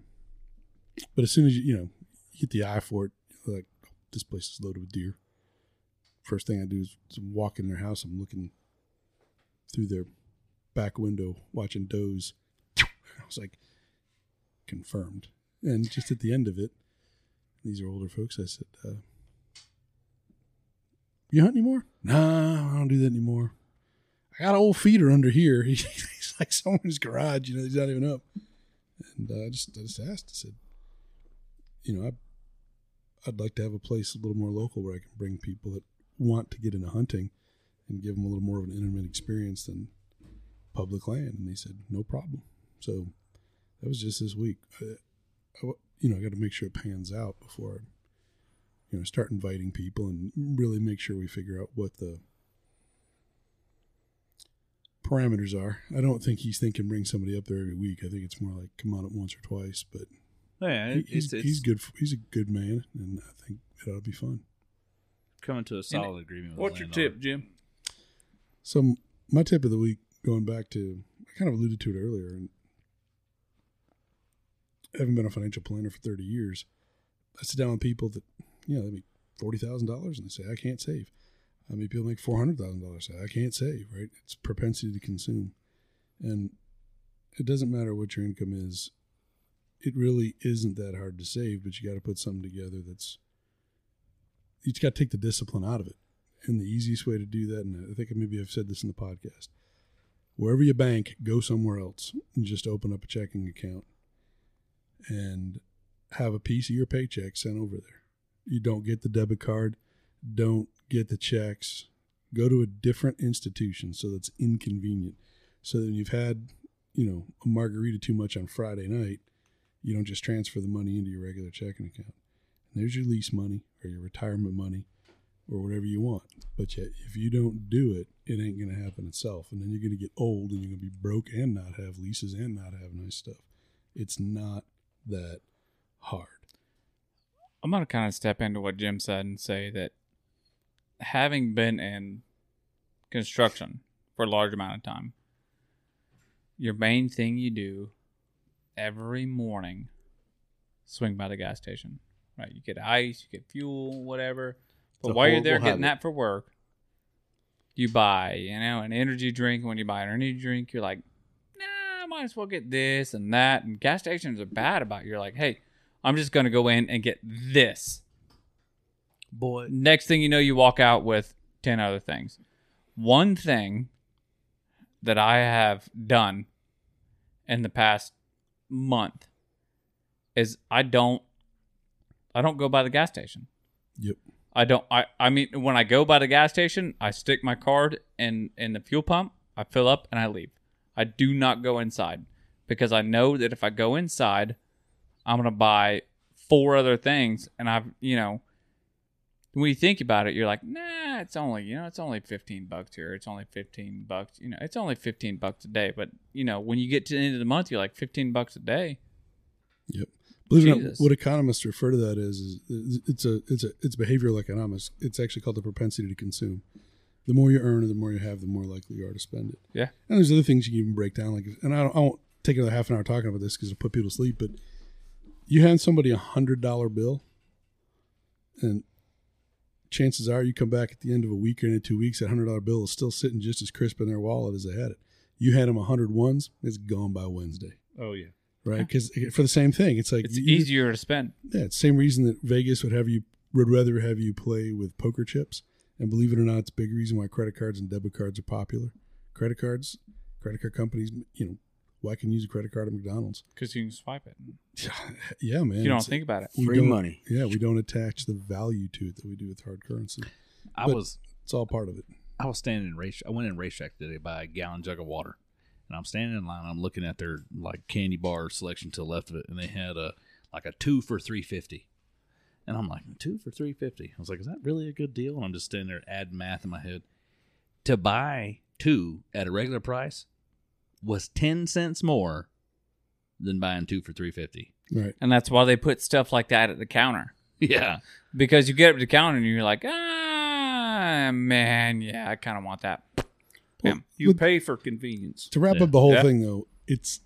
but as soon as you, you know, you get the eye for it, you're like, this place is loaded with deer. First thing I do is walk in their house. I'm looking through their back window, watching does. I was like, confirmed. And just at the end of it, these are older folks. I said, uh, "You hunt anymore?" Nah, I don't do that anymore. I got an old feeder under here. He's like someone's garage. You know, he's not even up. And uh, I just, I just asked. I said, "You know, I, I'd like to have a place a little more local where I can bring people that want to get into hunting and give them a little more of an intimate experience than public land." And they said, "No problem." So that was just this week. I, I, you know, I got to make sure it pans out before, you know, start inviting people and really make sure we figure out what the parameters are. I don't think he's thinking bring somebody up there every week. I think it's more like come on up once or twice. But oh, Yeah, he- he's, it's, it's he's good. He's a good man, and I think it ought to be fun. coming to a solid agreement. What's the your landowner. tip, Jim? So my tip of the week, going back to, I kind of alluded to it earlier, and I haven't been a financial planner for 30 years. I sit down with people that, you know, they make forty thousand dollars, and they say I can't save. I mean, people make four hundred thousand dollars. I can't save. Right? It's propensity to consume, and it doesn't matter what your income is. It really isn't that hard to save, but you got to put something together that's. You got to take the discipline out of it. And the easiest way to do that, and I think maybe I've said this in the podcast, wherever you bank, go somewhere else and just open up a checking account and have a piece of your paycheck sent over there. You don't get the debit card, don't get the checks. Go to a different institution so that's inconvenient. So then you've had, you know, a margarita too much on Friday night, you don't just transfer the money into your regular checking account. And there's your lease money or your retirement money or whatever you want. But yet, if you don't do it, it ain't going to happen itself. And then you're going to get old and you're going to be broke and not have leases and not have nice stuff. It's not that hard. I'm going to kind of step into what Jim said and say that having been in construction for a large amount of time, your main thing you do every morning swing by the gas station. Right? You get ice, you get fuel, whatever. But It's while you're there getting habit. that for work, you buy, you know, an energy drink. When you buy an energy drink, you're like, nah, I might as well get this and that. And gas stations are bad about it. You're like, hey, I'm just going to go in and get this. Boy, Next thing you know, you walk out with 10 other things. One thing that I have done in the past month is I don't I don't go by the gas station. Yep. I don't I I mean when I go by the gas station, I stick my card in in the fuel pump, I fill up and I leave. I do not go inside because I know that if I go inside, I'm going to buy four other things and I've, you know, when you think about it, you're like, nah, it's only, you know, it's only 15 bucks here. It's only 15 bucks, you know, it's only 15 bucks a day. But, you know, when you get to the end of the month, you're like 15 bucks a day. Yep. Believe it or not, what economists refer to that as is it's a it's a it's behavioral economics. It's actually called the propensity to consume. The more you earn, the more you have, the more likely you are to spend it. Yeah. And there's other things you can even break down, like and I, don't, I won't take another half an hour talking about this because it'll put people to sleep. But you hand somebody a hundred dollar bill, and chances are you come back at the end of a week or in two weeks, that hundred dollar bill is still sitting just as crisp in their wallet as they had it. You had them a hundred ones, it's gone by Wednesday, Oh yeah. right? Because eh, for the same thing, it's like It's you- easier to spend. yeah, same reason that Vegas would have you would rather have you play with poker chips. And believe it or not, it's a big reason why credit cards and debit cards are popular. Credit cards, credit card companies, you know, why can you use a credit card at McDonald's? Because you can swipe it. Yeah, man. you don't think about it. we Free don't- money. Yeah, we don't attach the value to it that we do with hard currency. I But- was It's all part of it. I was standing in race. I went in RaceTrac today to buy a gallon jug of water, and I'm standing in line. I'm looking at their like candy bar selection to the left of it, and they had a like a two for three fifty. And I'm like, two for three fifty. I was like, is that really a good deal? And I'm just standing there adding math in my head. To buy two at a regular price was ten cents more than buying two for three fifty. Right. And that's why they put stuff like that at the counter. Yeah. Because you get up to the counter and you're like, ah, man, yeah, I kind of want that. Bam. You pay for convenience. To wrap Yeah. up the whole Yeah. thing, though, it's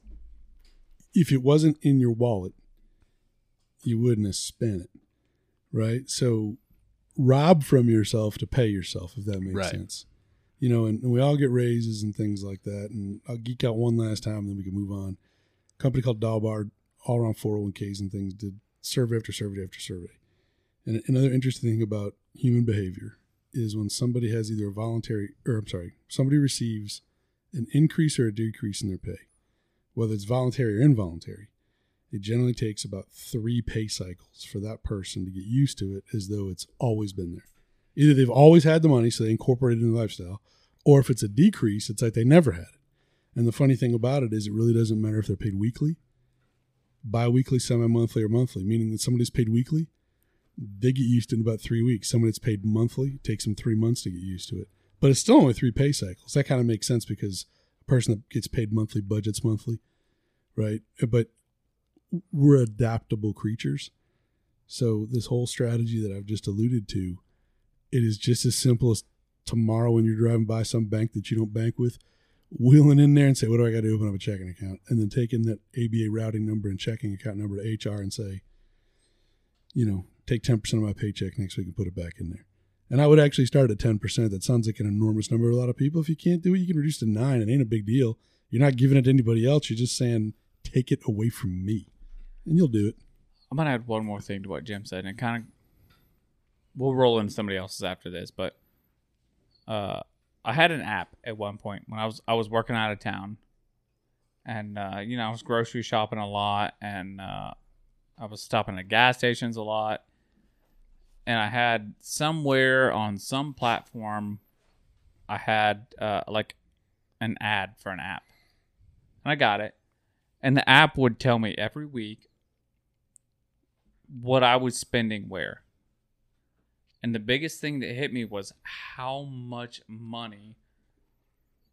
if it wasn't in your wallet, you wouldn't have spent it, right? So rob from yourself to pay yourself, if that makes Right. sense. You know, and, and we all get raises and things like that. And I'll geek out one last time, and then we can move on. A company called Dalbar, all around 401ks and things, did survey after survey after survey. And another interesting thing about human behavior is when somebody has either a voluntary, or I'm sorry, somebody receives an increase or a decrease in their pay, whether it's voluntary or involuntary, it generally takes about three pay cycles for that person to get used to it as though it's always been there. Either they've always had the money, so they incorporate it in the lifestyle, or if it's a decrease, it's like they never had it. And the funny thing about it is, it really doesn't matter if they're paid weekly, bi weekly, semi monthly, or monthly, meaning that somebody's paid weekly, they get used to in about three weeks. Someone that's paid monthly takes them three months to get used to it. But it's still only three pay cycles. That kind of makes sense because a person that gets paid monthly budgets monthly, right? But we're adaptable creatures. So this whole strategy that I've just alluded to, it is just as simple as tomorrow when you're driving by some bank that you don't bank with, wheeling in there and say, "What do I got to open up a checking account?" And then taking that ABA routing number and checking account number to HR and say, you know, take ten percent of my paycheck next week and put it back in there. And I would actually start at ten percent. That sounds like an enormous number to a lot of people. If you can't do it, you can reduce to nine. It ain't a big deal. You're not giving it to anybody else. You're just saying, take it away from me, and you'll do it. I'm gonna add one more thing to what Jim said, and kind of we'll roll in somebody else's after this. But uh, I had an app at one point when I was I was working out of town, and uh, you know I was grocery shopping a lot, and uh, I was stopping at gas stations a lot, and I had somewhere on some platform, I had uh, like an ad for an app, and I got it, and the app would tell me every week what I was spending where. And the biggest thing that hit me was how much money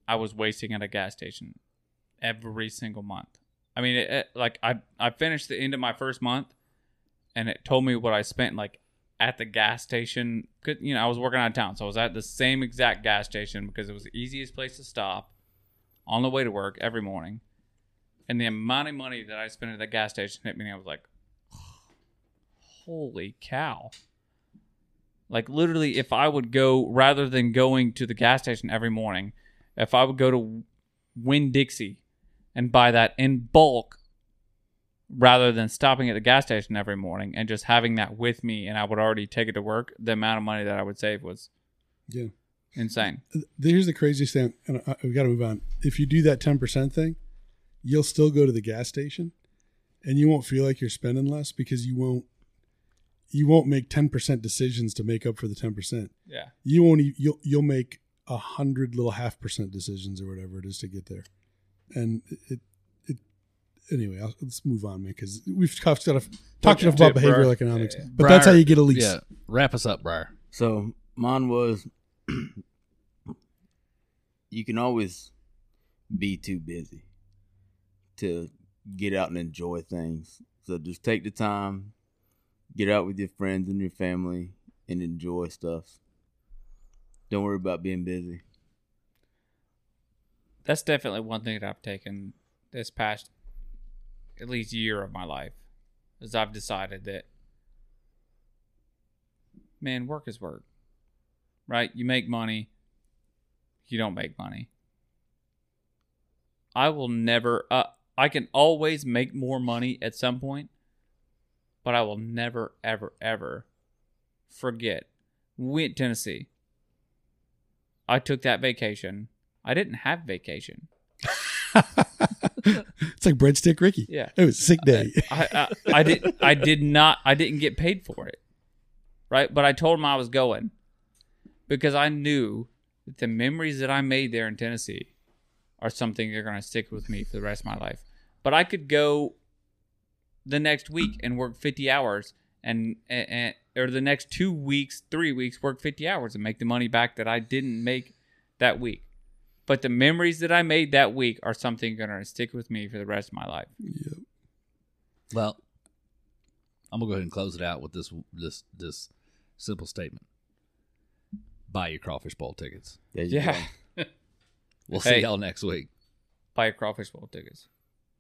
I was wasting at a gas station every single month. I mean, it, it- like I I finished the end of my first month, and it told me what I spent like at the gas station. Could you know I was working out of town, so I was at the same exact gas station because it was the easiest place to stop on the way to work every morning. And the amount of money that I spent at the gas station hit me, and I was like, holy cow. Like literally, if I would go rather than going to the gas station every morning, if I would go to Winn Dixie and buy that in bulk rather than stopping at the gas station every morning and just having that with me and I would already take it to work, the amount of money that I would save was Yeah. insane. Here's the craziest thing, and I, we got to move on. If you do that ten percent thing, you'll still go to the gas station, and you won't feel like you're spending less because you won't. You won't make ten percent decisions to make up for the ten percent. Yeah. You won't. e- You'll you'll make a hundred little half percent decisions or whatever it is to get there, and it. it Anyway, I'll, let's move on, man, because we've talked, talked What's your enough about tip, Briar? behavioral economics. But that's how you get a lease. Yeah. Wrap us up, Briar. So mine was you can always be too busy to get out and enjoy things. So just take the time, get out with your friends and your family and enjoy stuff. Don't worry about being busy. That's definitely one thing that I've taken this past at least year of my life is I've decided that man, work is work. Right? You make money, you don't make money. I will never uh, I can always make more money at some point, but I will never ever ever forget. Went Tennessee. I took that vacation. I didn't have vacation. it's like breadstick Ricky. Yeah. It was a sick day. I, I I did I did not I didn't get paid for it. Right? But I told him I was going because I knew that the memories that I made there in Tennessee are something that are going to stick with me for the rest of my life. But I could go the next week and work 50 hours and, and, and or the next two weeks, three weeks, work 50 hours and make the money back that I didn't make that week. But the memories that I made that week are something going to stick with me for the rest of my life. Yep. Well, I'm gonna go ahead and close it out with this this this simple statement: Buy your crawfish bowl tickets. There you Yeah. go. We'll Hey. see y'all next week. Buy your crawfish bowl tickets.